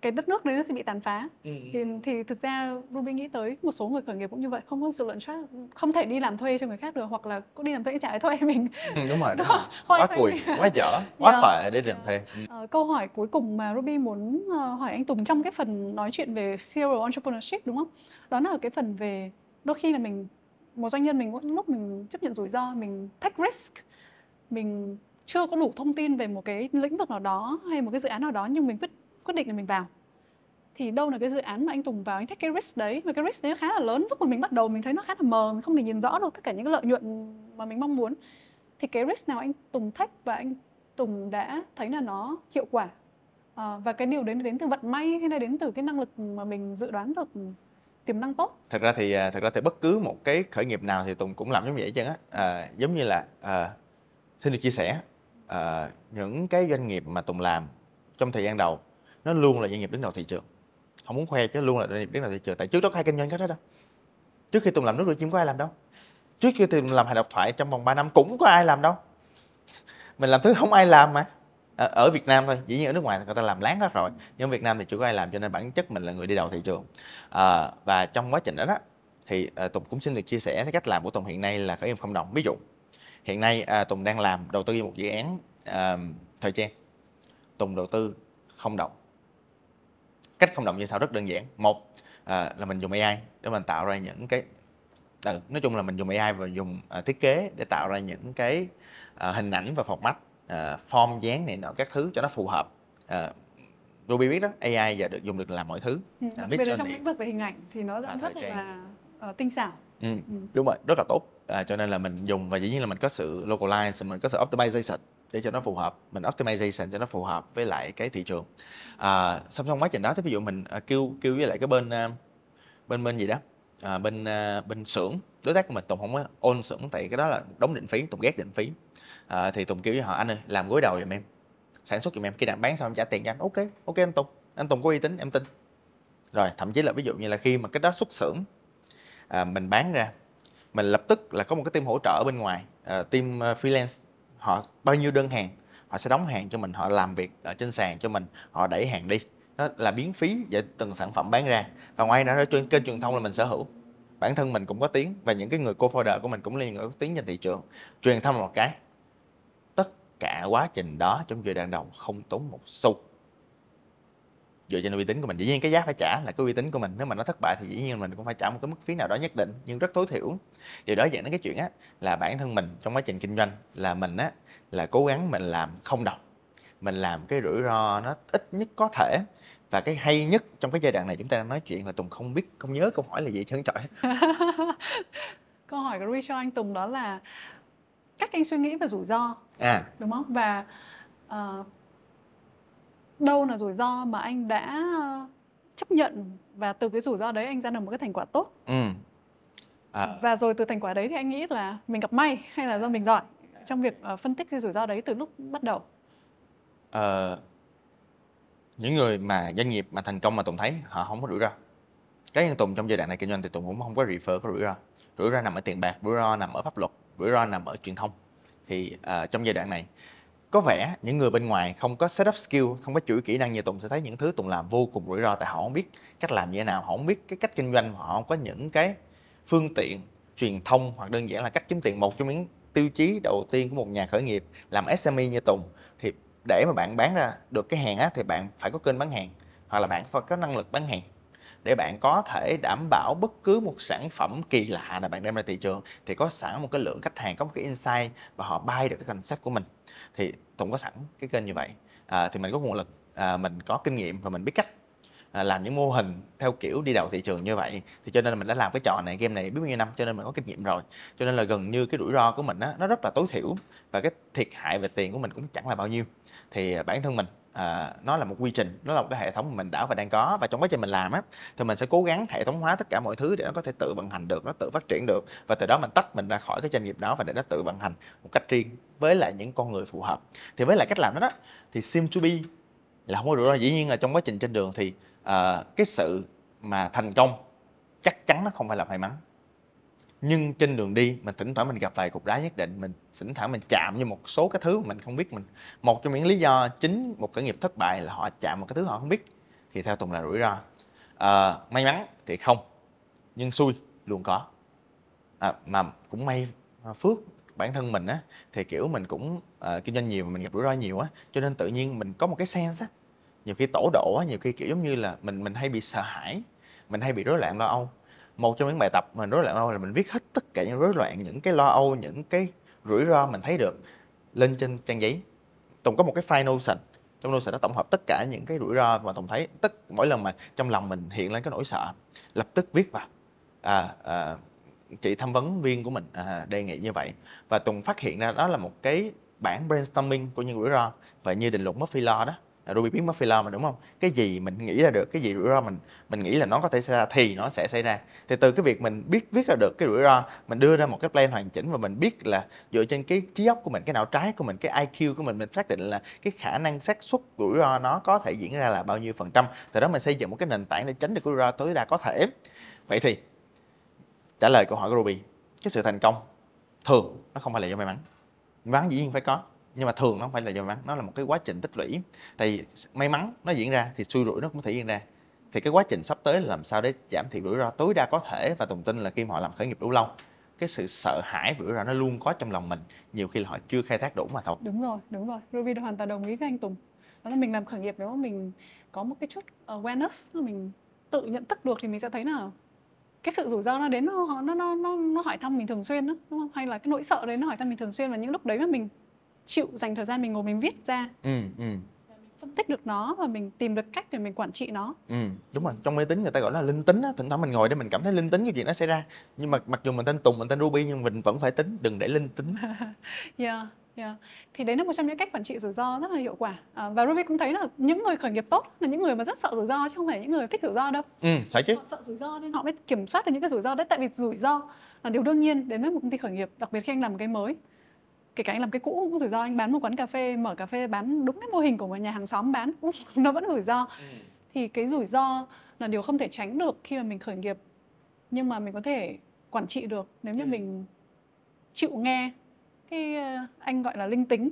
cái đất nước đấy nó sẽ bị tàn phá. ừ. Thì, thì thực ra Ruby nghĩ tới một số người khởi nghiệp cũng như vậy, không có sự lựa chọn không thể đi làm thuê cho người khác được hoặc là có đi làm thuê chả ai thuê mình. Ừ, đúng rồi đúng quá cùi quá dở quá Dạ. tệ để làm thuê ừ. Ờ, câu hỏi cuối cùng mà Ruby muốn ờ, hỏi anh Tùng trong cái phần nói chuyện về serial entrepreneurship đúng không? Đó là cái phần về đôi khi là mình một doanh nhân mình có lúc mình chấp nhận rủi ro, mình take risk, mình chưa có đủ thông tin về một cái lĩnh vực nào đó hay một cái dự án nào đó nhưng mình quyết quyết định là mình vào. Thì đâu là cái dự án mà anh Tùng vào anh thích cái risk đấy mà cái risk đấy nó khá là lớn. Lúc mà mình bắt đầu mình thấy nó khá là mờ mình không thể nhìn rõ được tất cả những cái lợi nhuận mà mình mong muốn. Thì cái risk nào anh Tùng thích và anh Tùng đã thấy là nó hiệu quả? À, và cái điều đến đến từ vận may hay là đến từ cái năng lực mà mình dự đoán được tiềm năng tốt? Thật ra thì à, thật ra thì bất cứ một cái khởi nghiệp nào thì tùng cũng làm giống vậy chứ á. À, giống như là à, xin được chia sẻ à, những cái doanh nghiệp mà tùng làm trong thời gian đầu nó luôn là doanh nghiệp đứng đầu thị trường. Không muốn khoe chứ luôn là doanh nghiệp đứng đầu thị trường. Tại trước đó có ai kinh doanh cái đó đâu. Trước khi tùng làm nước rửa chim có ai làm đâu. Trước khi tùng làm hài độc thoại trong vòng 3 năm cũng có ai làm đâu. Mình làm thứ không ai làm mà. Ở, ở Việt Nam thôi dĩ nhiên ở nước ngoài thì người ta làm láng hết rồi. Nhưng ở Việt Nam thì chưa có ai làm cho nên bản chất mình là người đi đầu thị trường. À, và trong quá trình đó, đó thì à, Tùng cũng xin được chia sẻ cái cách làm của Tùng hiện nay là khởi nghiệp không đồng. Ví dụ hiện nay à, Tùng đang làm đầu tư vào một dự án à, thời trang. Tùng đầu tư không đồng. Cách không đồng như sau rất đơn giản. Một à, là mình dùng AI để mình tạo ra những cái ừ, nói chung là mình dùng AI và dùng à, thiết kế để tạo ra những cái à, hình ảnh và format à, form dáng này nọ các thứ cho nó phù hợp. À, Ruby biết đó, AI giờ được dùng được làm mọi thứ. ừ. À, đặc biệt là trong lĩnh vực về hình ảnh thì nó À, rất là ờ, tinh xảo Ừ, Ừ. đúng rồi, rất là tốt. À, cho nên là mình dùng và dĩ nhiên là mình có sự localize, mình có sự optimization để cho nó phù hợp, mình optimization cho nó phù hợp với lại cái thị trường. À, song song quá trình đó, thì ví dụ mình à, kêu kêu với lại cái bên à, bên bên gì đó, à, bên à, bên xưởng đối tác của mình Tùng không có ôn xưởng tại cái đó là đóng định phí, Tùng ghét định phí. À, thì Tùng kêu với họ anh ơi làm gối đầu giùm em, sản xuất giùm em khi nào bán xong em trả tiền cho anh. Ok, ok anh Tùng, anh Tùng có uy tín em tin. Rồi thậm chí là ví dụ như là khi mà cái đó xuất xưởng à, mình bán ra mình lập tức là có một cái team hỗ trợ ở bên ngoài à, team à, freelance họ, bao nhiêu đơn hàng, họ sẽ đóng hàng cho mình, họ làm việc ở trên sàn cho mình, họ đẩy hàng đi. Đó là biến phí để từng sản phẩm bán ra. Và ngoài ra trên kênh truyền thông là mình sở hữu. Bản thân mình cũng có tiếng và những cái người co-founder của mình cũng là những người có tiếng trên thị trường. Truyền thông là một cái. Tất cả quá trình đó trong giai đoạn đầu không tốn một xu dựa trên uy tín của mình. Dĩ nhiên cái giá phải trả là cái uy tín của mình. Nếu mà nó thất bại thì dĩ nhiên mình cũng phải trả một cái mức phí nào đó nhất định nhưng rất tối thiểu. Điều đó dẫn đến cái chuyện á là bản thân mình trong quá trình kinh doanh là mình á là cố gắng mình làm không đồng. Mình làm cái rủi ro nó ít nhất có thể. Và cái hay nhất trong cái giai đoạn này chúng ta đang nói chuyện là tùng không biết không nhớ câu hỏi là gì trơn trọi (laughs) câu hỏi của cho anh Tùng đó là cách anh suy nghĩ về rủi ro à. đúng không? Và ờ, đâu là rủi ro mà anh đã ờ, chấp nhận và từ cái rủi ro đấy anh ra được một cái thành quả tốt? Ừ. À, và rồi từ thành quả đấy thì anh nghĩ là mình gặp may hay là do mình giỏi trong việc ờ, phân tích cái rủi ro đấy từ lúc bắt đầu? Ờ, những người mà doanh nghiệp mà thành công mà tùng thấy họ không có rủi ro. Cá nhân tùng trong giai đoạn này kinh doanh thì tùng cũng không có refer có rủi ro. Rủi ro nằm ở tiền bạc rủi ro nằm ở pháp luật rủi ro nằm ở truyền thông. Thì ờ, trong giai đoạn này có vẻ những người bên ngoài không có setup skill, không có chuỗi kỹ năng như tùng sẽ thấy những thứ tùng làm vô cùng rủi ro tại họ không biết cách làm như thế nào, họ không biết cái cách kinh doanh, họ không có những cái phương tiện truyền thông hoặc đơn giản là cách kiếm tiền. Một trong những tiêu chí đầu tiên của một nhà khởi nghiệp làm SME như Tùng thì để mà bạn bán ra được cái hàng á thì bạn phải có kênh bán hàng hoặc là bạn phải có năng lực bán hàng để bạn có thể đảm bảo bất cứ một sản phẩm kỳ lạ nào bạn đem ra thị trường thì có sẵn một cái lượng khách hàng có một cái insight và họ buy được cái concept của mình. Thì Tùng có sẵn cái kênh như vậy. À, thì mình có nguồn lực à, mình có kinh nghiệm và mình biết cách à, làm những mô hình theo kiểu đi đầu thị trường như vậy. Thì cho nên là mình đã làm cái trò này game này biết bao nhiêu năm cho nên mình có kinh nghiệm rồi. Cho nên là gần như cái rủi ro của mình á nó rất là tối thiểu và cái thiệt hại về tiền của mình cũng chẳng là bao nhiêu. Thì à, bản thân mình à, nó là một quy trình nó là một cái hệ thống mà mình đã và đang có và trong quá trình mình làm á thì mình sẽ cố gắng hệ thống hóa tất cả mọi thứ để nó có thể tự vận hành được nó tự phát triển được. Và từ đó mình tách mình ra khỏi cái doanh nghiệp đó và để nó tự vận hành một cách riêng với lại những con người phù hợp. Thì với lại cách làm đó, đó thì sim to be là không có rủi ro. Dĩ nhiên là trong quá trình trên đường thì uh, cái sự mà thành công chắc chắn nó không phải là may mắn nhưng trên đường đi mình thỉnh thoảng mình gặp vài cục đá nhất định mình thỉnh thoảng mình chạm như một số cái thứ mà mình không biết mình. Một trong những lý do chính một khởi nghiệp thất bại là họ chạm một cái thứ họ không biết thì theo tùng là rủi ro. À, may mắn thì không nhưng xui luôn có. À, mà cũng may à, phước bản thân mình á thì kiểu mình cũng uh, kinh doanh nhiều mình gặp rủi ro nhiều á cho nên tự nhiên mình có một cái sense á nhiều khi tổ độ á nhiều khi kiểu giống như là mình mình hay bị sợ hãi mình hay bị rối loạn lo âu một trong những bài tập mà rối loạn lo âu là mình viết hết tất cả những rối loạn những cái lo âu những cái rủi ro mình thấy được lên trên trang giấy. Tùng có một cái file notion. Trong notion nó tổng hợp tất cả những cái rủi ro mà tùng thấy. Tất mỗi lần mà trong lòng mình hiện lên cái nỗi sợ lập tức viết vào. À, à, chị tham vấn viên của mình à, đề nghị như vậy. Và tùng phát hiện ra đó là một cái bản brainstorming của những rủi ro. Và như định luật Murphy Law đó Ruby biết Murphy Law mà đúng không? Cái gì mình nghĩ ra được, cái gì rủi ro mình mình nghĩ là nó có thể xảy ra thì nó sẽ xảy ra. Thì từ cái việc mình biết viết ra được cái rủi ro, mình đưa ra một cái plan hoàn chỉnh và mình biết là dựa trên cái trí óc của mình, cái não trái của mình, cái IQ của mình mình xác định là cái khả năng xác suất rủi ro nó có thể diễn ra là bao nhiêu phần trăm. Từ đó mình xây dựng một cái nền tảng để tránh được rủi ro tối đa có thể. Vậy thì trả lời câu hỏi của Ruby, cái sự thành công thường nó không phải là do may mắn. May mắn dĩ nhiên phải có, nhưng mà thường nó không phải là do may mắn nó là một cái quá trình tích lũy. Thì may mắn nó diễn ra thì xui rủi nó cũng thể diễn ra. Thì cái quá trình sắp tới là làm sao để giảm thiểu rủi ro tối đa có thể và tùng tin là khi mà họ làm khởi nghiệp đủ lâu cái sự sợ hãi rủi ro nó luôn có trong lòng mình nhiều khi là họ chưa khai thác đủ mà thôi. Đúng rồi đúng rồi. Ruby hoàn toàn đồng ý với anh Tùng. Đó là mình làm khởi nghiệp nếu mà mình có một cái chút awareness mình tự nhận thức được thì mình sẽ thấy là cái sự rủi ro nó đến nó nó nó nó, nó hỏi thăm mình thường xuyên đó, đúng không? Hay là cái nỗi sợ đấy nó hỏi thăm mình thường xuyên và những lúc đấy mà mình chịu dành thời gian mình ngồi mình viết ra ừ, ừ. phân tích được nó và mình tìm được cách để mình quản trị nó ừ đúng rồi trong máy tính người ta gọi là linh tính á thỉnh thoảng mình ngồi để mình cảm thấy linh tính cái chuyện nó xảy ra nhưng mà mặc dù mình tên tùng mình tên ruby nhưng mình vẫn phải tính đừng để linh tính (laughs) yeah Yeah. Thì đấy là một trong những cách quản trị rủi ro rất là hiệu quả. À, và Ruby cũng thấy là những người khởi nghiệp tốt là những người mà rất sợ rủi ro chứ không phải những người thích rủi ro đâu. ừ sợ chứ Họ sợ rủi ro nên họ mới kiểm soát được những cái rủi ro đấy. Tại vì rủi ro là điều đương nhiên đến với một công ty khởi nghiệp, đặc biệt khi anh làm một cái mới kể cả anh làm cái cũ cũng rủi ro anh bán một quán cà phê mở cà phê bán đúng cái mô hình của một nhà hàng xóm bán (laughs) nó vẫn rủi ro ừ. thì cái rủi ro là điều không thể tránh được khi mà mình khởi nghiệp nhưng mà mình có thể quản trị được nếu như ừ. mình chịu nghe cái ờ, anh gọi là linh tính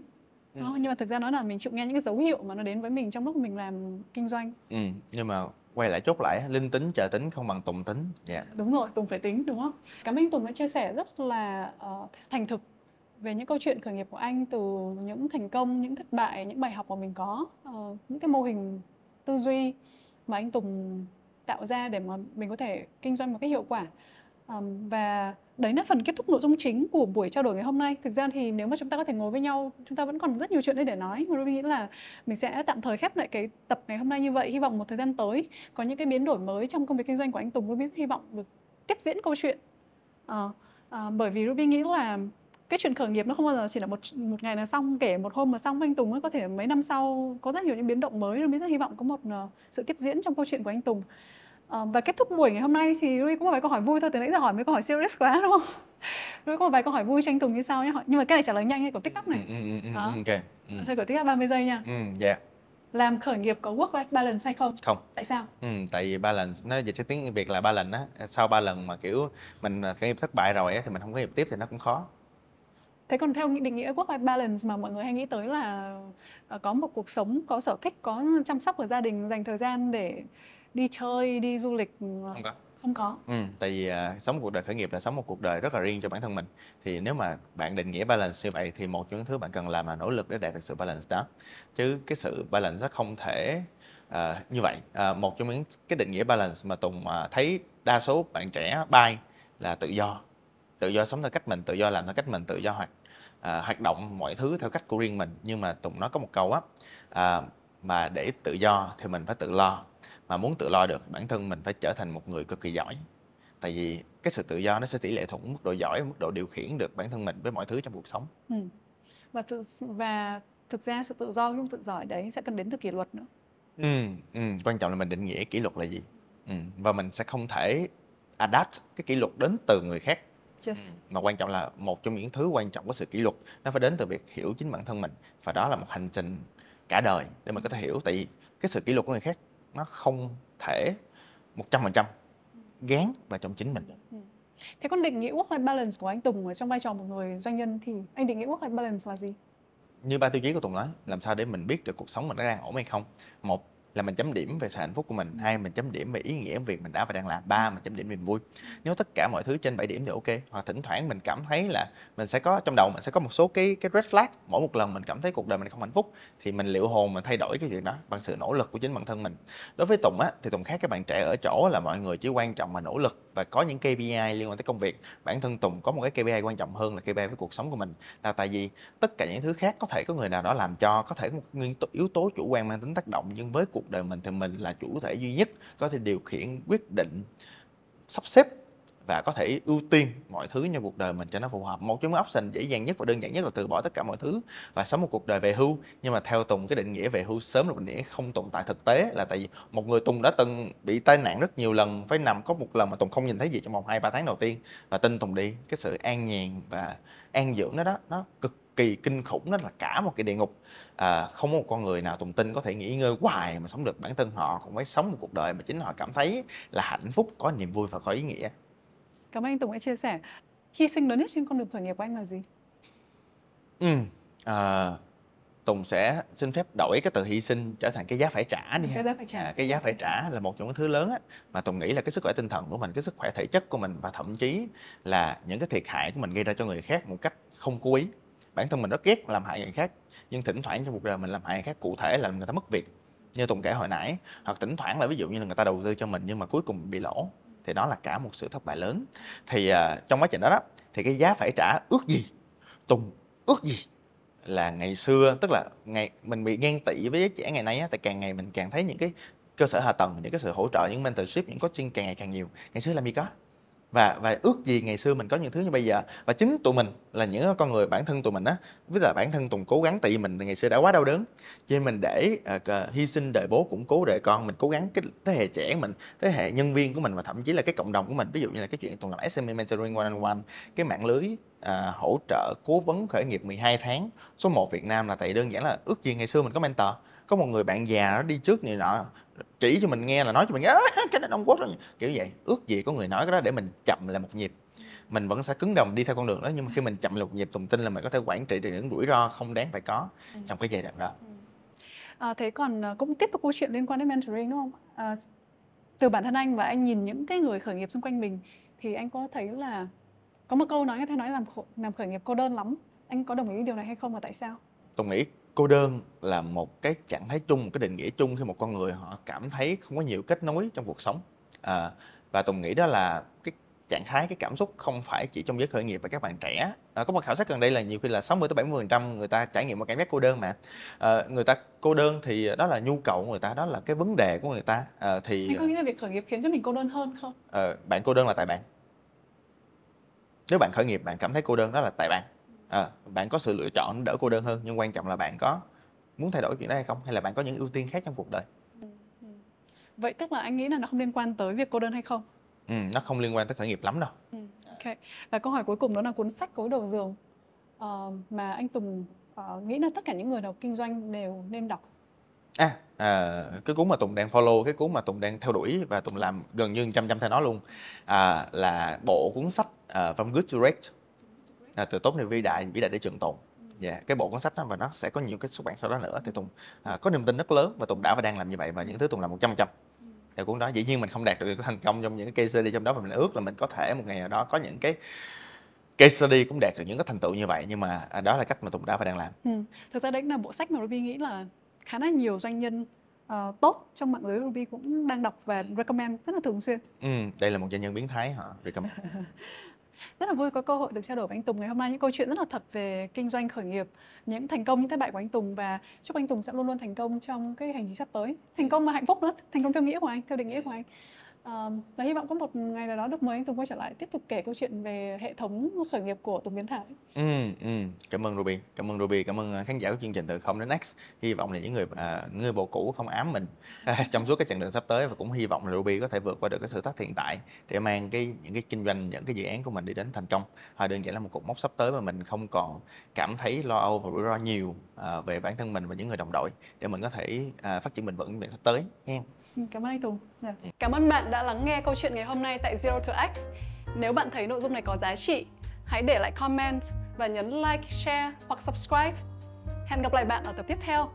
ừ. nhưng mà thực ra nó là mình chịu nghe những cái dấu hiệu mà nó đến với mình trong lúc mình làm kinh doanh ừ. nhưng mà quay lại chốt lại linh tính chờ tính không bằng tùng tính yeah. Dạ. đúng rồi tùng phải tính đúng không cảm ơn tùng đã chia sẻ rất là uh, thành thực về những câu chuyện khởi nghiệp của anh từ những thành công, những thất bại, những bài học mà mình có, uh, những cái mô hình tư duy mà anh Tùng tạo ra để mà mình có thể kinh doanh một cách hiệu quả. Um, và đấy là phần kết thúc nội dung chính của buổi trao đổi ngày hôm nay. Thực ra thì nếu mà chúng ta có thể ngồi với nhau, chúng ta vẫn còn rất nhiều chuyện để nói. Mà Ruby nghĩ là mình sẽ tạm thời khép lại cái tập ngày hôm nay như vậy. Hy vọng một thời gian tới có những cái biến đổi mới trong công việc kinh doanh của anh Tùng. Ruby hy vọng được tiếp diễn câu chuyện. Uh, uh, bởi vì Ruby nghĩ là cái chuyện khởi nghiệp nó không bao giờ chỉ là một một ngày là xong kể một hôm mà xong anh Tùng ấy có thể mấy năm sau có rất nhiều những biến động mới Ruby rất hy vọng có một uh, sự tiếp diễn trong câu chuyện của anh Tùng uh, và kết thúc buổi ngày hôm nay thì Ruby có một vài câu hỏi vui thôi từ nãy giờ hỏi mấy câu hỏi serious quá đúng không (laughs) Ruby có một vài câu hỏi vui cho anh Tùng như sau nhé nhưng mà cái này trả lời nhanh như của TikTok này ừ, ừ, ừ, ừ ok ừ. thôi của TikTok 30 giây nha ừ, yeah làm khởi nghiệp có work life balance hay không? Không. Tại sao? Ừ, tại vì balance nó dịch sang tiếng Việt là balance á, sau ba lần mà kiểu mình khởi nghiệp thất bại rồi á thì mình không có nghiệp tiếp thì nó cũng khó. Thế còn theo định nghĩa work life balance mà mọi người hay nghĩ tới là ờ, có một cuộc sống có sở thích, có chăm sóc ở gia đình, dành thời gian để đi chơi, đi du lịch ờ, không có. không có. Ừ, tại vì à, sống một cuộc đời khởi nghiệp là sống một cuộc đời rất là riêng cho bản thân mình. Thì nếu mà bạn định nghĩa balance như vậy thì một trong những thứ bạn cần làm là nỗ lực để đạt được sự balance đó. Chứ cái sự balance nó không thể à, như vậy. À, một trong những cái định nghĩa balance mà tùng à, thấy đa số bạn trẻ bay là tự do. Tự do sống theo cách mình tự do làm theo cách mình tự do hoạt à, hoạt động mọi thứ theo cách của riêng mình nhưng mà tùng nói có một câu á à, mà để tự do thì mình phải tự lo mà muốn tự lo được bản thân mình phải trở thành một người cực kỳ giỏi tại vì cái sự tự do nó sẽ tỷ lệ thuận mức độ giỏi mức độ điều khiển được bản thân mình với mọi thứ trong cuộc sống ừ. và thực và thực ra sự tự do trong tự giỏi đấy sẽ cần đến từ kỷ luật nữa ừ, ừ. quan trọng là mình định nghĩa kỷ luật là gì ừ. và mình sẽ không thể adapt cái kỷ luật đến từ người khác yes. mà quan trọng là một trong những thứ quan trọng của sự kỷ luật nó phải đến từ việc hiểu chính bản thân mình và đó là một hành trình cả đời để mình có thể hiểu tại vì cái sự kỷ luật của người khác nó không thể một trăm phần trăm gán vào trong chính mình ừ. Thế con định nghĩa work-life balance của anh Tùng ở trong vai trò một người doanh nhân thì anh định nghĩa work-life balance là gì? Như ba tiêu chí của Tùng nói, làm sao để mình biết được cuộc sống mình nó đang ổn hay không? Một là mình chấm điểm về sự hạnh phúc của mình, hai mình chấm điểm về ý nghĩa việc mình đã và đang làm, ba mình chấm điểm niềm vui. Nếu tất cả mọi thứ trên 7 điểm thì ok, hoặc thỉnh thoảng mình cảm thấy là mình sẽ có, trong đầu mình sẽ có một số cái cái red flag, mỗi một lần mình cảm thấy cuộc đời mình không hạnh phúc thì mình liệu hồn mình thay đổi cái chuyện đó bằng sự nỗ lực của chính bản thân mình. Đối với Tùng á, thì Tùng khác các bạn trẻ ở chỗ là mọi người chỉ quan trọng mà nỗ lực và có những KPI liên quan tới công việc. Bản thân Tùng có một cái KPI quan trọng hơn là KPI với cuộc sống của mình. Là tại vì tất cả những thứ khác có thể có người nào đó làm cho, có thể một nguyên yếu tố chủ quan mang tính tác động nhưng với cuộc cuộc đời mình thì mình là chủ thể duy nhất có thể điều khiển, quyết định, sắp xếp và có thể ưu tiên mọi thứ trong cuộc đời mình cho nó phù hợp. Một trong những option dễ dàng nhất và đơn giản nhất là từ bỏ tất cả mọi thứ và sống một cuộc đời về hưu. Nhưng mà theo tùng, cái định nghĩa về hưu sớm là định nghĩa không tồn tại thực tế, là tại vì một người tùng đã từng bị tai nạn rất nhiều lần, phải nằm có một lần mà tùng không nhìn thấy gì trong vòng hai ba tháng đầu tiên. Và tin tùng đi, cái sự an nhàn và an dưỡng đó đó, nó cực kỳ kinh khủng đó là cả một cái địa ngục. À, không có một con người nào tùng tin có thể nghỉ ngơi hoài mà sống được. Bản thân họ cũng phải sống một cuộc đời mà chính họ cảm thấy là hạnh phúc có niềm vui và có ý nghĩa. Cảm ơn anh Tùng đã chia sẻ. Hy sinh lớn nhất trên con đường khởi nghiệp của anh là gì? Ừ à, Tùng sẽ xin phép đổi cái từ hy sinh trở thành cái giá phải trả đi cái giá phải trả. À, cái giá phải trả là một trong những thứ lớn á, mà Tùng nghĩ là cái sức khỏe tinh thần của mình cái sức khỏe thể chất của mình và thậm chí là những cái thiệt hại của mình gây ra cho người khác một cách không cố ý bản thân mình rất ghét làm hại người khác nhưng thỉnh thoảng trong cuộc đời mình làm hại người khác cụ thể là người ta mất việc như tùng kể hồi nãy. Hoặc thỉnh thoảng là ví dụ như là người ta đầu tư cho mình nhưng mà cuối cùng bị lỗ thì đó là cả một sự thất bại lớn. Thì uh, trong quá trình đó đó thì cái giá phải trả ước gì? Tùng ước gì? Là ngày xưa tức là ngày mình bị ghen tị với giới trẻ ngày nay á tại càng ngày mình càng thấy những cái cơ sở hạ tầng những cái sự hỗ trợ những mentorship những coaching càng ngày càng nhiều. Ngày xưa làm gì có? Và và ước gì ngày xưa mình có những thứ như bây giờ. Và chính tụi mình là những con người bản thân tụi mình á với là bản thân tùng cố gắng tại vì mình ngày xưa đã quá đau đớn. Cho nên mình để uh, hy sinh đời bố củng cố đời con mình cố gắng cái thế hệ trẻ mình thế hệ nhân viên của mình và thậm chí là cái cộng đồng của mình. Ví dụ như là cái chuyện tùng làm SME mentoring one on one cái mạng lưới uh, hỗ trợ cố vấn khởi nghiệp 12 tháng số 1 Việt Nam là tại đơn giản là ước gì ngày xưa mình có mentor có một người bạn già nó đi trước này nọ chỉ cho mình nghe là nói cho mình nghe cái này đông quốc đó kiểu vậy ước gì có người nói cái đó để mình chậm lại một nhịp. Mình vẫn sẽ cứng đồng đi theo con đường đó nhưng mà khi mình chậm lại một nhịp tùng tin là mình có thể quản trị được những rủi ro không đáng phải có ừ. trong cái giai đoạn đó. Ừ. à, thế còn à, cũng tiếp tục câu chuyện liên quan đến mentoring đúng không? À, từ bản thân anh và anh nhìn những cái người khởi nghiệp xung quanh mình thì anh có thấy là có một câu nói người ta nói làm làm khởi nghiệp cô đơn lắm. Anh có đồng ý điều này hay không và tại sao? Tùng nghĩ cô đơn là một cái trạng thái chung một cái định nghĩa chung khi một con người họ cảm thấy không có nhiều kết nối trong cuộc sống. À, và tùng nghĩ đó là cái trạng thái cái cảm xúc không phải chỉ trong giới khởi nghiệp và các bạn trẻ. À, có một khảo sát gần đây là nhiều khi là 60 tới 70 phần trăm người ta trải nghiệm một cảm giác cô đơn mà. À, người ta cô đơn thì đó là nhu cầu của người ta đó là cái vấn đề của người ta. À, thì anh có nghĩ là việc khởi nghiệp khiến cho mình cô đơn hơn không? À, bạn cô đơn là tại bạn. Nếu bạn khởi nghiệp bạn cảm thấy cô đơn đó là tại bạn à, bạn có sự lựa chọn đỡ cô đơn hơn nhưng quan trọng là bạn có muốn thay đổi chuyện đó hay không? Hay là bạn có những ưu tiên khác trong cuộc đời? Ừ, ừ. vậy tức là anh nghĩ là nó không liên quan tới việc cô đơn hay không? Ừ, nó không liên quan tới khởi nghiệp lắm đâu. Ừ, ok. Và câu hỏi cuối cùng đó là cuốn sách gối đầu giường. Uh, mà anh Tùng uh, nghĩ là tất cả những người nào kinh doanh đều nên đọc. À, à, cái cuốn mà Tùng đang follow, cái cuốn mà Tùng đang theo đuổi và Tùng làm gần như trăm trăm theo nó luôn à, là bộ cuốn sách uh, From Good to Great à, từ tốt đến vĩ đại vĩ đại để trường tồn. Dạ yeah, cái bộ cuốn sách đó và nó sẽ có nhiều cái xuất bản sau đó nữa thì tùng à, có niềm tin rất lớn và tùng đã và đang làm như vậy và những thứ tùng làm một trăm trăm. Theo cuốn đó dĩ nhiên mình không đạt được cái thành công trong những cái case study trong đó và mình ước là mình có thể một ngày nào đó có những cái case study cũng đạt được những cái thành tựu như vậy. Nhưng mà à, đó là cách mà tùng đã và đang làm. Ừ. thực ra đấy là bộ sách mà Ruby nghĩ là khá là nhiều doanh nhân uh, tốt trong mạng lưới Ruby cũng đang đọc và recommend rất là thường xuyên. Ừ, đây là một doanh nhân biến thái họ recommend (laughs) Rất là vui có cơ hội được trao đổi với anh Tùng ngày hôm nay những câu chuyện rất là thật về kinh doanh khởi nghiệp, những thành công, những thất bại của anh Tùng và chúc anh Tùng sẽ luôn luôn thành công trong cái hành trình sắp tới. Thành công và hạnh phúc nữa, thành công theo nghĩa của anh, theo định nghĩa của anh. Ờ, và hy vọng có một ngày nào đó được mời anh Tùng quay trở lại tiếp tục kể câu chuyện về hệ thống khởi nghiệp của Tùng Biến Thải. Ừ, ừ. cảm ơn Ruby, cảm ơn Ruby, cảm ơn, à, khán giả của chương trình Từ Không đến Next. Hy vọng là những người, à, người bộ cũ không ám mình, à, (laughs) trong suốt cái chặng đường sắp tới và cũng hy vọng là Ruby có thể vượt qua được cái sự thách hiện tại để mang cái những cái kinh doanh, những cái dự án của mình đi đến thành công. Hoặc đơn giản là một cột mốc sắp tới mà mình không còn cảm thấy lo âu và rủi ro nhiều, à, về bản thân mình và những người đồng đội để mình có thể, à, phát triển mình vững về sắp tới hen. Ừ, cảm ơn anh Tùng. Dạ. Cảm ơn bạn đã lắng nghe câu chuyện ngày hôm nay tại Zero to X. Nếu bạn thấy nội dung này có giá trị, hãy để lại comment và nhấn like, share hoặc subscribe. Hẹn gặp lại bạn ở tập tiếp theo.